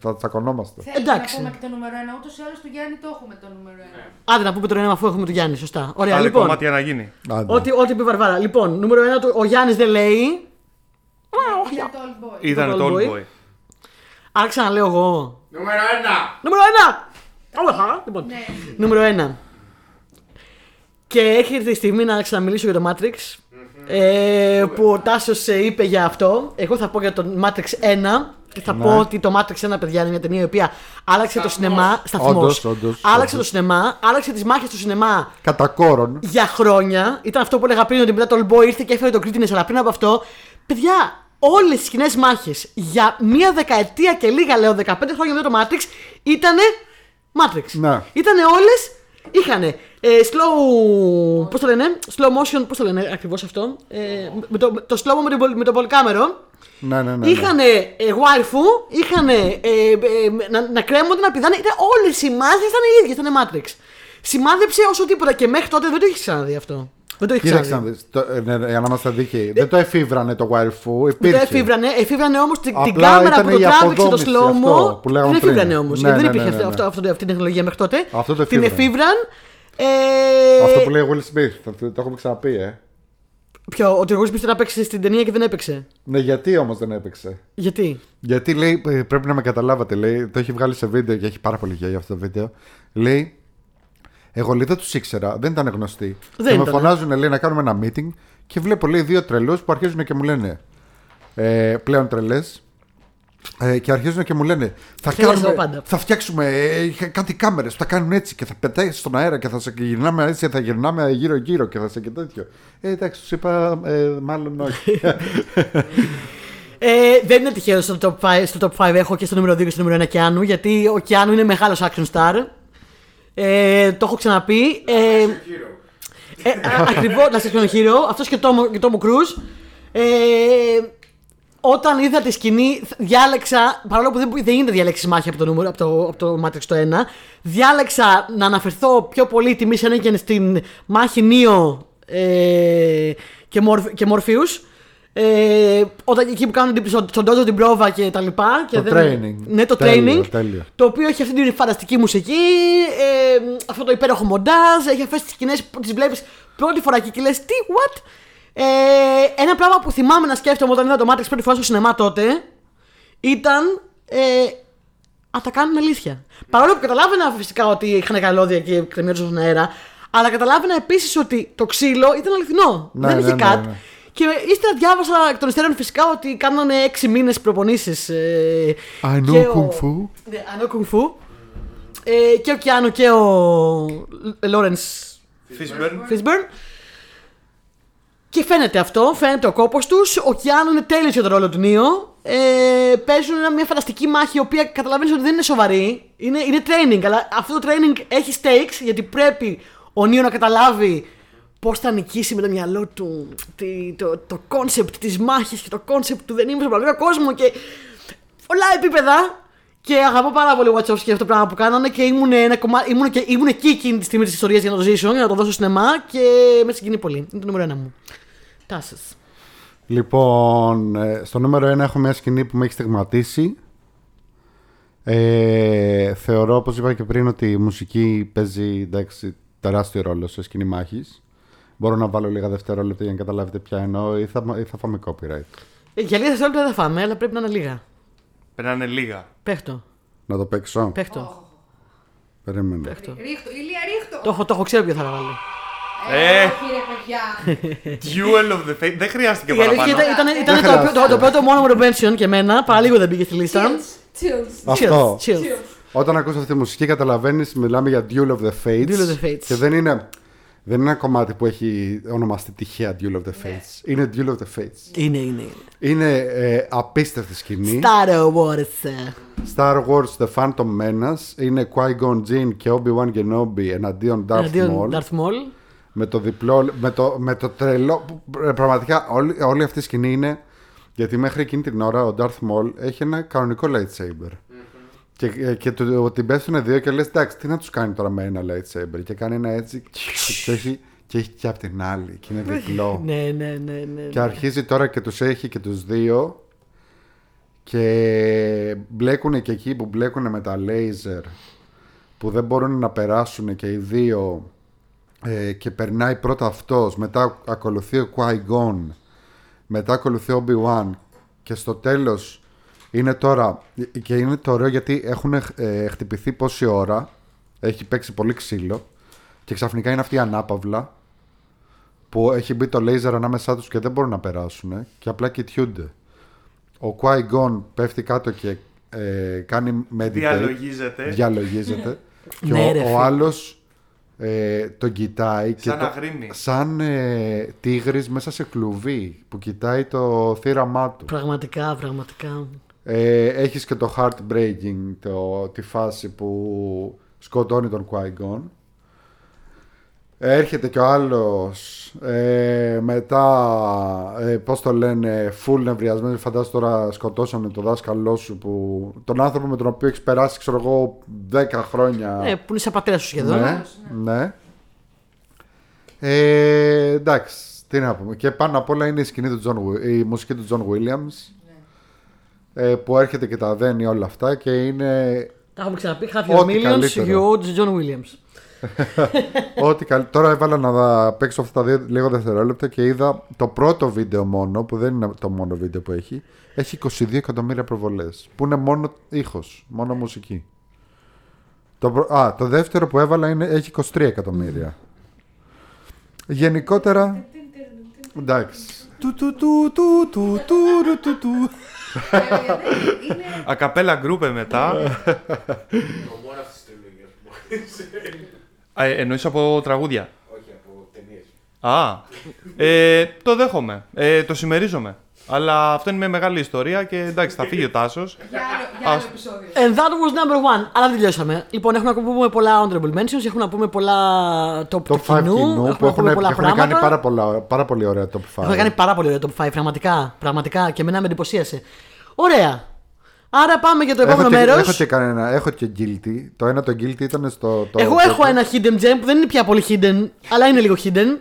θα τσακωνόμαστε. Θέλετε Εντάξει. να πούμε και το νούμερο 1. Ούτως ή άλλως του Γιάννη το έχουμε το νούμερο 1. Άντε να πούμε το ένα αφού έχουμε τον Γιάννη, σωστά. Ωραία, Άλλη λοιπόν. κομμάτια να γίνει. Άντε. Ό,τι, ό,τι πει η Βαρβάρα. Λοιπόν, νούμερο 1, ο Γιάννης δεν λέει. Ήταν το Old Boy. Ήταν το το Old Old Boy. Boy. Άρα ξαναλέω εγώ. Νούμερο 1! Νούμερο 1! Όλα Λοιπόν, Ναι. νούμερο 1. Και έχει έρθει η στιγμή να ξαναμιλήσω για το Matrix. Ε, που ο Τάσος είπε για αυτό. Εγώ θα πω για το Matrix 1. Και θα Ναι. πω ότι το Matrix 1, παιδιά, είναι μια ταινία η οποία άλλαξε το Σταθμός. σινεμά. Σταθμός. Όντως, όντως, Άλλαξε όντως. το σινεμά, άλλαξε τις μάχες του σινεμά Κατά κόρον. για χρόνια. Ήταν αυτό που έλεγα πριν ότι μετά το Old Boy ήρθε και έφερε το κρίτινε, αλλά πριν από αυτό, παιδιά, όλες τι κοινέ μάχες για μία δεκαετία και λίγα, λέω 15 χρόνια μετά το Matrix, ήταν Matrix. Ναι. Ήταν όλες Είχαν ε, slow. Πώς το λένε, slow motion, πώς το λένε ακριβώς αυτό. Ε, με το, το slow με, το, με το πολυκάμερο. Ναι, ναι, ναι. ναι. Είχαν ε, waifu, είχαν ε, ε, να, να κρέμονται, να πηδάνε. Όλες οι μάχε ήταν οι ίδιες, ήταν Matrix. Σημάδεψε όσο τίποτα και μέχρι τότε δεν το έχεις ξαναδεί αυτό. Δεν το έχει Κοίταξε να ξαναδεί. δεις, το- ε, ναι, για να είμαστε δίκαιοι. Δεν το εφήβρανε το Wire Fu. Δεν Υπήρχε. το εφήβρανε, εφήβρανε όμως την, την Απλά κάμερα ήταν που το η τράβηξε το αποδόμηση, slow αυτό που λέγαμε Δεν πριν. εφήβρανε όμως. Ναι, δεν ναι, υπήρχε ναι, ναι, αυτό- ναι. αυτό- αυτό- αυτή η τεχνολογία μέχρι τότε. Αυτό το Την εφήβρανε. εφήβραν. Ε, Αυτό που λέει ο Will Smith. Το, το έχουμε ξαναπεί, ε. Ποιο, ότι ο Will Smith να παίξει στην ταινία και δεν έπαιξε. Ναι, γιατί όμως δεν έπαιξε; Γιατί; Γιατί λέει, ε, πρέπει να με καταλάβατε, λέει, το έχει βγάλει σε βίντεο και έχει πάρα πολύ γεια αυτό το βίντεο. Λέει, εγώ λέει δεν τους ήξερα, δεν ήταν γνωστοί. Δεν και με ήταν. φωνάζουν, λέει, να κάνουμε ένα meeting και βλέπω, λέει, δύο τρελούς που αρχίζουν και μου λένε ε, πλέον τρελές. Ε, και αρχίζουν και μου λένε θα, Τρελές κάνουμε, από πάντα. θα φτιάξουμε ε, κάτι κάμερες που θα κάνουν έτσι και θα πετάει στον αέρα και θα σε γυρνάμε έτσι θα γυρνάμε γύρω γύρω και θα σε και τέτοιο ε, εντάξει τους είπα ε, μάλλον όχι Ε, δεν είναι τυχαίο στο top, 5, στο top 5 έχω και στο νούμερο 2 και στο νούμερο 1 Κιάνου, γιατί ο Κιάνου είναι μεγάλος action star. Ε, το έχω ξαναπεί. Ε, ε, Ακριβώς, να σα πω χείρο. Αυτός και το και το Cruise. Ε, όταν είδα τη σκηνή, διάλεξα, παρόλο που δεν, δεν γίνεται διαλέξεις μάχη από το, νούμερο, από, το, από το Matrix το 1, διάλεξα να αναφερθώ πιο πολύ τιμή και στην μάχη Νίο ε, και, Μορφ, και Morpheus. Ε, όταν εκεί που κάνουν την- στον στον Dojo την πρόβα και τα λοιπά. Και Το training. Ναι, το Τέλειο, training. τέλειο. Το οποίο έχει αυτή την φανταστική μουσική, ε, αυτό το υπέροχο μοντάζ, έχει αυτές τις σκηνές που τις βλέπεις πρώτη φορά και, και λες τι, what; Ε, ένα πράγμα που θυμάμαι να σκέφτομαι όταν είδα το Matrix πρώτη φορά στο σινεμά τότε ήταν. Ε, Α, τα κάνουν αλήθεια. Παρόλο που καταλάβαινα φυσικά ότι είχαν καλώδια και κρεμιόντουσαν στον αέρα, αλλά καταλάβαινα επίσης ότι το ξύλο ήταν αληθινό. Ναι, δεν ναι, είχε ναι, cut. ναι. Και ύστερα διάβασα εκ των υστέρων φυσικά ότι κάνανε 6 μήνες προπονήσεις. Ε, I know και ο- Kung Fu. Ναι, I know Kung Fu. Ε, και ο Κιάνο και ο Λόρενς Fishburne. Fishburne. Και φαίνεται αυτό, φαίνεται ο κόπος τους. Ο Κιάνο είναι τέλειος για τον ρόλο του Νίο. Ε, παίζουν ένα- μια φανταστική μάχη η οποία καταλαβαίνεις ότι δεν είναι σοβαρή. Είναι, είναι training, αλλά αυτό το training έχει stakes γιατί πρέπει ο Νίο να καταλάβει πώς θα νικήσει με το μυαλό του τη- το, το concept της μάχης και το concept του δεν είμαι στον πραγματικό κόσμο και πολλά επίπεδα. Και αγαπώ πάρα πολύ Wachowski αυτό το πράγμα που κάνανε και ήμουν, ένα κομμά... ήμουν, και... ήμουν εκεί εκείνη τη στιγμή της ιστορίας για να το ζήσω, για να το δώσω στο σινεμά και με συγκινεί πολύ. Είναι το νούμερο ένα μου. Τάσει. Λοιπόν, ε, στο νούμερο 1 έχω μια σκηνή που με έχει στιγματίσει. Ε, θεωρώ, όπως είπα και πριν, ότι η μουσική παίζει εντάξει, τεράστιο ρόλο σε σκηνή μάχης. Μπορώ να βάλω λίγα δευτερόλεπτα για να καταλάβετε ποια εννοώ ή θα, ή θα φάμε copyright. Ε, για λίγα δευτερόλεπτα δεν θα φάμε, αλλά πρέπει να είναι λίγα. Πρέπει να είναι λίγα. Παίχτο. Να το παίξω. Παίχτο. Περίμενε. Παίχτο. Ρίχτω, Ηλία, ρίχτω. Το έχω, το έχω ξέρω ποιο θα βάλει. Ε, Όχι, ρε παιδιά. Duel of the Fate. Δεν χρειάστηκε Η αλήθεια παραπάνω. ήταν, ήταν, ήταν Δεν το, χρειάζεται. το, το πρώτο μόνο μου mention και εμένα, παραλίγο δεν πήγε στη λίστα. Chills, chills. Αυτό. Chills, chills. Όταν ακούς αυτή τη μουσική καταλαβαίνεις μιλάμε για Duel of the Fates. Duel of the Fates. Και δεν είναι, δεν είναι ένα κομμάτι που έχει ονομαστεί τυχαία Duel of the Fates. Είναι Duel of the Fates. Είναι, είναι. είναι. Είναι ε, απίστευτη σκηνή. Star Wars. Star Wars The Phantom Menace είναι Qui-Gon Jinn και Obi-Wan Kenobi enαντίον Darth Εναντίον Maul. Darth Maul. Με το διπλό, με το, με το τρελό. που, ε, Πραγματικά όλη, όλη αυτή η σκηνή είναι. Γιατί μέχρι εκείνη την ώρα ο Darth Maul έχει ένα κανονικό lightsaber. Και, ε, και του, την πέφτουν δύο και λες εντάξει, τι να τους κάνει τώρα με ένα lightsaber. Και κάνει ένα έτσι. Και έχει, και έχει και απ' την άλλη. Και είναι διπλό. <laughs> Ναι, ναι, ναι. ναι, Και ναι. αρχίζει τώρα και τους έχει και τους δύο και μπλέκουν και εκεί που μπλέκουν με τα λέιζερ που δεν μπορούν να περάσουν και οι δύο ε, και περνάει πρώτα αυτός μετά ακολουθεί ο Qui-Gon μετά ακολουθεί ο Obi-Wan και στο τέλος είναι τώρα και είναι το ωραίο γιατί έχουν ε, χτυπηθεί πόση ώρα έχει παίξει πολύ ξύλο και ξαφνικά είναι αυτή η ανάπαυλα που έχει μπει το λέιζερ ανάμεσά τους και δεν μπορούν να περάσουν και απλά κοιτιούνται. Ο Qui-Gon πέφτει κάτω και ε, κάνει meditate. Διαλογίζεται. Διαλογίζεται. <laughs> και Ναι, ο, ρε, ο φίλε. άλλος ε, τον κοιτάει και Σαν το- αγρίμι. σαν ε, τίγρης μέσα σε κλουβί που κοιτάει το θύραμά του. Πραγματικά, πραγματικά. Ε, έχεις και το heartbreaking, το, τη φάση που σκοτώνει τον Qui-Gon. Έρχεται και ο άλλος ε, μετά, ε, πώς το λένε, full νευριασμένος. Φαντάζομαι τώρα σκοτώσανε τον δάσκαλό σου που, τον άνθρωπο με τον οποίο έχεις περάσει, ξέρω εγώ, 10 χρόνια. Ε, που είναι σαν πατέρα σου σχεδόν. ναι, ναι. Ε, εντάξει, τι να πούμε. Και πάνω απ' όλα είναι η, σκηνή του John, Wi- η μουσική του John Williams ε, που έρχεται και τα δένει όλα αυτά και είναι Τα έχουμε ξαναπεί. Half your Ό,τι millions, καλύτερο. you owe to John Williams. Ό,τι καλ... Τώρα έβαλα να δα- παίξω αυτά τα δύο, λίγο δευτερόλεπτα και είδα το πρώτο βίντεο μόνο, που δεν είναι το μόνο βίντεο που έχει, έχει 22 εκατομμύρια προβολές, που είναι μόνο ήχος, μόνο μουσική. Το, πρω- Α, το δεύτερο που έβαλα είναι, έχει 23 εκατομμύρια. Γενικότερα, εντάξει. Του του του του του του του του. Είναι Ακαπέλα γκρούπε μετά. Το μόνο αυτή τη τριλογία που Α, ε, Εννοείς από τραγούδια; Όχι από ταινίες. Α, ε, το δέχομαι. Ε, το συμμερίζομαι. Αλλά αυτό είναι μια μεγάλη ιστορία και εντάξει, θα φύγει ο Τάσος. για άλλο, για άλλο Ας- επεισόδιο. And that was number one. Αλλά δεν τελειώσαμε. Λοιπόν, έχουμε να πούμε πολλά honorable mentions, έχουμε να πούμε πολλά top, Το του 5 κοινού, κοινού έχουμε που να έχουν, πούμε πολλά έχουν κάνει πράγματα. πάρα, πολλά, πάρα πολύ ωραία top 5. Έχουν κάνει πάρα πολύ ωραία top 5, πραγματικά. Πραγματικά και εμένα με εντυπωσίασε. Ωραία. Άρα πάμε για το έχω, επόμενο και, μέρος. έχω, και κανένα, έχω και guilty. Το ένα το guilty ήταν στο. Το, Εγώ το- έχω ένα hidden gem που δεν είναι πια πολύ hidden, αλλά είναι λίγο hidden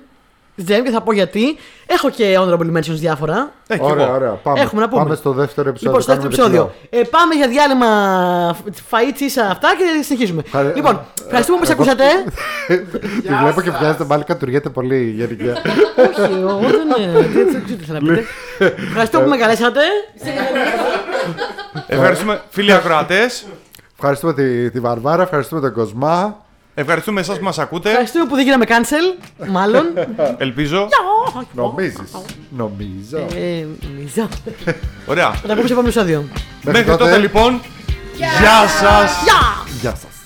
gem και θα πω γιατί. Έχω και honorable mentions διάφορα. Ε, κι Ωραία, εγώ. ωραία. Πάμε, Έχουμε να πούμε. πάμε στο δεύτερο επεισόδιο. Λοιπόν, στο δεύτερο κάνουμε επεισόδιο. Ε, πάμε για διάλειμμα φαΐ, τσίσα, αυτά και συνεχίζουμε. Ευχαρι- Λοιπόν, ευχαριστούμε που μας Εγώ- ακούσατε. <laughs> Τη βλέπω και πιάζεται πάλι κατουργέται πολύ γενικά. Όχι, εγώ δεν είναι. Δεν δεν ξέρω τι θέλω να πείτε. <laughs> Ευχαριστώ που με καλέσατε. Ευχαριστούμε, φίλοι ακροατές. Ευχαριστούμε τη, τη Βαρβάρα, ευχαριστούμε τον Κοσμά. Ευχαριστούμε εσάς που μας ακούτε. Ευχαριστούμε που δεν γίναμε cancel, μάλλον. <laughs> Ελπίζω. Νομίζεις. Νομίζω. Ε, Νομίζω. Ωραία. Θα τα πούμε σε επόμενο επεισόδιο. Μέχρι τότε. τότε λοιπόν. Γεια σας! Γεια! Γεια σας.